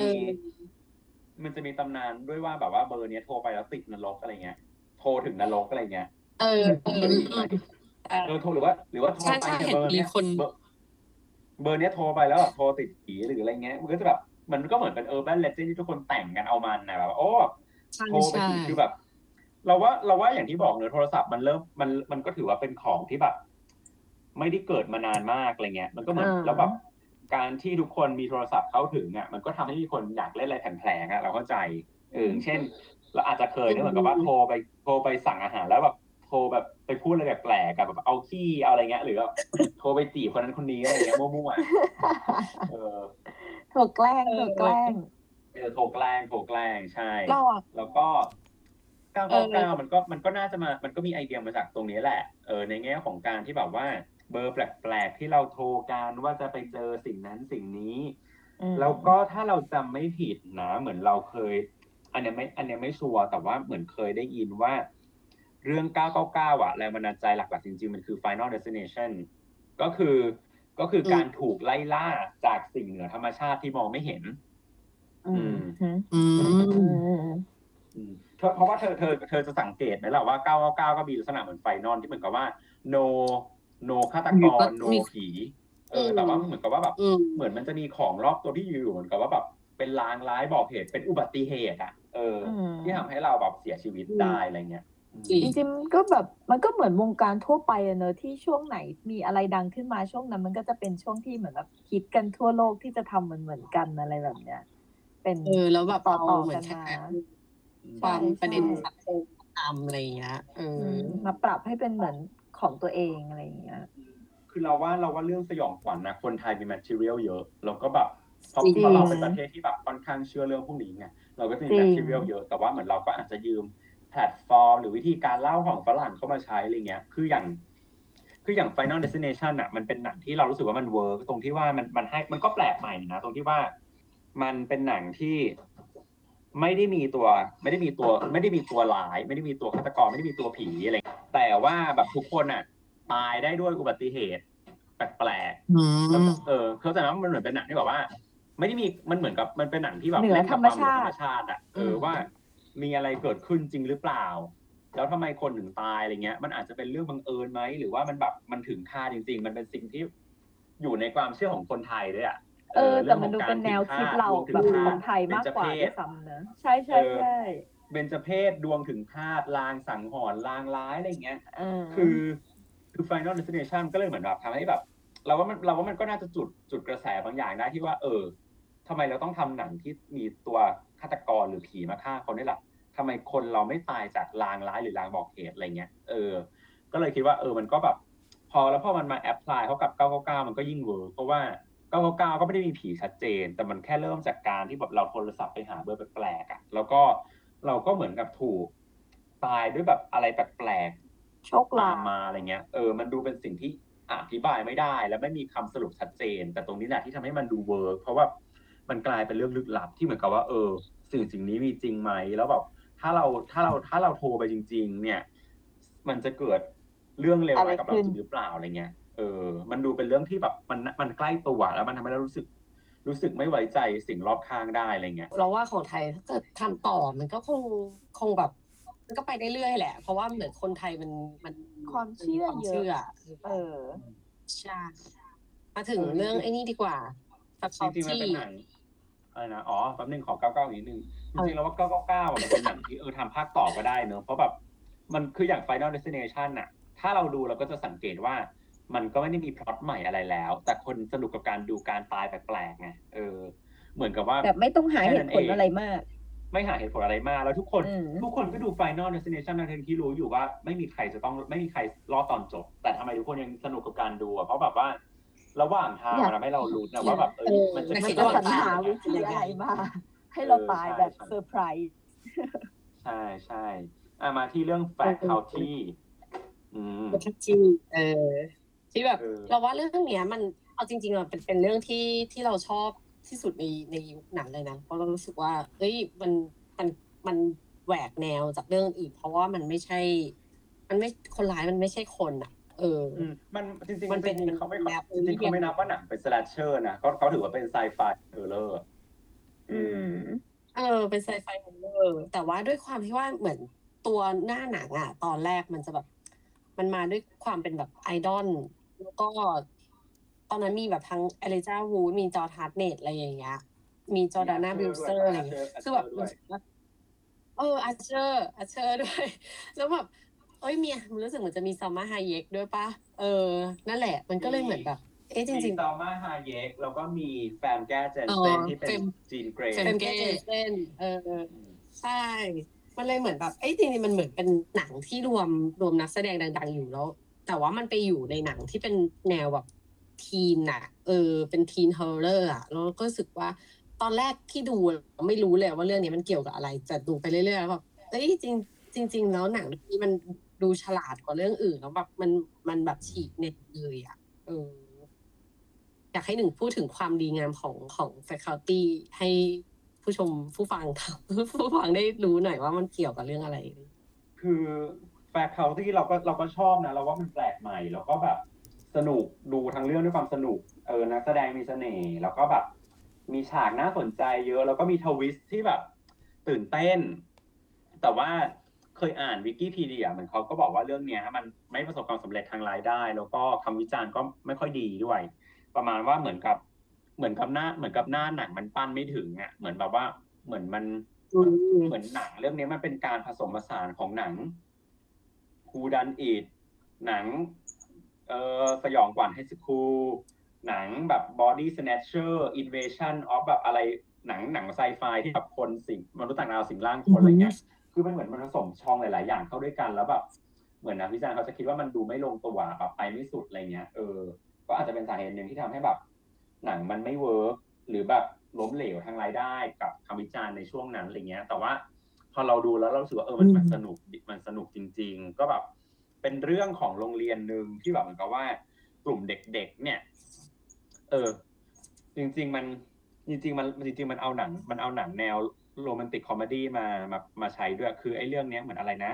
มันจะมีตำนานด้วยว่าแบบว่าเบอร์เนี้ยโทรไปแล้วติดนรกอะไรเงี้ย โทรถึงนรกอะไรเงี้ย เออเอเคอยได้ยินไหมเออเออโทรหรือว่า หรือว่าโทรใช่ไปใช่เนี่ยเห็นเบอร์มีเนี้ยคน เบอร์เบอร์เนี้ยโทรไปแล้วแบบโทรติดผีหรืออะไรเงี้ยมันก็จะแบบมันก็เหมือนเป็น urban legend ที่ทุกคนแต่งกันเอามันนะแบบโอ้ ใช่โทรไปใช่ทีคือแบบ เราว่าเราว่าอย่างที่บอกเนอะโทรศัพท์มันเริ่มมันมันก็ถือว่าเป็นของที่แบบ ไม่ได้เกิดมานานมากอะไรเงี้ย มันก็เหมือนอ่า แล้วแบบ การที่ทุกคนมีโทรศัพท์เข้าถึงอะมันก็ทำให้มีคนอยากเล่นอะไรแผลงๆอะเราเข้าใจเอออย่างเช่น เราอาจจะเคยเนี่ยเหมือนกับว่าโทรไปโทรไปสั่งอาหารแล้วแบบโทรแบบไปพูดอะไรแปลกๆกับแบบเอาขี้เอาอะไรเงี้ยหรือแบบโทรไปจีบคนนั้นคนนี้อะไรเงี้ยมั่วๆเออถูกแกล้งถูกแกล้งเออโทรแกล้งโทรแกล้งใช่เราอะแล้วก็999มันก็มันก็น่าจะมา มันก็มีไอเดียมาจากตรงนี้แหละ เออในแง่ของการที่แบบว่า เบอร์แปลกๆที่เราโทรกันว่าจะไปเจอสิ่งนั้นสิ่งนี้อืมแล้วก็ถ้าเราจำไม่ผิดนะ เหมือนเราเคย อันเนี้ยไม่ อันเนี้ยไม่ชัวร์แต่ว่าเหมือนเคยได้ยินว่า เรื่อง 999 อะแรงบันดาลใจหลักๆ จริงๆ มันคือ Final Destination ก็คือก็คือการถูกไล่ล่าจากสิ่งเหนือธรรมชาติที่มองไม่เห็น อืมอืมอืมอืมอืมอืมเธอเพราะว่าเธอเธอเธอจะสังเกตไหมล่ะว่า 999 ก็มีลักษณะเหมือน Final ที่เหมือนกับว่า no no ฆาตกร no ผีเออแต่ว่าเหมือนกับว่าแบบอืมเหมือนมันจะมีของรอบตัวที่อยู่ๆเหมือนกับว่าแบบเป็นลางร้ายบอกเหตุเป็นอุบัติเหตุอะเอออมที่ทำให้เราแบบเสียชีวิตได้อะไรเงี้ยอืมจริจริงๆก็แบบมันก็เหมือนวงการทั่วไปอะเนอะที่ช่วงไหนมีอะไรดังขึ้นมาช่วงนั้น มันก็จะเป็นช่วงที่เหมือนแบบคิดกันทั่วโลกที่จะทำเหมือนเหมือนๆกันอะไรแบบเนี้ย เป็นเออแล้วแบบต่อเอาๆเหมือกันนแค่มาความใช่ประเด็นใช่สังคมตามอะไรอย่างเงี้ยเอออืมมาปรับให้เป็นเหมือน ของตัวเองอะไรอย่างเงี้ย คือเราว่าเราว่าเรื่องสยองขวัญนะคนไทยมี material เยอะแล้วก็แบบเพราะจริงเพราะเราเป็นประเทศที่แบบค่อนข้างเชื่อเรื่องพวกนี้ไงเราก็จะมีจริง material เยอะแต่ว่าเหมือนเราก็อาจจะยืมแพลตฟอร์ม หรือวิธีการเล่าของฝรั่งเข้ามาใช้อะไรเงี้ย คืออย่าง คืออย่าง Final Destination อะมันเป็นหนังที่เรารู้สึกว่ามัน work ตรงที่ว่ามันมันให้มันก็แปลกใหม่นะตรงที่ว่า มันเป็นหนังที่ ไม่ได้มีตัว ไม่ได้มีตัว ไม่ได้มีตัวร้าย ไม่ได้มีตัวฆาตกรไม่ได้มีตัวผีอะไรแต่ว่าแบบทุกคนอะ ตายได้ด้วยอุบัติเหตุแปลกๆอืแล้วมก็เออเข้าใจไหมมันเหมือนเป็นหนังที่แบบว่า ไม่ได้มีมันเหมือนกับมันเป็นหนังที่แบบเหนือเล่นกับธรรมความเหนือชาติธรรมชาติอะเอออืมว่า มีอะไรเกิดขึ้นจริงหรือเปล่า แล้วทำไมคนถึงตายอะไรเงี้ย มันอาจจะเป็นเรื่องบังเอิญไหมหรือว่ามันแบบมันถึงคาดจริง ๆ มันเป็นสิ่งที่อยู่ในความเชื่อของคนไทยด้วยอะ เออ แต่มันดูเป็นแนวคิดเราดวงถึแบบงคฆาตนไทยมากกว่าเบญจเพด้วยศซ้ำเนอะใช่ใช่ใช่เบญจเพศดวงถึงคาดลางสังหรณ์ลางร้ายอะไรเงี้ยเออคือคือ Final Destination ก็เลยเหมือนแบบทำให้แบบ เราว่ามันเราว่ามันก็น่าจะจุดจุดกระแสบางอย่างได้ที่ว่า เออทำไมเราต้องทำหนังที่มีตัวฆาตกรหรือผีมาฆ่าคนได้ล่ะทำไมคนเราไม่ตายจากลางร้ายหรือลางบอกเหตุอะไรเงี้ยเออ ก็เลยคิดว่าเออมันก็แบบ พอแล้วพอมันมา apply เข้ากับ 999 มันก็ยิ่ง work เพราะว่า 999ก็ไม่ได้มีผีชัดเจน แต่มันแค่เริ่มจากการที่แบบเราโทรศัพท์ไปหาเบอร์แปลกๆอะแล้วก็เราก็เหมือนกับถูกตายด้วยแบบอะไรแปลกๆโชคชะตาตามมาอะไรเงี้ยเออมันดูเป็นสิ่งที่อธิบายไม่ได้ และไม่มีคำสรุปชัดเจน แต่ตรงนี้แหละที่ทำให้มันดู work เพราะว่ามันกลายเป็นเรื่องลึกลับที่เหมือนกับว่า เออสิ่งสิ่งนี้มีจริงไหมแล้วแบบถ้าเราถ้าเราถ้าเราโทรไปจริง ๆ เนี่ย มันจะเกิดเรื่องเลวร้ายกับเราจริงหรือเปล่าอะไรเงี้ย เออ มันดูเป็นเรื่องที่แบบมันมันใกล้ตัวแล้วมันทำให้เรารู้สึกรู้สึกไม่ไว้ใจสิ่งรอบข้างได้อะไรเงี้ย เราว่าของไทยถ้าเกิดทำต่อมันก็คงคงแบบ มันก็ไปได้เรื่อยแหละ เพราะว่าเหมือนคนไทยมันมันความเชื่อความเยอะเชื่อเออใช่มาถึงเรื่องไอ้นี่ดีกว่าฟักจริงๆมันที่เป็นหนังอะไรนะอ๋อแป๊บนึงขอ99อีกนิดนึงจริงๆแล้วว่า999อะมันเป็นหนังที่เออทำภาคต่อก็ได้เนอะเพราะแบบมันคืออย่าง Final Destination น่ะ ถ้าเราดูเราก็จะสังเกตว่า มันก็ไม่ได้มีพล็อตใหม่อะไรแล้ว แต่คนสนุกกับการดูการตายแปลกๆไงเออ เหมือนกับว่าแบบไม่ต้องหาเหตุผลอะไรมาก ไม่หาเหตุผลอะไรมาก แล้วทุกคนอืมทุกคนก็ดู Final Destination ทั้งที่รู้อยู่ว่า ไม่มีใครจะต้องไม่มีใครรอดตอนจบ แต่ทำไมทุกคนยังสนุกกับการดูอะเพราะแบบว่า ระหว่างทางอยากมันทำให้เรารู้นะว่าแบบเออมันจะไม่มันคิดจะว่าสรรหาวิธีอะไรมาให้เราตายแบบเซอร์ไพรส์ใช่ใช่อะมาที่เรื่อง faculty อืมที่เออ ที่แบบเออเราว่าเรื่องเนี้ยมันเอาจริงๆมันเป็นเป็นเรื่องที่ที่เราชอบที่สุดในในยุคหนังเลยนะ เพราะเรารู้สึกว่าเอ้ยมันมันมันแหวกแนวจากเรื่องอื่น เพราะว่ามันไม่ใช่ มันไม่คนร้ายมันไม่ใช่คนอะ เอออืมมันจริงๆมันเป็นจริงๆเขาไม่แบบจริงๆเขาไม่นับว่าหนังเป็น slasher นะเขาเขาถือว่าเป็น sci-fi thriller อืมเออ เป็น sci-fi horror แต่ว่าด้วยความที่ว่าเหมือนตัวหน้าหนังอะ ตอนแรกมันจะแบบ มันมาด้วยความเป็นแบบไอดอล แล้วก็ตอนนั้นมีแบบทั้ง Elijah Wood มี Josh Hartnett อะไรอย่างเงี้ย มี Jordana Brewster อะไรอย่างเงี้ยคือแบบรู้สึกว่าเอออาเชอร์อาเชอร์ด้วย แล้วแบบเอ้ยมีมันรู้สึกเหมือนจะมีซามาไฮเยกด้วยปะเออ นั่นแหละ มันก็เลยเหมือนแบบ เอ๊ะจมีริงซอมาฮาเยกแล้วก็มีแฟมแก้เจนอ๋อเซนที่เป็นเฟมจีนเกรๆย์เฟมเกเจนเซนเออใช่มันเลยเหมือนแบบเอ้ยจริงๆมันเหมือนเป็นหนังที่รวมรวมนักแสดงดัง ๆ อยู่แล้ว แต่ว่ามันไปอยู่ในหนังที่เป็นแนวแบบทีนอะเออ เป็นทีนฮอร์เรอร์อะแล้วก็รู้สึกว่าตอนแรกที่ดูไม่รู้เลยว่าเรื่องนี้มันเกี่ยวกับอะไรแต่ดูไปเรื่อยๆแล้วแบบเอ้ยจริงจริง ๆ แล้วหนังเรื่องนี้มันดูฉลาดกว่าเรื่องอื่นแล้วแบบมันมันแบบฉีกเน็ตเลยอะเอออยากให้หนึ่งพูดถึงความดีงามของของ faculty ให้ผู้ชมผู้ฟังผู้ฟังได้รู้หน่อยว่ามันเกี่ยวกับเรื่องอะไร คือ faculty เราก็เราก็ชอบนะเราว่ามันแปลกใหม่ แล้วก็แบบสนุกดูทั้งเรื่องด้วยความสนุกเออนักแสดงมีเสน่ห์แล้วก็แบบมีฉากน่าสนใจเยอะ แล้วก็มีทวิสต์ที่แบบตื่นเต้น แต่ว่าเคยอ่านวิกิพีเดียเหมือนเขาก็บอกว่าเรื่องเนี้ยมันไม่ประสบความสำเร็จทางรายได้ แล้วก็คำวิจารณ์ก็ไม่ค่อยดีด้วย ประมาณว่าเหมือนกับเหมือนกับหน้าเหมือนกับหน้าหนังมันปั้นไม่ถึงอะเหมือนแบบว่าเหมือนมันอืมเหมือนหนังเรื่องนี้มันเป็นการผสมผสานของหนัง Whodunit หนังเอ่อสยองขวัญ high school หนังแบบ Body Snatcher Invasion of แบบอะไรหนังหนังไซไฟที่แบบคนสิงมนุษย์ต่างดาวสิงร่างคนอะไรเงี้ยคือมันเหมือนมันผสมช่องหลาย ๆ อย่างเข้าด้วยกันแล้วแบบเหมือนนักวิจารณ์เขาจะคิดว่ามันดูไม่ลงตัวแบบไปไม่สุดอะไรเงี้ยเออ ก็อาจจะเป็นสาเหตุหนึ่งที่ทำให้แบบ หนังมันไม่ work หรือแบบล้มเหลวทางรายได้กับคำวิจารณ์ในช่วงนั้นอะไรเงี้ย แต่ว่า พอเราดูแล้วเรารู้สึกว่าเออมันมันสนุกมันสนุกจริง ๆ ก็แบบเป็นเรื่องของโรงเรียนหนึ่งที่แบบเหมือนกับว่ากลุ่มเด็กๆเนี่ย เออ จริง ๆ มันจริง ๆ มันจริงๆมันเอาหนัง มันเอาหนังแนว romantic comedy มามามาใช้ด้วยคือไอ้เรื่องเนี้ยเหมือนอะไรนะ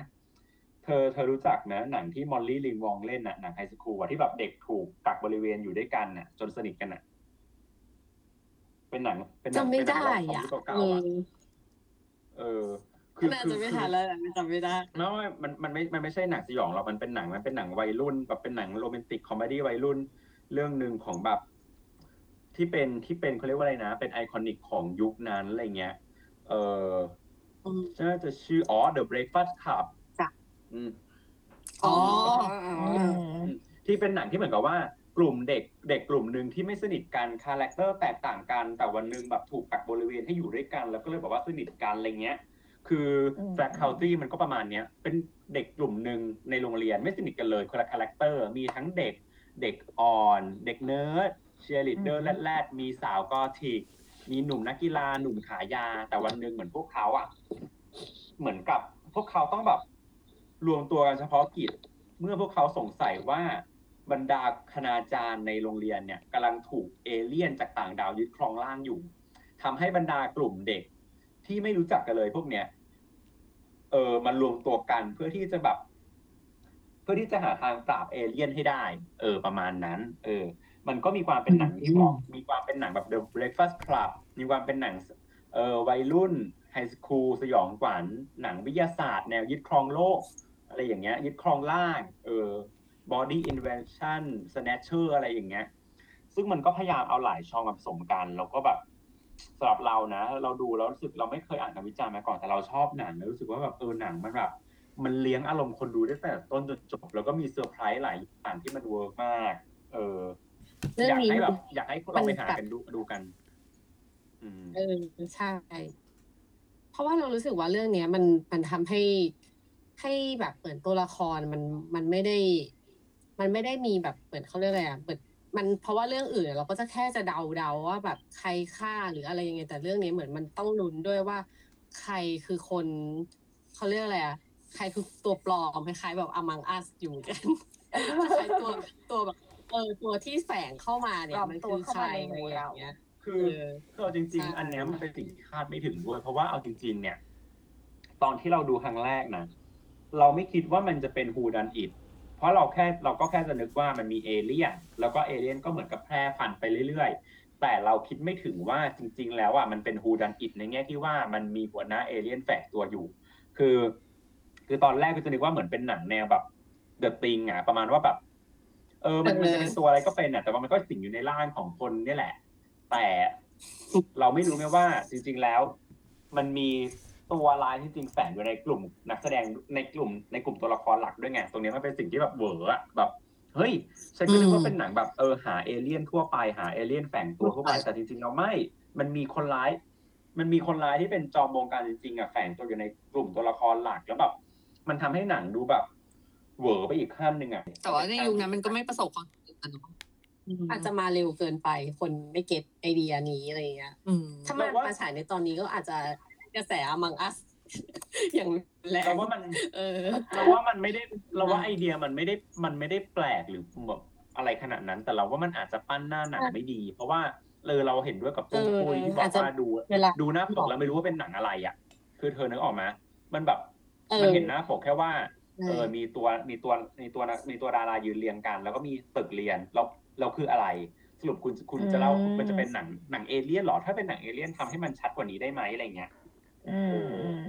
เธอเธอรู้จักนะหนังที่ Molly Ringwald เล่นน่ะหนัง high school อะที่แบบเด็กถูกกักบริเวณอยู่ด้วยกันน่ะ จนสนิทกันน่ะ เป็นหนัง เป็นหนังจำไม่เป็นหนัได้งอะของยุคเก่าเอๆอะอเออ คือน่าคือจะไม่คือทันแล้วแหละจำไม่ได้ไม่ไม่มันมันไม่ มันไม่ใช่หนังสยองหรอก มันเป็นหนัง มันเป็นหนังวัยรุ่น แบบเป็นหนังโรแมนติกคอมเมดี้วัยรุ่น เรื่องหนึ่งของแบบ ที่เป็นที่เป็นเขาเรียกว่าอะไรนะ เป็นไอคอนิกของยุคนั้นอะไรเงี้ย เอออืมน่าจะชื่ออ๋อ The Breakfast Club จ้ะอืมอ๋ออืมที่เป็นหนังที่เหมือนกับว่ากลุ่มเด็กเด็กกลุ่มหนึ่งที่ไม่สนิทกัน character แตกต่างกัน แต่วันหนึ่งแบบถูกกักบริเวณให้อยู่ด้วยกัน แล้วก็เลยบอกว่าสนิทกันอะไรเงี้ย คืออมแฟก u ลตี้มันก็ประมาณเนี้ยเป็นเด็กกลุ่มหนึ่งในโรงเรียนไม่สนิทกันเลยคนละ character มีทั้งเด็กเด็กอ่อน เด็กเนิร์ดเชียร์ลีดเดอร์แรดๆมีสาวกอธิกมีหนุ่มนักกีฬาหนุ่มขายา แต่วันหนึ่งเหมือนพวกเขาอะ เหมือนกับพวกเขาต้องแบบรวมตัวกันเฉพาะกิจ เมื่อพวกเขาสงสัยว่าบรรดาคณาจารย์ในโรงเรียนเนี่ยกำลังถูกเอเลี่ยนจากต่างดาวยึดครองร่างอยู่ทำให้บรรดากลุ่มเด็กที่ไม่รู้จักกันเลยพวกเนี้ย เออมันรวมตัวกันเพื่อที่จะแบบ เพื่อที่จะหาทางปราบเอเลี่ยนให้ได้ เออ ประมาณนั้น เออ มันก็มีความเป็นหนังที่บอกมีความเป็นหนังแบบ The Breakfast Club มีความเป็นหนัง เออวัยรุ่นhigh school สยองขวัญหนังวิทยาศาสตร์ แนวยึดครองโลก อะไรอย่างเงี้ย ยึดครองร่าง เออ body invasion snatcher อะไรอย่างเงี้ย ซึ่งมันก็พยายามเอาหลายช่องมาผสมกันแล้วก็แบบ สำหรับเรานะ เราดูแล้วรู้สึกเราไม่เคยอ่านคำวิจารณ์มาก่อนแต่เราชอบหนังแล้วรู้สึกว่าแบบเออหนังมันแบบมันเลี้ยงอารมณ์คนดูได้แต่ต้นจนจบ แล้วก็มีเซอร์ไพรส์หลายอย่างที่มัน work มาก เออเรื่องอยากนี้ให้แบบ อยากให้พวกเราไปหามันแบบกันดูดูกันอืมเออใช่ เพราะว่าเรารู้สึกว่าเรื่องเนี้ย มันมันทำให้ให้แบบเหมือนตัวละครมันมันไม่ได้ มันไม่ได้มีแบบเหมือนเขาเรียกอะไรอะเหมือน มันเพราะว่าเรื่องอื่นเราก็จะแค่จะเดาเดาๆว่าแบบใครฆ่าหรืออะไรยังไงแต่เรื่องนี้เหมือนมันต้องลุ้นด้วยว่า ใครคือคนเขาเรียกอะไรอะใครคือตัวปลอมคล้ายๆแบบ among us อยู่กันใครตัวตัวแบบเออตัวที่แฝงเข้ามาเนี่ยปลอมมันตัคืวอเข้าใครมาในอะหไรมู่อเราย่างเงี้ยคืเอออคือเอาจริงใช่ๆอันเนี้ยมันเป็นสิ่งที่คาดไม่ถึงด้วย เพราะว่าเอาจริง ๆ เนี่ย ตอนที่เราดูครั้งแรกนะเราไม่คิดว่ามันจะเป็นฮูดันอิด เพราะเราแค่เราก็แค่จะนึกว่ามันมีเอเลี่ยนแล้วก็เอเลี่ยนก็เหมือนกับแพร่พันธุ์ไปเรื่อยๆ แต่เราคิดไม่ถึงว่าจริง ๆ แล้วอะมันเป็นฮูดันอิดในแง่ที่ว่ามันมีหัวหน้าเอเลี่ยนแฝงตัวอยู่ คือ คือตอนแรกก็จะนึกว่าเหมือนเป็นหนังแนวแบบ The Thing อะประมาณว่าแบบ เออมันมันจะเป็นตัวอะไรก็เป็นอะแต่ว่ามันก็สิงอยู่ในร่างของคนเนี่ยแหละ แต่เราไม่รู้ไงว่าจริง ๆแล้ว มันมี ตัวร้ายที่จริงแฝงอยู่ในกลุ่ม นักแสดงในกลุ่มในกลุ่มตัวละครหลักด้วยไง ตรงนี้มันเป็นสิ่งที่แบบ work อะแบบเฮ้ยฉันก็นึกว่าเป็นหนังแบบเออหาเอเลี่ยนทั่วไปหาเอเลี่ยนแฝงตัวทั่วไปแต่จริงๆเราไม่ มันมีคนร้าย มันมีคนร้ายที่เป็นจอมบงการจริงๆอะแฝงตัวอยู่ในกลุ่มตัวละครหลักแล้วแบบมันทำให้หนังดูแบบเวอร์ไปอีกขั้นหนึ่งอะแต่ว่าในยุคนั้นมันก็ไม่ประสบความสำเร็จอะเนอะอาจจะมาเร็วเกินไปคนไม่เก็ตไอเดียนี้อะไรเงี้ยอืมถ้ามันมาฉายในตอนนี้ก็อาจจะ กระแส among us อย่างแรงเราว่ามันเออ เราว่ามันไม่ได้เราว่าไอเดียมันไม่ได้มันไม่ได้แปลกหรือแบบอะไรขนาดนั้น แต่เราว่ามันอาจจะปั้นหน้าหนังไม่ดี เพราะว่าเออเราเห็นด้วยกับปุ้งปุ้ยที่บออาจกจะว่าดูเวลาดูหน้าปกแล้วไม่รู้ว่าเป็นหนังอะไรอะ คือเธอนึกออกไหมมันแบบเออมันเห็นหน้าปกแค่ว่าใช่เออมีตัวมีตัวมีตัวมีตัวดารายืนเรียงกัน แล้วก็มีตึกเรียนแล้วเราคืออะไรสรุปคุณคุณจะเล่าอืมมันจะเป็นหนังหนังเอเลี่ยนเหรอถ้าเป็นหนังเอเลี่ยนทำให้มันชัดกว่านี้ได้ไหมอะไรเงี้ย อืมอืม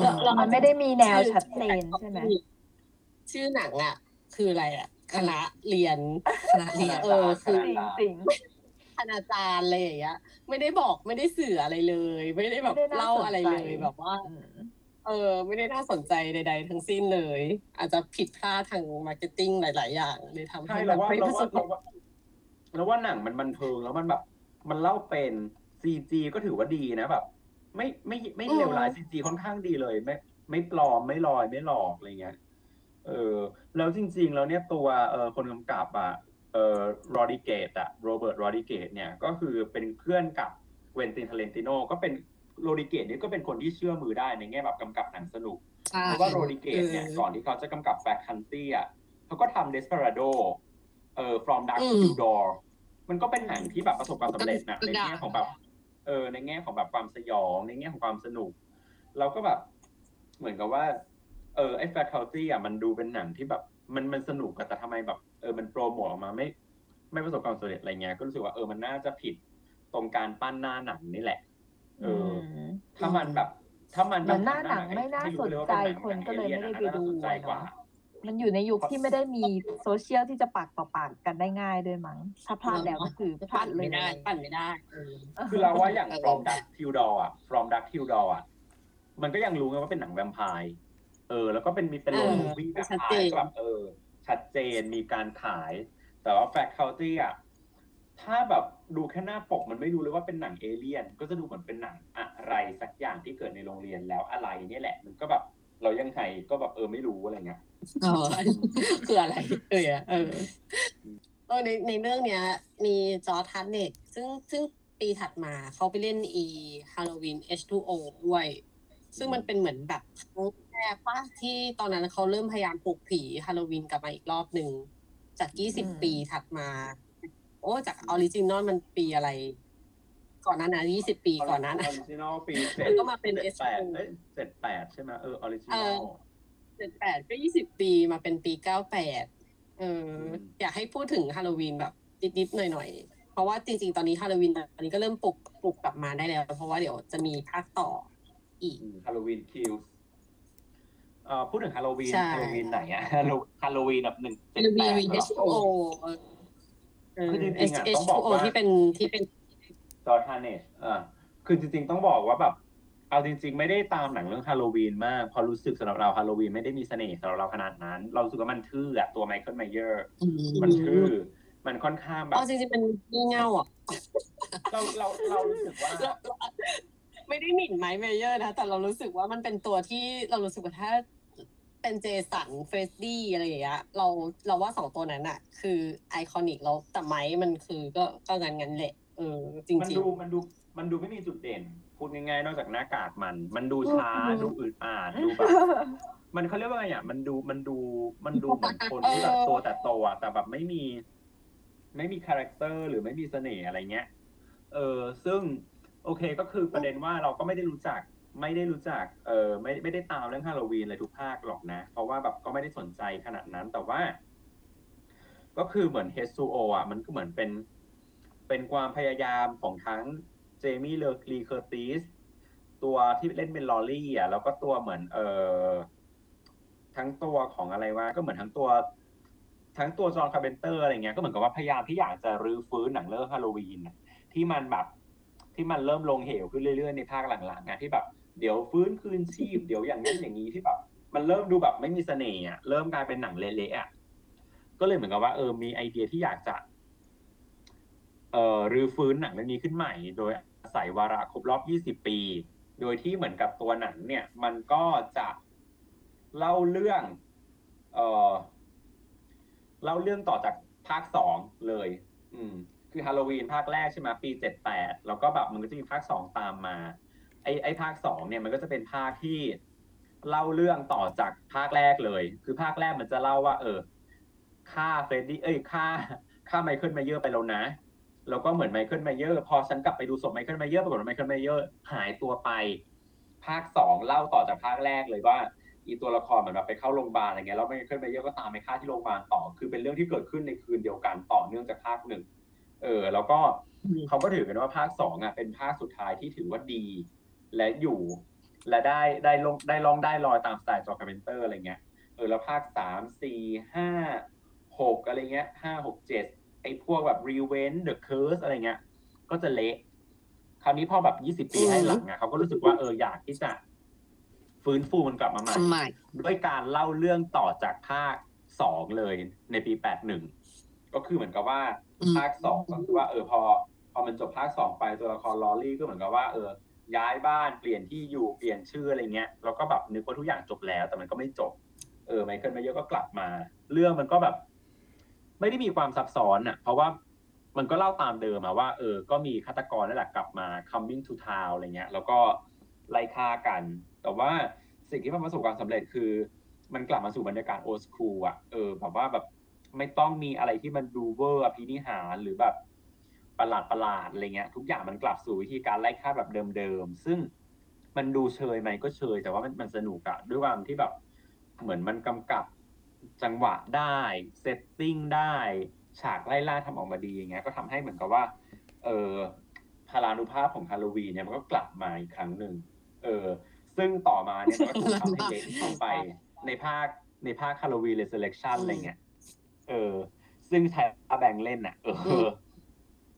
เราเรามันไม่ได้มีแนวชัดเจนใช่ไหมชื่อหนังอะ คืออะไรอะ คณะเรียนคณะเรียนเออคือ จริงจริงคณาจารย์อะไรอย่างเงี้ย ไม่ได้บอกไม่ได้สื่ออะไรเลย ไม่ได้แบบไม่ได้น่าเล่าอะไรเลยสนใจแบบว่าอืมเออ ไม่ได้น่าสนใจใด ๆ ทั้งสิ้นเลย อาจจะผิดพลาดทางมาร์เก็ตติ้งหลาย ๆ อย่างเลยทำใช่ให้แบเราบว่าไม่เราประสว่าบเราว่าเราว่าหนังมันบันเทิงแล้วมันแบบ มันเล่าเป็นซีจีก็ถือว่าดีนะแบบ ไม่ไม่ไม่เลวร้ายซีจีค่อนข้างดีเลยไม่ไม่ปลอมไม่ลอยไม่หลอกอะไรเงี้ยเออ แล้วจริง ๆ แล้วเนี่ยตัวเออคนกำกับอะเออ Rodriguez อะ Robert Rodriguez เนี่ยก็คือเป็นเพื่อนกับ Quentin Tarantino ก็เป็น Rodriguez นี่ก็เป็นคนที่เชื่อมือได้ในแง่แบบกำกับหนังสนุกใช่เพราะว่า Rodriguez เนี่ยออก่อนที่เขาจะกำกับ Faculty อะเขาก็ทำ Desperado เอ่อ From Dusk Till Dawn อืม มันก็เป็นหนังที่แบบประสบความสำเร็จนะก็ในดังแง่ของแบบ เออ ในแง่ของแบบความสยอง ในแง่ของความสนุก เราก็แบบ เหมือนกับว่า เออไอ้ Faculty อะมันดูเป็นหนังที่แบบ มันมันสนุกอะแต่ทำไมแบบ เออมันโปรโมทออกมาไม่ ไม่ประสบความสำเร็จอะไรเงี้ยก็รู้สึกว่าเออมันน่าจะผิดตรงการปั้นหน้าหนังนี่แหละ เอออมถ้ามันแบบ ถ้ามันเหมือนหน้าหนังทำไม่น่ารู้เลยว่าสนใจเป็หงคนก็เลยไม่ได้ไปดู น่าสนใจกว่าเนอะ มันอยู่ในยุคที่ไม่ได้มีโซเชียลที่จะปากต่อปากกันได้ง่ายด้วยมั้ง ถ้าพลาดแล้วก็คือพลาปั่ดนเลไม่ยได้ปั่นไม่ได้เออคือเราว่าอย่างเออ from dark till dawn อะ from dark till dawn อะ มันก็ยังรู้ไงว่าเป็นหนังแวมไพร์เออ แล้วก็เป็นมีเป็นโลเออมูฟี่แวมชัดไพเจนร์ก็แบบเออ ชัดเจนมีการขาย แต่ว่า faculty อะถ้าแบบดูแค่หน้าปกมันไม่รู้เลยว่าเป็นหนังเอเลี่ยน ก็จะดูเหมือนเป็นหนังอะไรสักอย่างที่เกิดในโรงเรียนแล้วอะไรเนี่ยแหละ มันก็แบบ เรายังไงก็แบบเออไม่รู้อะไรเงี้ยเออคืออะไรเออเออเออในในเรื่องเนี้ย มีจอร์จทันเน็ตซึ่งซึ่งปีถัดมาเขาไปเล่นอีฮาโลวีน H2O ด้วย ซึ่งมันเป็นเหมือนแบบครั้งแรกป้าที่ตอนนั้นเขาเริ่มพยายามปลุกผีฮาโลวีนกลับมาอีกรอบหนึ่ง จากอืม20ปีถัดมา โอ้ จากออริจินอลมันปีอะไร ก่อนหนั้นนะ20ปีก่อนหนั้นอนะอริจินอลปีแล้วก็มาเป็นเจ็ดแปด SO เอ้ยเจ็ดแปดใช่ไหมเออออริจินเอออล เจ็ดแปดก็ยี่สิบปีมาเป็นปีเก้าแปดเอออม อยากให้พูดถึงฮาโลวีนแบบนิดๆหน่อยๆ เพราะว่าจริงๆ ตอนนี้ฮาโลวีนตอนนี้ก็เริ่มปลุกปลุกกลับมาได้แล้ว เพราะว่าเดี๋ยวจะมีภาคต่ออีก ฮาโลวีนคิวเอ่อพูดถึงฮาโลวีนใช่ ฮาโลวีนไหนอะฮาโลฮาโลวีนแบบหนึ่งฮาโลวีนเหรอ H2O เออ คือจริงๆอะต้องบอก H2O ว่า ที่เป็นที่เป็น Josh Hartnett อ่าคือจริงๆต้องบอกว่าแบบ เอาจริง ๆ ไม่ได้ตามหนังเรื่องฮาโลวีนมากเพราะรู้สึกสำหรับเราฮาโลวีนไม่ได้มีเสน่ห์สำหรับเราขนาดนั้น เรารู้สึกว่ามันทื่ออะตัวไมเคิลไมเยอร์มันทื่อมันค่อนข้างแบบอ๋อจริงๆมันงี่เง่าอะเราเราเรารู้สึกว่าเราเราไม่ได้หมิ่นไมค์เมเยอร์นะ แต่เรารู้สึกว่ามันเป็นตัวที่เรารู้สึกว่าถ้าเป็นเจสันเฟรดดี้อะไรอย่างเงี้ยเราเราว่าสองตัวนั้นอะคือiconic แล้วแต่ไมค์มันคือก็ก็งันงันๆแหละ เออจริงมันจริงดูมันดูมันดูไม่มีจุดเด่น พูดง่ายๆนอกจากหน้ากากมัน มันดูช้าอืมดูอึดอัดดูแบบมันเขาเรียกว่าไงอะมันดูมันดูมันดูเหมือนคนที่แบบตัวแต่โตอะแต่แบบไม่มี ไม่มี character หรือไม่มีเสน่ห์อะไรเงี้ยเออซึ่งโอเคก็คือประเด็นว่าเราก็ไม่ได้รู้จัก ไม่ได้รู้จัก เออไม่ไม่ได้ตามเรื่องฮาโลวีนเลยทุกภาคหรอกนะ เพราะว่าแบบก็ไม่ได้สนใจขนาดนั้นแต่ว่า ก็คือเหมือน H2O อะ มันก็เหมือนเป็น เป็นความพยายามของทั้งเจมี่เลอคลีเคอร์ติสตัวที่เล่นเป็นลอรี่อะแล้วก็ตัวเหมือนเออทั้งตัวของอะไรวะก็เหมือนทั้งตัว ทั้งตัวจอห์นคาร์เพนเตอร์อะไรเงี้ยก็เหมือนกับว่าพยายามที่อยากจะรื้อฟื้นหนังเรื่องฮาโลวีนที่มันแบบที่มันเริ่มลงเหวขึ้นเรื่อยๆในภาคหลังๆอะที่แบบเดี๋ยวฟื้นคืนชีพเดี๋ยวอย่างนั้นอย่างนี้ที่แบบมันเริ่มดูแบบไม่มีเสน่ห์อะเริ่มกลายเป็นหนังเละๆอะก็เลยเหมือนกับว่าเออมีไอเดียที่อยากจะ เอ่อรื้อฟื้นหนังเรื่องนี้ขึ้นใหม่ โดยอาศัยวาระครบรอบ 20 ปี โดยที่เหมือนกับตัวหนังเนี่ย มันก็จะเล่าเรื่อง เอ่อ เล่าเรื่องต่อจากภาคสองเลย อืม คือฮาโลวีนภาคแรกใช่ไหมปีเจ็ดแปดแล้วก็แบบมันก็จะมีภาคสองตามมา ไอไอภาคสองเนี่ยมันก็จะเป็นภาคที่เล่าเรื่องต่อจากภาคแรกเลย คือภาคแรกมันจะเล่าว่า เออฆ่าเฟรดดี้เอ้ยฆ่าฆ่าไมเคิลไมเยอร์ไปแล้วนะ แล้วก็เหมือนไมเคิลไมเยอร์พอฉันกลับไปดูศพไมเคิลไมเยอร์ปรากฏว่าไมเคิลไมเยอร์หายตัวไป ภาคสองเล่าต่อจากภาคแรกเลยว่าอีตัวละครเหมือนแบบไปเข้าโรงพยาบาลอะไรเงี้ยแล้วไมเคิลไมเยอร์ก็ตามไปฆ่าที่โรงพยาบาลต่อ คือเป็นเรื่องที่เกิดขึ้นในคืนเดียวกันต่อเนื่องจากภาคหนึ่งเออ แล้วก็เขาก็ถือกันว่าภาคสองอะเป็นภาคสุดท้ายที่ถือว่าดี และอยู่ และได้ได้ลงได้ลองได้รอยตามสไตล์จอห์นคาร์เพนเตอร์อะไรเงี้ยเออแล้วภาคสามสี่ห้าหกอะไรเงี้ยห้าหกเจ็ด ไอ้พวกแบบ Revenge The Curse อะไรเงี้ย ก็จะเละคราวนี้พอแบบยี่สิบปีให้หลังอะเขาก็รู้สึกว่าเอออยากที่จะฟื้นฟูมันกลับมาใหม่ทำไมด้วยการเล่าเรื่องต่อจากภาคสองเลยในปีแปดหนึ่งก็คือเหมือนกับว่าอืมภาคสองก็คือว่าเออพอ พอมันจบภาคสองไปตัวละครลอรี่ก็เหมือนกับว่าเออ ย้ายบ้านเปลี่ยนที่อยู่เปลี่ยนชื่ออะไรเงี้ยแล้วก็แบบนึกว่าทุกอย่างจบแล้ว แต่มันก็ไม่จบ เออไมเคิลไมเยอร์ก็กลับมา เรื่องมันก็แบบ ไม่ได้มีความซับซ้อนอะ เพราะว่ามันก็เล่าตามเดิมอะว่าเออ ก็มีฆาตกรนั่นแหละกลับมา coming to town อะไรเงี้ย แล้วก็ไล่ฆ่ากัน แต่ว่าสิ่งที่มันประสบความสำเร็จคือ มันกลับมาสู่บรรยากาศ old school อะเออแบบว่าแบบไม่ต้องมีอะไรที่มันดูเวอร์อภินิหารหรือแบบประหลาดประหลาดอะไรเงี้ย ทุกอย่างมันกลับสู่วิธีการไล่ฆ่าแบบเดิมๆ ซึ่งมันดูเชยไหมก็เชย แต่ว่ามันมันสนุกอะด้วยความที่แบบเหมือนมันกำกับ จังหวะได้ setting ได้ฉากไล่ล่าทำออกมาดีอย่างเงี้ยก็ทำให้เหมือนกับว่า เออพลานุภาพของฮาโลวีนเนี่ยมันก็กลับมาอีกครั้งหนึ่งเออ ซึ่งต่อมาเนี่ยมันก็ถูกทำให้เละต่อไป ในภาคในภาคฮาโลวีน Resurrection อะไรเงี้ยเออ ซึ่งไทร่าแบงส์เล่นน่ะ เออ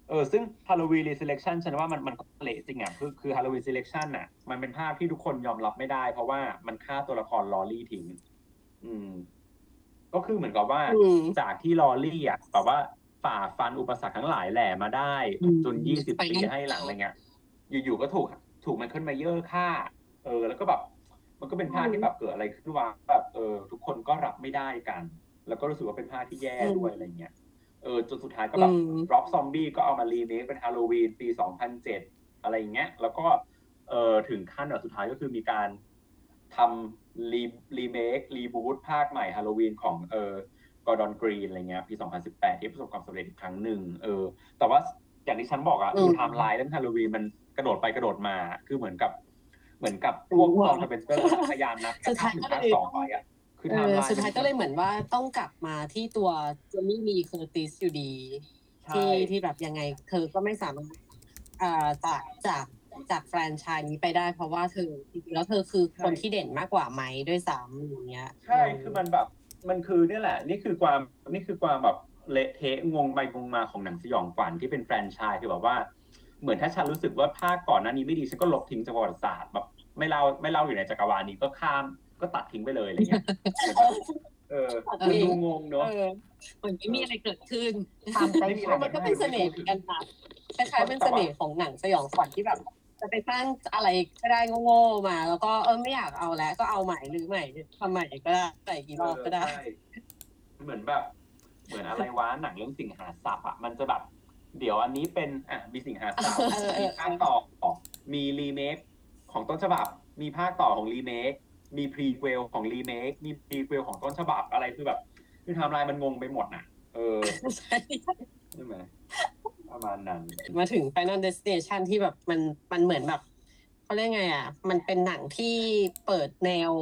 เออ ซึ่งฮาโลวีน e ี e เล c ชันฉันว่ามันมันก็เละจริงอะคือคือฮาโลวีน e ี e เล c ชันน่ะ มันเป็นภาคที่ทุกคนยอมรับไม่ได้ เพราะว่ามันฆ่าตัวละครลอรี่ทิ้งอืม ก็คือเหมือนกับว่าอืมจากที่ลอรี่อะแบบว่าฝ่าฟันอุปสรรคทั้งหลายแหล่มาได้ อืมจนยี่สิบไปปีนั่นให้หลังอะไรเงี้ย อยู่ๆก็ถูก ถูกมันขึ้นมาเยอะฆ่า เออ แล้วก็แบบ มันก็เป็นภาพที่แบบเกิดอะไรขึ้นว่าแบบเออ ทุกคนก็รับไม่ได้กัน แล้วก็รู้สึกว่าเป็นภาพที่แย่ด้วยอะไรเงี้ย เออจนสุดท้ายก็แบบอืมร็อบซอมบี้ก็เอามารีเมคเป็นฮาโลวีนปี 2007 อะไรอย่างเงี้ย แล้วก็เออถึงขั้นแบบสุดท้ายก็คือมีการ ทำรีรีเมครีบูตภาคใหม่ฮาโลวีนของเออกอร์ดอนกรีนอะไรเงี้ยปี2018 ที่ประสบความสำเร็จอีกครั้งหนึ่งเออ แต่ว่าอย่างที่ฉันบอกอะอืมคือไทม์ไลน์เรื่องฮาโลวีนมันกระโดดไปกระโดดมา คือเหมือนกับ เหมือนกับพวกจอห์นคาร์เพนเตอร์พยายามนับสุดท้ายถึงก็ภาคเลยสองไปอะคือเออไลน์สุดท้ายก็เลยเหมือนว่าต้องกลับมาที่ตัวเจมี่ลีเคอร์ติสอยู่ดีใช่ที่ที่แบบยังไงเธอก็ไม่สามารถออกจากจาก จากแฟรนไชส์นี้ไปได้ เพราะว่าเธอจริงๆแล้วเธอคือคนที่เด่นมากกว่าไหมด้วยซ้ำอย่างเงี้ยใช่คือมันแบบมันคือเนี่ยแหละ นี่คือความนี่คือความแบบเละเทะงงไปงงมาของหนังสยองขวัญที่เป็นแฟรนไชส์คือแบบว่า เหมือนถ้าฉันรู้สึกว่าภาคก่อนหน้านี้ไม่ดีฉันก็ลบทิ้งจากประวัติศาสตร์แบบไม่เล่าไม่เล่าอยู่ในจักรวาลนี้ก็ข้ามก็ตัดทิ้งไปเลยอะไรเงี้ยเออมันดูงงเนอะเออเหมือนไม่มีอะไรเกิดขึ้นตามใจไม่มีฉัอะไรนมันก็เป็นเสน่ห์เหมือนกันนะคล้ายๆเป็นเสน่ห์ของหนังสยองขวัญที่แบบ จะไปสร้างอะไรก็ได้โง่ๆมา แล้วก็เออไม่อยากเอาแล้วก็เอาใหม่หรือใหม่ทำใหม่ก็ได้ใส่กี่รอบก็ได้เออใช่เหมือนแบบ เหมือนอะไรวะหนังเรื่องสิงหาสับอะมันจะแบบ เดี๋ยวอันนี้เป็นอะมีสิงหาสับเออเออมีภาคต่อมีรีเมคของต้นฉบับ มีภาคต่อของรีเมคมี prequel ของรีเมคมี prequel ของต้นฉบับอะไรคือแบบ คือไทำลายมันงงไปหมดน่ะ เออใช่ใช่ไหม ประมาณนั้น มาถึง Final Destination ที่แบบมันมันเหมือนแบบเขาเรียกไงอะ มันเป็นหนังที่เปิดแนว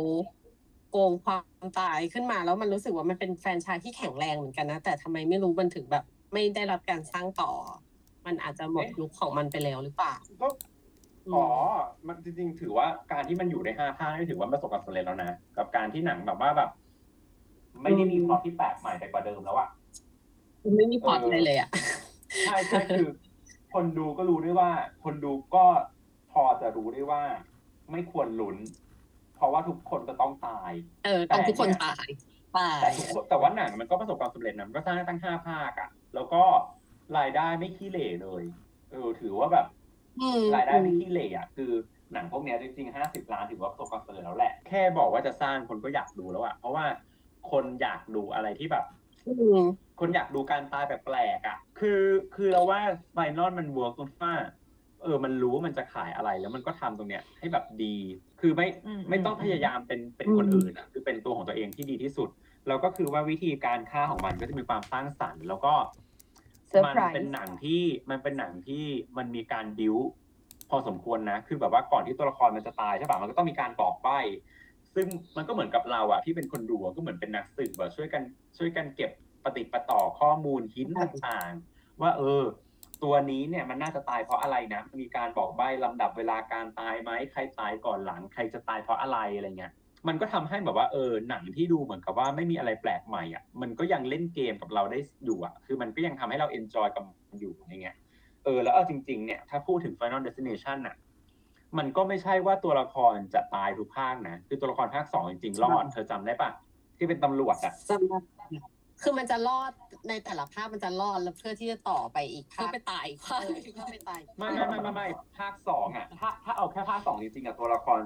โกงความตายขึ้นมาแล้วมันรู้สึกว่ามันเป็นแฟรนไชายที่แข็งแรงเหมือนกันนะ แต่ทำไมไม่รู้มันถึงแบบ ไม่ได้รับการสร้างต่อ มันอาจจะหมดเอ๊ะยุคของมันไปแล้วหรือเปล่าก็อ๋อ มันจริงๆ ถือว่าการที่มันอยู่ได้ห้าภาคนี่ถือว่าประสบความสำเร็จแล้วนะ กับการที่หนังแบบว่าแบบ ไม่ได้มีพล็อตที่แปลกใหม่ไปกว่าเดิมแล้วอะไม่มีพล็อตอะไรเลยอะ ใช่ใช่คือ คนดูก็รู้ด้วยว่า คนดูก็พอจะรู้ได้ว่า ไม่ควรลุ้น เพราะว่าทุกคนจะต้องตาย เออต้องทุกคนตายตายแต่ทุกคนแต่ว่าหนังมันก็ประสบความสำเร็จนะมันก็สร้างได้ตั้งห้าภาคอะแล้วก็รายได้ไม่ขี้เหร่เลย เออ ถือว่าแบบอืมรายได้ไม่ขี้เหร่อะคือหนังพวกเนี้ยจริงๆห้าสิบล้านถือว่าประสบความสำเร็จแล้วแหละ แค่บอกว่าจะสร้างคนก็อยากดูแล้วอะเพราะว่าคนอยากดูอะไรที่แบบ อืม คนอยากดูการตายแบบแปลกๆอะ คือคือเราว่า Final มัน work ตรงที่ว่าเออ มันรู้ว่ามันจะขายอะไรแล้วมันก็ทำตรงเนี้ยให้แบบดี คือไม่อืมไม่ต้องอืมพยายามเป็นเป็นคนอืมอื่นอะ คือเป็นตัวของตัวเองที่ดีที่สุด แล้วก็คือว่าวิธีการฆ่าของมันก็จะมีความสร้างสรรค์ แล้วก็เซอร์มันเป็นหนังที่มันเป็นหนังที่มันมีการบิวพอสมควรนะ คือแบบว่าก่อนที่ตัวละครมันจะตายใช่ปะมันก็ต้องมีการบอกใบ้ซึ่งมันก็เหมือนกับเราอะที่เป็นคนดูอะก็เหมือนเป็นนักสืบอะช่วยกันช่วยกันเก็บ ปะติดปะต่อข้อมูล hint ต่างๆ ว่าเออ ตัวนี้เนี่ยมันน่าจะตายเพราะอะไรนะ มีการบอกใบ้ลำดับเวลาการตายไหมใครตายก่อนหลัง ใครจะตายเพราะอะไรอะไรเงี้ยมันก็ทำให้แบบว่าเออหนังที่ดูเหมือนกับว่าไม่มีอะไรแปลกใหม่อะมันก็ยังเล่นเกมกับเราได้อยู่อะคือมันก็ยังทำให้เรา enjoy กับมันอยู่อย่างเงี้ยเออแล้วเอาจริงๆเนี่ยถ้าพูดถึง Final Destination น่ะมันก็ไม่ใช่ว่าตัวละครจะตายทุกภาคนะ คือตัวละครภาคสองจริงๆรอดเธอจำได้ปะที่เป็นตำรวจอะสำหรับ คือมันจะรอดในแต่ละภาคมันจะรอดแล้วเพื่อที่จะต่อไปอีกเพื่อภาคไปตายอีกเอข้างอเพื่อไปตายอีกไม่ไม่ไม่ไม่ไม่ภาคสองอะถ้าถ้าเอาแค่ภาคสองจริงๆอะตัวละคร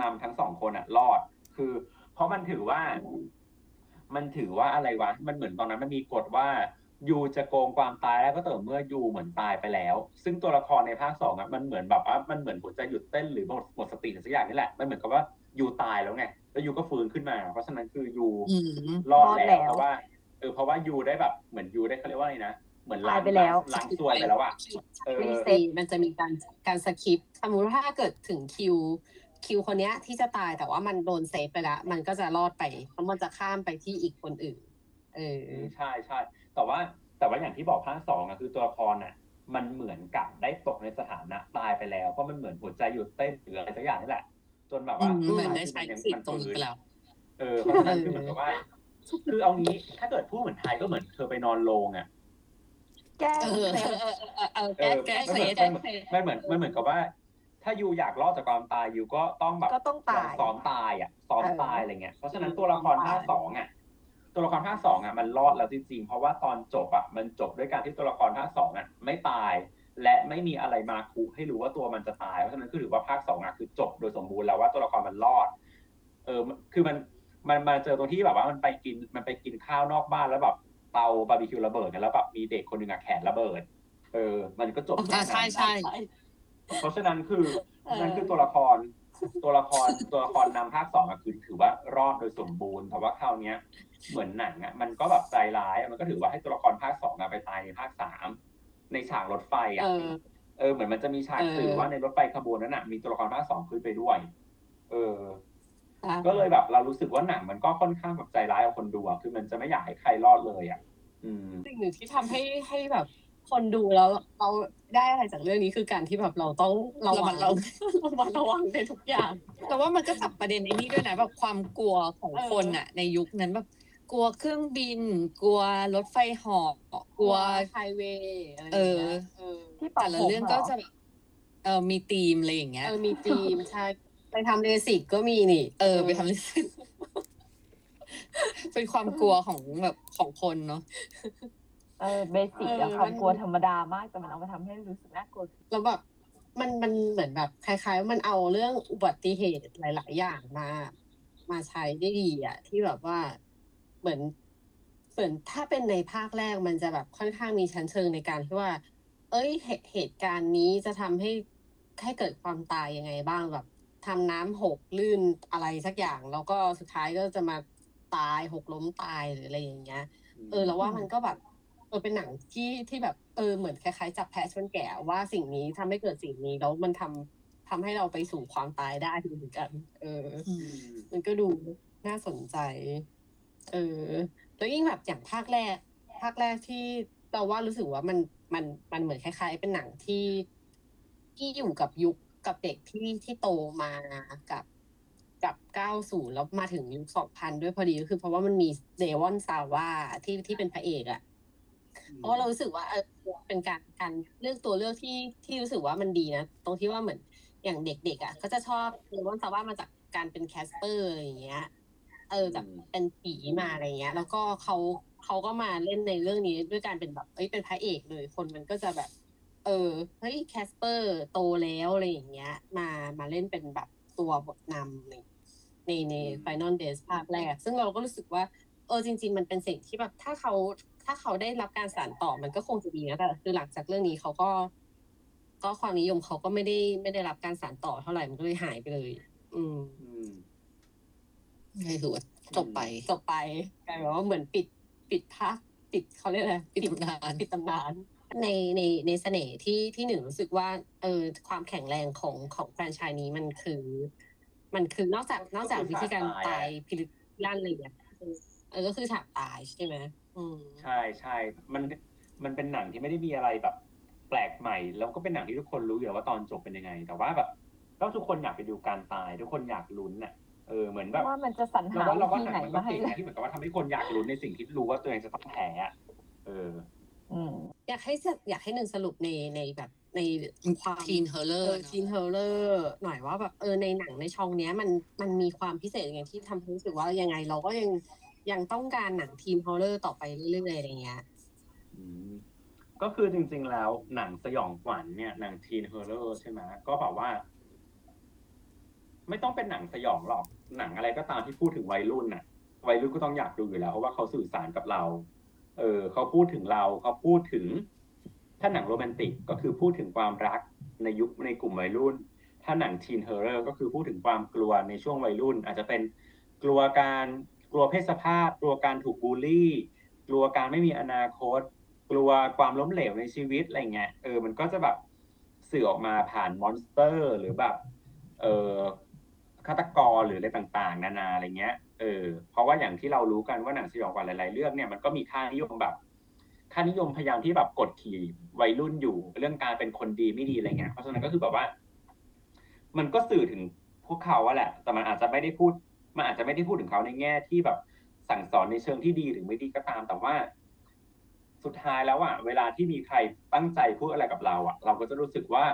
นำทั้งสองคนอะ รอด คือ เพราะมันถือว่า มันถือว่าอะไรวะ มันเหมือนตอนนั้นมันมีกฎว่ายูจะโกงความตายแล้วก็ต่อเมื่อยูเหมือนตายไปแล้ว ซึ่งตัวละครในภาคสองอะมันเหมือนแบบว่ามันเหมือนหัวใจหยุดเต้นหรือหมดหมดสติหรือสักอย่างนี่แหละมันเหมือนกับว่า you ตายแล้วไงแล้ว you ก็ฟื้นขึ้นมา เพราะฉะนั้นคือ you อืม รอดรอดแล้วแล้วเพราะว่าเออเพราะว่า you ได้แบบเหมือน you ได้เขาเรียกว่าอะไรนะเหมือนล้างตายไปแล้วล้างซวยไปแล้วอะเออ resetมันจะมีการการ skip สมมติว่าถ้าเกิดถึงคิว คิวคนเนี้ยที่จะตายแต่ว่ามันโดน save ไปแล้ว มันก็จะรอดไปเพราะมันจะข้ามไปที่อีกคนอื่น เอออืมใช่ใช่แต่ว่าแต่ว่าอย่างที่บอกภาคสองอะคือตัวละครน่ะมันเหมือนกับได้ตกในสถานะตายไปแล้ว เพราะมันเหมือนหัวใจหยุดเต้นหรืออะไรสักอย่างนี่แหละ จนแบบอืว่ามเหมือนได้ใช้สิทธิ์ตรงนี้ไปแล้ว เออเพราะฉะนั้นคือเหมือนกับว่า คือเอางี้ ถ้าเกิดพูดเหมือนไทยก็เหมือนเธอไปนอนโรงอะแก้เออเซฟเออเออเออเอแก้อแก้มันเซเหมือนแก้เซมันเหมือนมันเหมือนกับว่า ถ้ายูอยากรอดจากความตายยูก็ต้องแบบก็ต้องตายซ้อมตายอะซ้อมเออตายอะไรเงี้ยเพราะฉะนั้นตัวละครภาคสองอะตัวละครภาคสองอะมันรอดแล้วจริงๆเพราะว่าตอนจบอะมันจบด้วยการที่ตัวละครภาคสองอะไม่ตาย และไม่มีอะไรมาคุให้รู้ว่าตัวมันจะตายเพราะฉะนั้นคือถือว่าภาคสองอะคือจบโดยสมบูรณ์แล้วว่าตัวละครมันรอด เออคือมัน มันมาเจอตรงที่แบบว่ามันไปกินมันไปกินข้าวนอกบ้านแล้วแบบเตาบาร์บีคิวระเบิดกันแล้วแบบมีเด็กคนหนึ่งอะแขนระเบิด เออ มันก็จบแค่อ่านั้นใช่ใช่ เพราะฉะนั้นคือเออ นั่นคือตัวละคร ตัวละครตัวละครนำภาคสองอะคือถือว่ารอดโดยสมบูรณ์แต่ว่าคราวเนี้ย เหมือนหนังอะมันก็แบบใจร้ายอะมันก็ถือว่าให้ตัวละครภาคสองอะไปตายในภาคสามในฉากรถไฟอะเออเออเหมือนมันจะมีฉากเออ สื่อว่าในรถไฟขบวนนั้นอะมีตัวละครภาคสองขึ้นไปด้วย เอออะ ก็เลยแบบเรารู้สึกว่าหนังมันก็ค่อนข้างแบบใจร้ายกับคนดูอะคือมันจะไม่อยากให้ใครรอดเลยอะอืมสิ่งหนึ่งที่ทำให้ให้แบบคนดูแล้วเราได้อะไรจากเรื่องนี้คือการที่แบบเราต้องระวังระมัดระวังระมัดระวังในทุกอย่าง แต่ว่ามันก็จับประเด็นไอ้นี่ด้วยนะแบบความกลัวของเออคนอะในยุคนั้นแบบกลัวเครื่องบิน กลัวรถไฟเหาะกลัวไฮเวย์อะไรอย่างเออเงี้ยเออที่ปัแต่ดละผมเรื่องหก็จะแบบเออมีธีมอะไรอย่างเงี้ยเออมีทีมใช่ ไปทำเลสิกก็มีนี่ เออ ไปทำลิสต์เป็นความกลัวของแบบของคนเนาะ เออเบสิกเออะอความมัน กลัวธรรมดามากแต่มันเอามาทำให้รู้สึกน่ากลัวแล้วแบบมันมันเหมือนแบบคล้ายๆมันเอาเรื่องอุบัติเหตุหลาย ๆ อย่างมา มาใช้ได้ดีอะที่แบบว่าเหมือนเหมือนถ้าเป็นในภาคแรกมันจะแบบค่อนข้างมีชั้นเชิงในการที่ว่า เอ้ยเหตุเหตุการณ์นี้จะทำให้ให้เกิดความตายยังไงบ้างแบบ ทำน้ำหกลื่นอะไรสักอย่าง แล้วก็สุดท้ายก็จะมาตายหกล้มตายหรืออะไรอย่างเงี้ย เออ แล้วว่ามันก็แบบเออเป็นหนังที่ที่แบบเออเหมือนคล้ายๆจับแพะชนแกะว่าสิ่งนี้ทำให้เกิดสิ่งนี้แล้วมันทำทำให้เราไปสู่ความตายได้เหมือนกัน เออ มันก็ดูน่าสนใจ เออ แล้วยิ่งแบบอย่างภาคแรก ภาคแรกที่เราว่ารู้สึกว่ามันมันมันเหมือนคล้าย ๆ เป็นหนังที่ที่อยู่กับยุค กับเด็กที่ที่โตมากับกับ90แล้วมาถึงยุค2000ด้วยพอดีก็คือเพราะว่ามันมีเดวอนซาว่าที่ที่เป็นพระเอกอะเพราะว่าเรารู้สึกว่าเออเป็นการการเลือกตัวเลือกที่ที่รู้สึกว่ามันดีนะ ตรงที่ว่าเหมือนอย่างเด็กๆอะก็จะชอบเดวอนซาว่ามาจากการเป็นแคสเปอร์อะไรอย่างเงี้ย เออจากอืมเป็นผีมาอะไรเงี้ย แล้วก็เขาเขาก็มาเล่นในเรื่องนี้ด้วยการเป็นแบบเอ้ยเป็นพระเอกเลยคนมันก็จะแบบ เออเฮ้ยแคสเปอร์โตแล้วอะไรอย่างเงี้ย มามาเล่นเป็นแบบตัวบทนำในในในอืม Final Days ภาคแรก ซึ่งเราก็รู้สึกว่า เออจริง ๆ มันเป็นสิ่งที่แบบถ้าเขาถ้าเขาได้รับการสานต่อมันก็คงจะดีนะแต่คือหลังจากเรื่องนี้เขาก็ ก็ความนิยมเขาก็ไม่ได้ไม่ได้รับการสานต่อเท่าไหร่มันก็เลยหายไปเลย อืมอืมไม่ถือว่าจบไปจบไปกลายเป็นว่าเหมือนปิดปิดภาคปิดเขาเรียกอะไรปิดตำนานปิดตำนาน ในในในเสน่ห์ที่ที่หนึ่งรู้สึกว่าเออความแข็งแรงของของแฟรนไชส์นี้มันคือ มันคือนอกจากนอกจากวิธีการตายพิลึกลั่นอะไรอย่างเงี้ยเออก็คือฉากตายใช่ไหมอืมใช่ใช่มันมันเป็นหนังที่ไม่ได้มีอะไรแบบ แปลกใหม่ แล้วก็เป็นหนังที่ทุกคนรู้อยู่แล้วว่าตอนจบเป็นยังไง แต่ว่าแบบก็ทุกคนอยากไปดูการตาย ทุกคนอยากลุ้นน่ะเออเหมือนแบบว่ามันจะสรรเราหาว่าวิเราว่าธีหนังไหนมันก็มาให้เก่งนะที่เหมือนกับว่าทำให้คนอยากลุ้นในสิ่งที่รู้ว่าตัวเองจะต้องแพ้อะเออ อืมอยากให้สอยากให้หนึ่งสรุปในในแบบในความทีนเฮอร์เลอเอร์อทีนเฮอร์เลอร์หน่อยว่าแบบเออในหนังในช่องเนี้ยมันมันมีความพิเศษยังไงที่ทำให้รู้สึกว่ายังไงเราก็ยังยังต้องการหนังทีมฮอร์เลอร์ต่อไปเรื่อยๆอะไรเงี้ยอืมก็คือจริง ๆ แล้วหนังสยองขวัญเนี่ยหนังทีนเฮอร์เรอร์ใช่ไหมก็แบบว่า ไม่ต้องเป็นหนังสยองหรอกหนังอะไรก็ตามที่พูดถึงวัยรุ่นน่ะ วัยรุ่นก็ต้องอยากดูอยู่แล้วเพราะว่าเขาสื่อสารกับเรา เออเขาพูดถึงเราเขาพูดถึง ถ้าหนังโรแมนติกก็คือพูดถึงความรักในยุคในกลุ่มวัยรุ่น ถ้าหนัง teen horror ก็คือพูดถึงความกลัวในช่วงวัยรุ่น อาจจะเป็นกลัวการกลัวเพศสภาพ กลัวการถูกบูลลี่ กลัวการไม่มีอนาคต กลัวความล้มเหลวในชีวิตอะไรเงี้ยเออมันก็จะแบบสื่อออกมาผ่านมอนสเตอร์ หรือแบบเออฆาตกรหรืออะไรต่าง ๆ นานาอะไรเงี้ย เออเพราะว่าอย่างที่เรารู้กันว่าหนังสยองขวัญหลาย ๆ เรื่องเนี่ยมันก็มีค่านิยมแบบ ค่านิยมพยายามที่แบบกดขี่วัยรุ่นอยู่เรื่องการเป็นคนดีไม่ดีอะไรเงี้ยเพราะฉะนั้นก็คือแบบว่า มันก็สื่อถึงพวกเขาอะแหละ แต่มันอาจจะไม่ได้พูด มันอาจจะไม่ได้พูดถึงเขาในแง่ที่แบบสั่งสอนในเชิงที่ดีหรือไม่ดีก็ตาม แต่ว่า สุดท้ายแล้วอะเวลาที่มีใครตั้งใจพูดอะไรกับเราอะเราก็จะรู้สึกว่า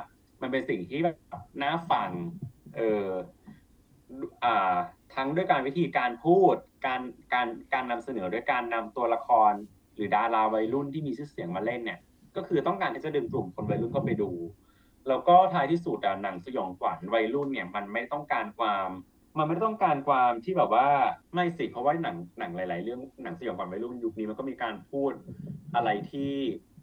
มันเป็นสิ่งที่แบบน่าฟัง เอออ่า ทั้งด้วยการวิธีการพูด การการการนำเสนอด้วยการนำตัวละคร หรือดาราวัยรุ่นที่มีชื่อเสียงมาเล่นเนี่ย ก็คือต้องการที่จะดึงกลุ่มคนวัยรุ่นเข้าไปดู แล้วก็ท้ายที่สุดอะหนังสยองขวัญวัยรุ่นเนี่ยมันไม่ต้องการความมันไม่ต้องการความที่แบบว่าไม่สิเพราะว่าหนังหนังหลาย ๆ เรื่องหนังสยองขวัญวัยรุ่นยุคนี้มันก็มีการพูดอะไรที่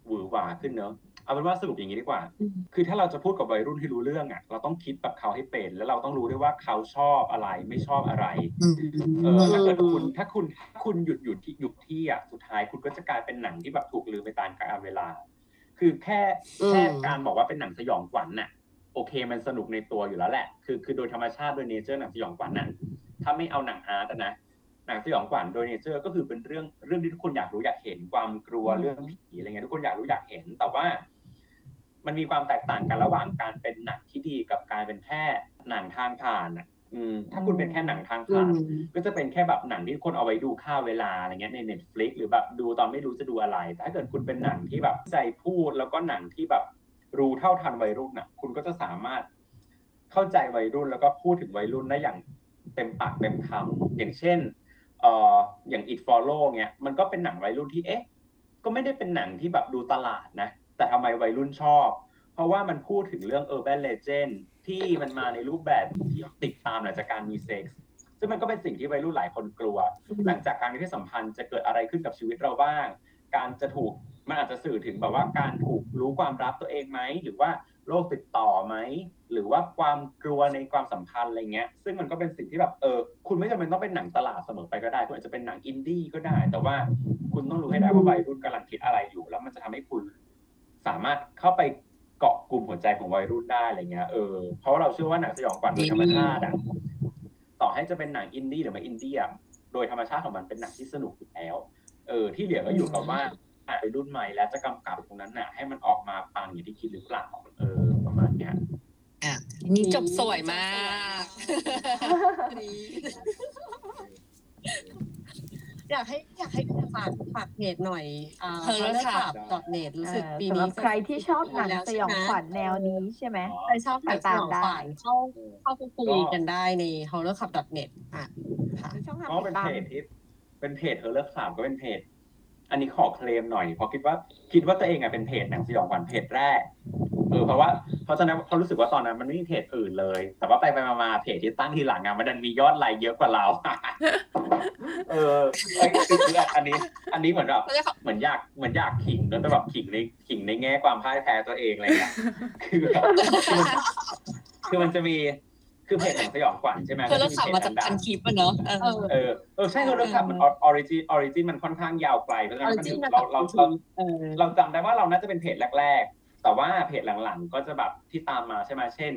หวือหวาขึ้นเนอะ เอาเป็นว่าสรุปอย่างนี้ดีกว่าอืมคือถ้าเราจะพูดกับวัยรุ่นให้รู้เรื่องอะ เราต้องคิดแบบเขาให้เป็น แล้วเราต้องรู้ด้วยว่าเขาชอบอะไรไม่ชอบอะไร เออถ้าเกิดคุณถ้าคุณถ้าคุณหยุดหยุดที่หยุดที่อะสุดท้ายคุณก็จะกลายเป็นหนังที่แบบถูกลืมไปตามกาลเวลา คือแค่อืมแค่การบอกว่าเป็นหนังสยองขวัญน่ะ โอเคมันสนุกในตัวอยู่แล้วแหละ คือคือโดยธรรมชาติโดย nature หนังสยองขวัญน่ะ ถ้าไม่เอาหนัง art อะนะ หนังสยองขวัญโดย nature ก็คือเป็นเรื่องเรื่องที่ทุกคนอยากรู้อยากเห็นความกลัวเรื่องผีอะไรเงี้ยทุกคนอยากรู้อยากเห็น แต่ว่า มันมีความแตกต่างกันระหว่างการเป็นหนังที่ดีกับการเป็นแค่หนังทางผ่านอะอืมถ้าคุณเป็นแค่หนังทางผ่านอืมก็จะเป็นแค่แบบหนังที่คนเอาไว้ดูฆ่าเวลาอะไรเงี้ยใน Netflix หรือแบบดูตอนไม่รู้จะดูอะไร แต่ถ้าเกิดคุณเป็นหนังที่แบบใจพูด แล้วก็หนังที่แบบรู้เท่าทันวัยรุ่นน่ะ คุณก็จะสามารถเข้าใจวัยรุ่นแล้วก็พูดถึงวัยรุ่นได้อย่างเต็มปากเต็มคำอย่างเช่น เอ่ออย่าง It Follow เงี้ยมันก็เป็นหนังวัยรุ่นที่เอ๊ะก็ไม่ได้เป็นหนังที่แบบดูตลาดนะ แต่ทำไมวัยรุ่นชอบ เพราะว่ามันพูดถึงเรื่อง urban legend ที่มันมาในรูปแบบที่ติดตามหลังจากการมีเซ็กส์ซึ่งมันก็เป็นสิ่งที่วัยรุ่นหลายคนกลัว หลังจากการมีเพศสัมพันธ์จะเกิดอะไรขึ้นกับชีวิตเราบ้าง การจะถูกมันอาจจะสื่อถึงแบบว่าการถูกรู้ความลับตัวเองไหมหรือว่าโรคติดต่อไหม หรือว่าความกลัวในความสัมพันธ์อะไรเงี้ย ซึ่งมันก็เป็นสิ่งที่แบบเออคุณไม่จำเป็นต้องเป็นหนังตลาดเสมอไปก็ได้คุณอาจจะเป็นหนังอินดี้ก็ได้ แต่ว่าคุณต้องรู้ให้ได้ว่าวัยรุ่นกำลังคิดอะไรอยู่ แล้วมันจะทำให้คุณสามารถเข้าไปเกาะกลุ่มหัวใจของวัยรุ่นได้อะไรเงี้ยเออเพราะว่าเราเชื่อว่าหนังสยองขวัญโดยธรรมชาติอะต่อให้จะเป็นหนังอินดี้หรือไม่อินเดี้อะโดยธรรมชาติของมันเป็นหนังที่สนุกอยู่แล้ว เออ ที่เหลือก็อยู่กับว่าไปรุ่นใหม่แล้วจะกำกับตรงนั้นน่ะ ให้มันออกมาปังอย่างที่คิดหรือเปล่าเออ ประมาณเนี้ย อะนี่จบสวยมากอยากให้อยากให้ฝากฝากเพจหน่อยอ่า Horror Club net รู้สึกเอ่อปีสำหนี้รับใครที่ชอบหนังสยองขวัญแนวนี้ใช่ไหมใครชอบหนังสยองขวัญเข้าเข้าไปคุยก็กันได้ใน horrorclub.net อะค่ะช่องทางก็ติเป็นดตามเพจที่เป็นเพจเฮอร์เลอร์คลาก็เป็นเพจอันนี้ขอเคลมหน่อยเพราะคิดว่า คิดว่าตัวเองอะเป็นเพจหนังสยองขวัญเพจแรก เออเพราะว่าเพราะฉะนั้นเขารู้สึกว่าตอนนั้นมันไม่มีเพจอื่นเลย แต่ว่าไปไปมามาเพจที่ตั้งทีหลังอะมันดันมียอดไลค์เยอะกว่าเราเออไอ้คือคืออันนี้ อันนี้เหมือนแบบเหมือนอยากเหมือนอยากขิงแล้วแต่แบบขิงในขิงในแง่ความพ่ายแพ้ตัวเองอะไรเงี้ยคือแบบคือมันคือมันจะมีคือเพจหนังสยองขวัญใช่ไหมเธอเลิกขับมาจากเพจพันดังๆคลิปอะเนอะเออเออเออเออใช่เราเริ่มขับมันออริจินออริจินมันค่อนข้างยาวไกลเพราะฉะนั้นมัน Origin ถึงมันเราเราเราเออเราจำได้ว่าเราน่าจะเป็นเพจแรกๆ แต่ว่าเพจหลังๆ ก็จะแบบที่ตามมาใช่ไหมเช่น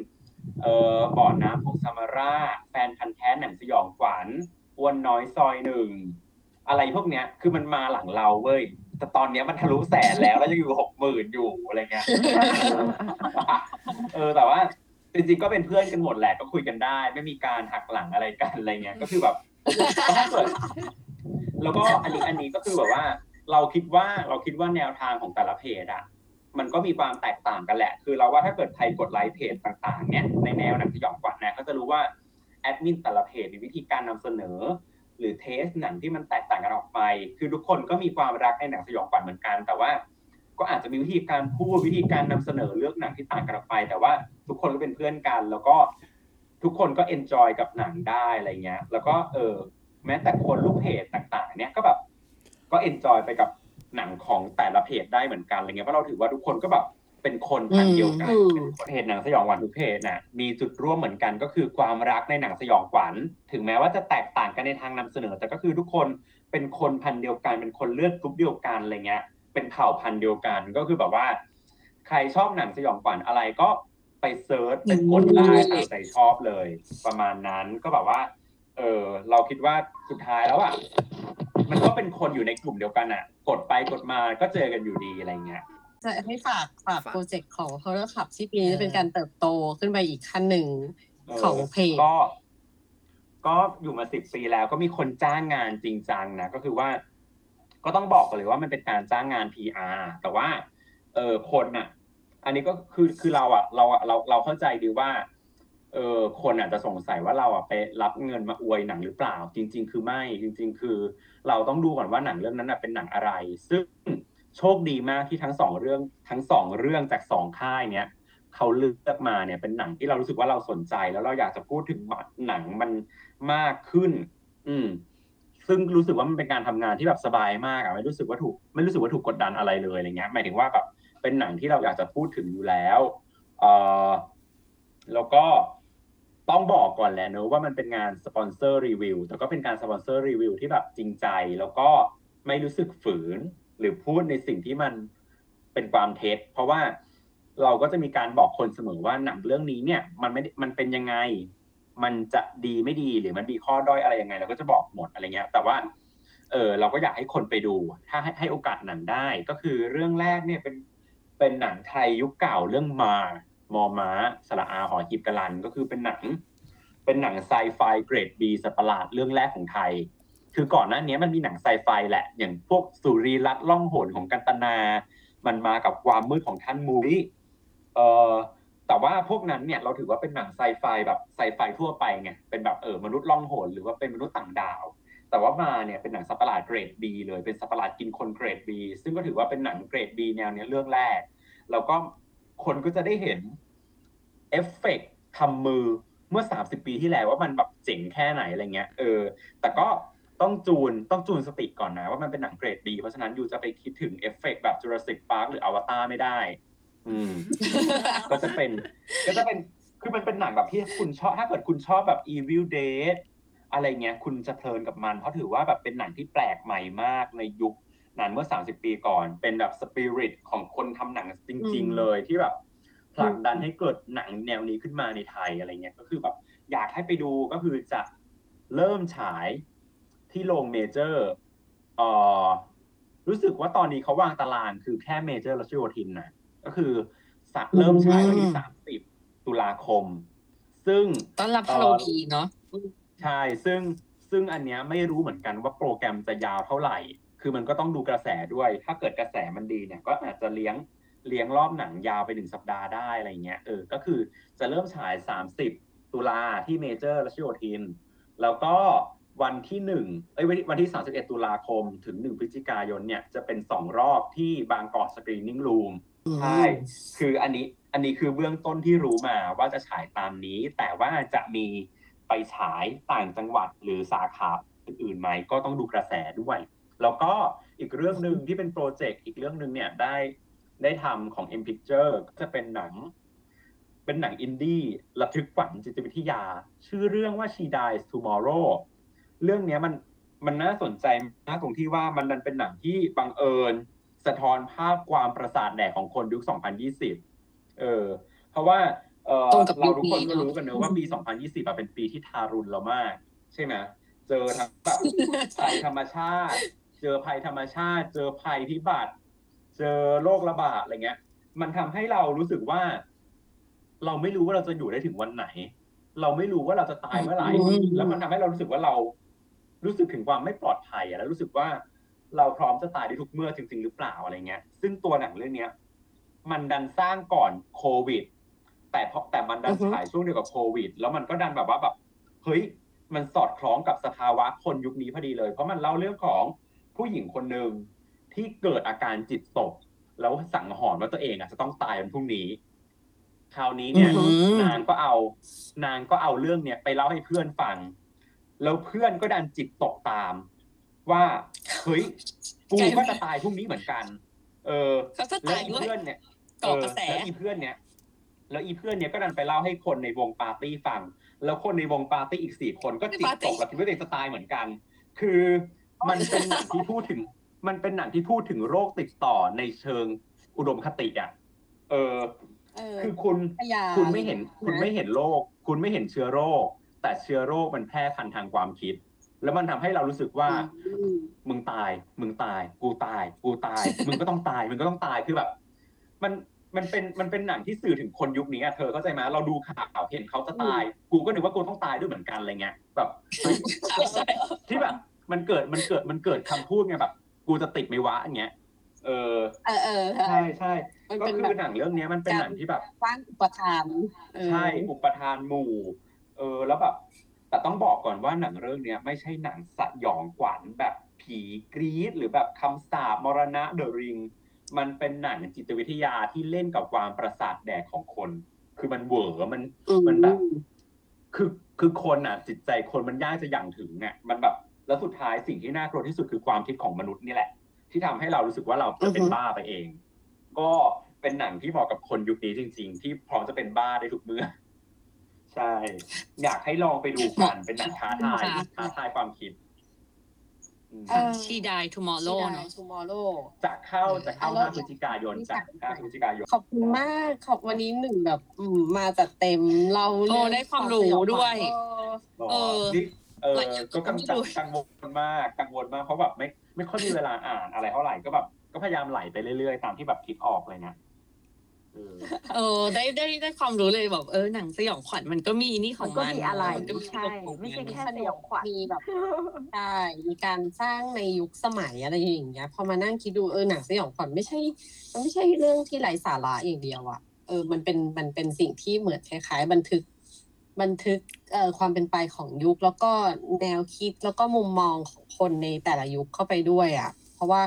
เออบ่อน้ำของซามาร่าแฟนพันธ์แท้หนังสยองขวัญอ้วนน้อยซอยหนึ่งอะไรพวกเนี้ย คือมันมาหลังเราเว้ยแต่ตอนเนี้ยมันทะลุแสนแล้วแล้วยังอยู่หกหมื่นอยู่อะไรเงี้ยเออแต่ว่าจริงๆก็เป็นเพื่อนกันหมดแหละก็คุยกันได้ ไม่มีการหักหลังอะไรกันอะไรเงี้ยก็คือแบบถ้าเกิดแล้วก็อันนี้อันนี้ก็คือแบบว่า เราคิดว่าเราคิดว่าแนวทางของแต่ละเพจอะ มันก็มีความแตกต่างกันแหละ คือเราว่าถ้าเกิดใครกดไลค์เพจต่างๆเนี่ยในแนวหนังสยองขวัญนี่ยก็จะรู้ว่าแอดมินแต่ละเพจมีวิธีการนำเสนอ หรือ taste หนังที่มันแตกต่างกันออกไป คือทุกคนก็มีความรักในหนังสยองขวัญเหมือนกัน แต่ว่า ก็อาจจะมีวิธีการพูดวิธีการนำเสนอเลือกหนังที่ต่างกันออกไป แต่ว่าทุกคนก็เป็นเพื่อนกัน แล้วก็ทุกคนก็ enjoy กับหนังได้อะไรเงี้ย แล้วก็เออแม้แต่คนลูกเพจต่าง ๆ เนี่ยก็แบบก็ enjoy ไปกับ หนังของแต่ละเพจได้เหมือนกันอะไรเงี้ยเพราะเราถือว่าทุกคนก็แบบเป็นคนพันธุ์เดียวกันอืมเพจหนังสยองขวัญทุกเพจน่ะมีจุดร่วมเหมือนกันก็คือความรักในหนังสยองขวัญถึงแม้ว่าจะแตกต่างกันในทางนำเสนอ แต่ก็คือทุกคนเป็นคนพันธุ์เดียวกันเป็นคนเลือดกรุ๊ปเดียวกันอะไรเงี้ย เป็นเผ่าพันธุ์เดียวกันก็คือแบบว่า ใครชอบหนังสยองขวัญอะไรก็ไป search ไปกดได้ตามใจชอบเลย ประมาณนั้นก็แบบว่า เออเราคิดว่าสุดท้ายแล้วอะ มันก็เป็นคนอยู่ในกลุ่มเดียวกันอะ กดไปกดมาก็เจอกันอยู่ดีอะไรเงี้ยจะให้ฝากฝากฝาก project ของ Horror Club ที่ปีนี้จะเป็นการเติบโตขึ้นไปอีกขั้นหนึ่งเออของเพจก็ ก็อยู่มาสิบปีแล้วก็มีคนจ้างงานจริงจังนะก็คือว่า ก็ต้องบอกกันเลยว่ามันเป็นการจ้างงาน PR แต่ว่า เออคนน่ะ อันนี้ก็คือคือเราอะ เราอะเราเราเข้าใจดีว่า เออคนอาจจะสงสัยว่าเราอะไปรับเงินมาอวยหนังหรือเปล่า จริง ๆ คือไม่จริง ๆ คือ เราต้องดูก่อนว่าหนังเรื่องนั้นน่ะเป็นหนังอะไร ซึ่งโชคดีมากที่ทั้งสองเรื่องทั้งสองเรื่องจากสองค่ายเนี้ยเขาเลือกมาเนี่ยเป็นหนังที่เรารู้สึกว่าเราสนใจ แล้วเราอยากจะพูดถึงหนังมันมากขึ้น อืม ซึ่งรู้สึกว่ามันเป็นการทำงานที่แบบสบายมากอะไม่รู้สึกว่าถูกไม่รู้สึกว่าถูกกดดันอะไรเลยอะไรเงี้ยหมายถึงว่าแบบเป็นหนังที่เราอยากจะพูดถึงอยู่แล้ว เออแล้วก็ ต้องบอกก่อนแหละเนอะว่ามันเป็นงานสปอนเซอร์รีวิวแต่ก็เป็นการสปอนเซอร์รีวิวที่แบบจริงใจ แล้วก็ไม่รู้สึกฝืน หรือพูดในสิ่งที่มันเป็นความเท็จ เพราะว่าเราก็จะมีการบอกคนเสมอว่าหนังเรื่องนี้เนี่ย มันไม่มันเป็นยังไง มันจะดีไม่ดีหรือมันมีข้อด้อยอะไรยังไงเราก็จะบอกหมดอะไรเงี้ย แต่ว่า เออเราก็อยากให้คนไปดู ถ้าให้ให้โอกาสหนังได้ ก็คือเรื่องแรกเนี่ยเป็นเป็นหนังไทยยุคเก่าเรื่องมา มอม้าสระอาหอหีบกะลันก็คือเป็นหนัง เป็นหนังไซไฟเกรดบีสัตว์ประหลาดเรื่องแรกของไทย คือก่อนหน้านี้มันมีหนังไซไฟแหละ อย่างพวกสุรีรัตล่องหนของกันตนา มันมากับความมืดของท่านมูริเอ่อแต่ว่าพวกนั้นเนี่ยเราถือว่าเป็นหนังไซไฟแบบไซไฟทั่วไปไงเป็นแบบเออมนุษย์ล่องหนหรือว่าเป็นมนุษย์ต่างดาว แต่ว่ามาเนี่ยเป็นหนังสัตว์ประหลาดเกรด B เลยเป็นสัตว์ประหลาดกินคนเกรด B ซึ่งก็ถือว่าเป็นหนังเกรด B แนวเนี้ยเรื่องแรก แล้วก็คนก็จะได้เห็น เอฟเฟกต์ทำมือเมื่อ 30 ปีที่แล้วว่ามันแบบเจ๋งแค่ไหนอะไรเงี้ยเออ แต่ก็ต้องจูนต้องจูนสติก่อนนะว่ามันเป็นหนังเกรด B เพราะฉะนั้น you จะไปคิดถึงเอฟเฟกต์แบบ Jurassic Park หรือ Avatar ไม่ได้ อืม ก็จะเป็น ก็จะเป็นคือมันเป็นหนังแบบที่คุณชอบถ้าเกิดคุณชอบแบบ Evil Dead อะไรเงี้ย คุณจะเพลินกับมันเพราะถือว่าแบบเป็นหนังที่แปลกใหม่มากในยุคนั้นเมื่อ 30 ปีก่อน เป็นแบบสปิริตของคนทำหนังจริงอืมๆเลยที่แบบ ผลักดันให้เกิดหนังแนวนี้ขึ้นมาในไทยอะไรเงี้ยก็คือแบบอยากให้ไปดูก็คือจะเริ่มฉายที่โรงเมเจอร์เอ่อรู้สึกว่าตอนนี้เขาวางตารางคือแค่เมเจอร์รัชโยธินนะก็คือสะเริ่มฉายวันที่สามสิบตุลาคม ซึ่งต้อนรับฮาโลวีนเนาะใช่ซึ่งซึ่งอันเนี้ยไม่รู้เหมือนกันว่าโปรแกรมจะยาวเท่าไหร่ คือมันก็ต้องดูกระแสด้วย ถ้าเกิดกระแสมันดีเนี่ย ก็อาจจะเลี้ยง เลี้ยงรอบหนังยาวไปหนึ่งสัปดาห์ได้อะไรเงี้ยเออก็คือจะเริ่มฉาย 30 ตุลาที่เมเจอร์รัชโยธิน แล้วก็วันที่หนึ่งเอ้ยวันที่วันที่ 31 ตุลาคมถึง 1 พฤศจิกายนเนี่ยจะเป็นสองรอบที่บางกอกสกรีนนิ่งรูมใช่คืออันนี้อันนี้คือเบื้องต้นที่รู้มาว่าจะฉายตามนี้ แต่ว่าจะมีไปฉายต่างจังหวัดหรือสาขาอื่นๆไหมก็ต้องดูกระแสด้วย แล้วก็อีกเรื่องหนึ่งที่เป็นโปรเจกต์อีกเรื่องหนึ่งเนี่ยได้ ได้ทำของ M Picture ก็จะเป็นหนัง เป็นหนังอินดี้ระทึกขวัญจิตวิทยา ชื่อเรื่องว่า She Dies Tomorrow เรื่องเนี้ยมันมันน่าสนใจมากตรงที่ว่ามันดันเป็นหนังที่บังเอิญ สะท้อนภาพความประสาทแดกของคนยุค 2020 เออ เพราะว่าเออตรงกับเราทุกคนยุคนี้ก็เนอะรู้กันเนอะว่าปี 2020อะเป็นปีที่ทารุณเรามาก ใช่ไหมเจอทั้งแบบภัยธรรมชาติ เจอภัยธรรมชาติ เจอภัยพิบัติ เจอโรคระบาดอะไรเงี้ย มันทำให้เรารู้สึกว่า เราไม่รู้ว่าเราจะอยู่ได้ถึงวันไหน เราไม่รู้ว่าเราจะตายเมื่อไหร่อืมแล้วมันทำให้เรารู้สึกว่าเรา รู้สึกถึงความไม่ปลอดภัยอะแล้วรู้สึกว่าเราพร้อมจะตายได้ทุกเมื่อจริง ๆ หรือเปล่าอะไรเงี้ย ซึ่งตัวหนังเรื่องเนี้ย มันดันสร้างก่อนโควิด แต่เพราะแต่มันดันอือฮึฉายช่วงเดียวกับโควิด แล้วมันก็ดันแบบว่าแบบเฮ้ยมันสอดคล้องกับสภาวะคนยุคนี้พอดีเลย เพราะมันเล่าเรื่องของผู้หญิงคนหนึ่ง ที่เกิดอาการจิตตก แล้วสั่งหอนว่าตัวเองอะจะต้องตายวันพรุ่งนี้ คราวนี้เนี่ย อืม นางก็เอา นางก็เอาเรื่องเนี้ยไปเล่าให้เพื่อนฟัง แล้วเพื่อนก็ดันจิตตกตาม ว่าเฮ้ยกูก็จะตายพรุ่งนี้เหมือนกัน เออ เขาจะแล้วตายอีด้วยเพื่อนเนี่ย ก่อกระแสเแล้วอีเพื่อนเนี่ยแล้วอีเพื่อนเนี่ยก็ดันไปเล่าให้คนในวงปาร์ตี้ฟัง แล้วคนในวงปาร์ตี้อีกสี่คนก็จิตตกแล้วคิดว่าตัวเองจะตายเหมือนกัน คือมันเป็นหนังที่พูดถึง มันเป็นหนังที่พูดถึงโรคติดต่อในเชิงอุดมคติอะ เออ เออ คือคุณพยาคุณไม่เห็นคุณนะไม่เห็นโรค คุณไม่เห็นเชื้อโรค แต่เชื้อโรคมันแพร่พันธุ์ทางความคิด แล้วมันทำให้เรารู้สึกว่า อืม มึงตาย มึงตาย กูตาย กูตาย มึงก็ต้องตาย มึงก็ต้องตาย คือแบบ มัน มันเป็น มันเป็นหนังที่สื่อถึงคนยุคนี้อะเธอเข้าใจไหมเราดูข่าวเห็นเขาจะตาย กูก็นึกว่ากูต้องตายด้วยเหมือนกันอะไรเงี้ย แบบเฮ้ยใช่ ที่แบบ มันเกิด มันเกิด มันเกิดคำพูดไงแบบ กูจะติดไหมวะอย่างเงี้ย เออ เออเออใช่ใช่มันก็เป็นคืแบอบหนังเรื่องเนี้ยมันเป็นหนังที่แบบ สร้างอุปทานเออ ใช่อุปทานหมู่ เออ แล้วแบบ แต่ต้องบอกก่อนว่าหนังเรื่องเนี้ยไม่ใช่หนังสยองขวัญแบบผีกรีดหรือแบบคำสาปมรณะเดอะริง มันเป็นหนังจิตวิทยาที่เล่นกับความประสาทแดกของคน คือมันเหวอมัน มันแบบ คือคือคนอะ จิตใจคนมันยากจะอย่างถึงอะ มันแบบ แล้วสุดท้ายสิ่งที่น่ากลัวที่สุดคือความคิดของมนุษย์นี่แหละ ที่ทำให้เรารู้สึกว่าเราจะเป็นอือฮึบ้าไปเอง ก็เป็นหนังที่เหมาะกับคนยุคนี้จริง ๆ ที่พร้อมจะเป็นบ้าได้ทุกเมื่อใช่ อยากให้ลองไปดูกันเป็นหนังท้าทายค่ะท้าทายความคิดอืมเออชีดายทูมอร์โลเนาะทูมอร์โลจะเข้าจะเข้าแล้ว5พฤศจิกายนจาก5พฤศจิกายน ขอบคุณมาก ขอบวันนี้หนึ่งแบบอืมมาจัดเต็มเราโอ้ได้ความรู้ด้วย เออ เออนี่เออละเอียดก็กังไม่รู้กังวลมากกังวลมากเพราะแบบไม่ไม่ค่อยมีเวลาอ่านอะไรเท่าไหร่ก็แบบก็พยายามไหลไปเรื่อยๆ ตามที่แบบคิดออกเลยนะเออเออได้ได้ได้ความรู้เลยแบบเออหนังสยองขวัญมันก็มีนี่ของมันก็มันมีอะไรมันก็มีใช่ตัวไม่ใช่ของนแค่สยองขวัญมีแบบใช่มีการสร้างในยุคสมัยอะไรอย่างเงี้ยพอมานั่งคิดดูเออหนังสยองขวัญไม่ใช่มันไม่ใช่เรื่องที่ไร้สาระอย่างเดียวอะเออมันเป็นมันเป็นสิ่งที่เหมือนคล้ายๆ บันทึก บันทึกเอ่อความเป็นไปของยุค แล้วก็แนวคิดแล้วก็มุมมองของคนในแต่ละยุคเข้าไปด้วยอะเพราะว่า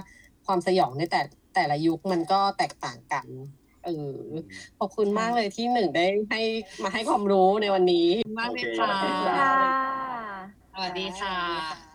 ความสยองในแต่แต่ละยุคมันก็แตกต่างกันเออขอบคุณมากเลยที่หนึ่งได้ให้มาให้ความรู้ในวันนี้มากเลยโอเคค่ะขอบคุณครับค่ะสวัสดีค่ะ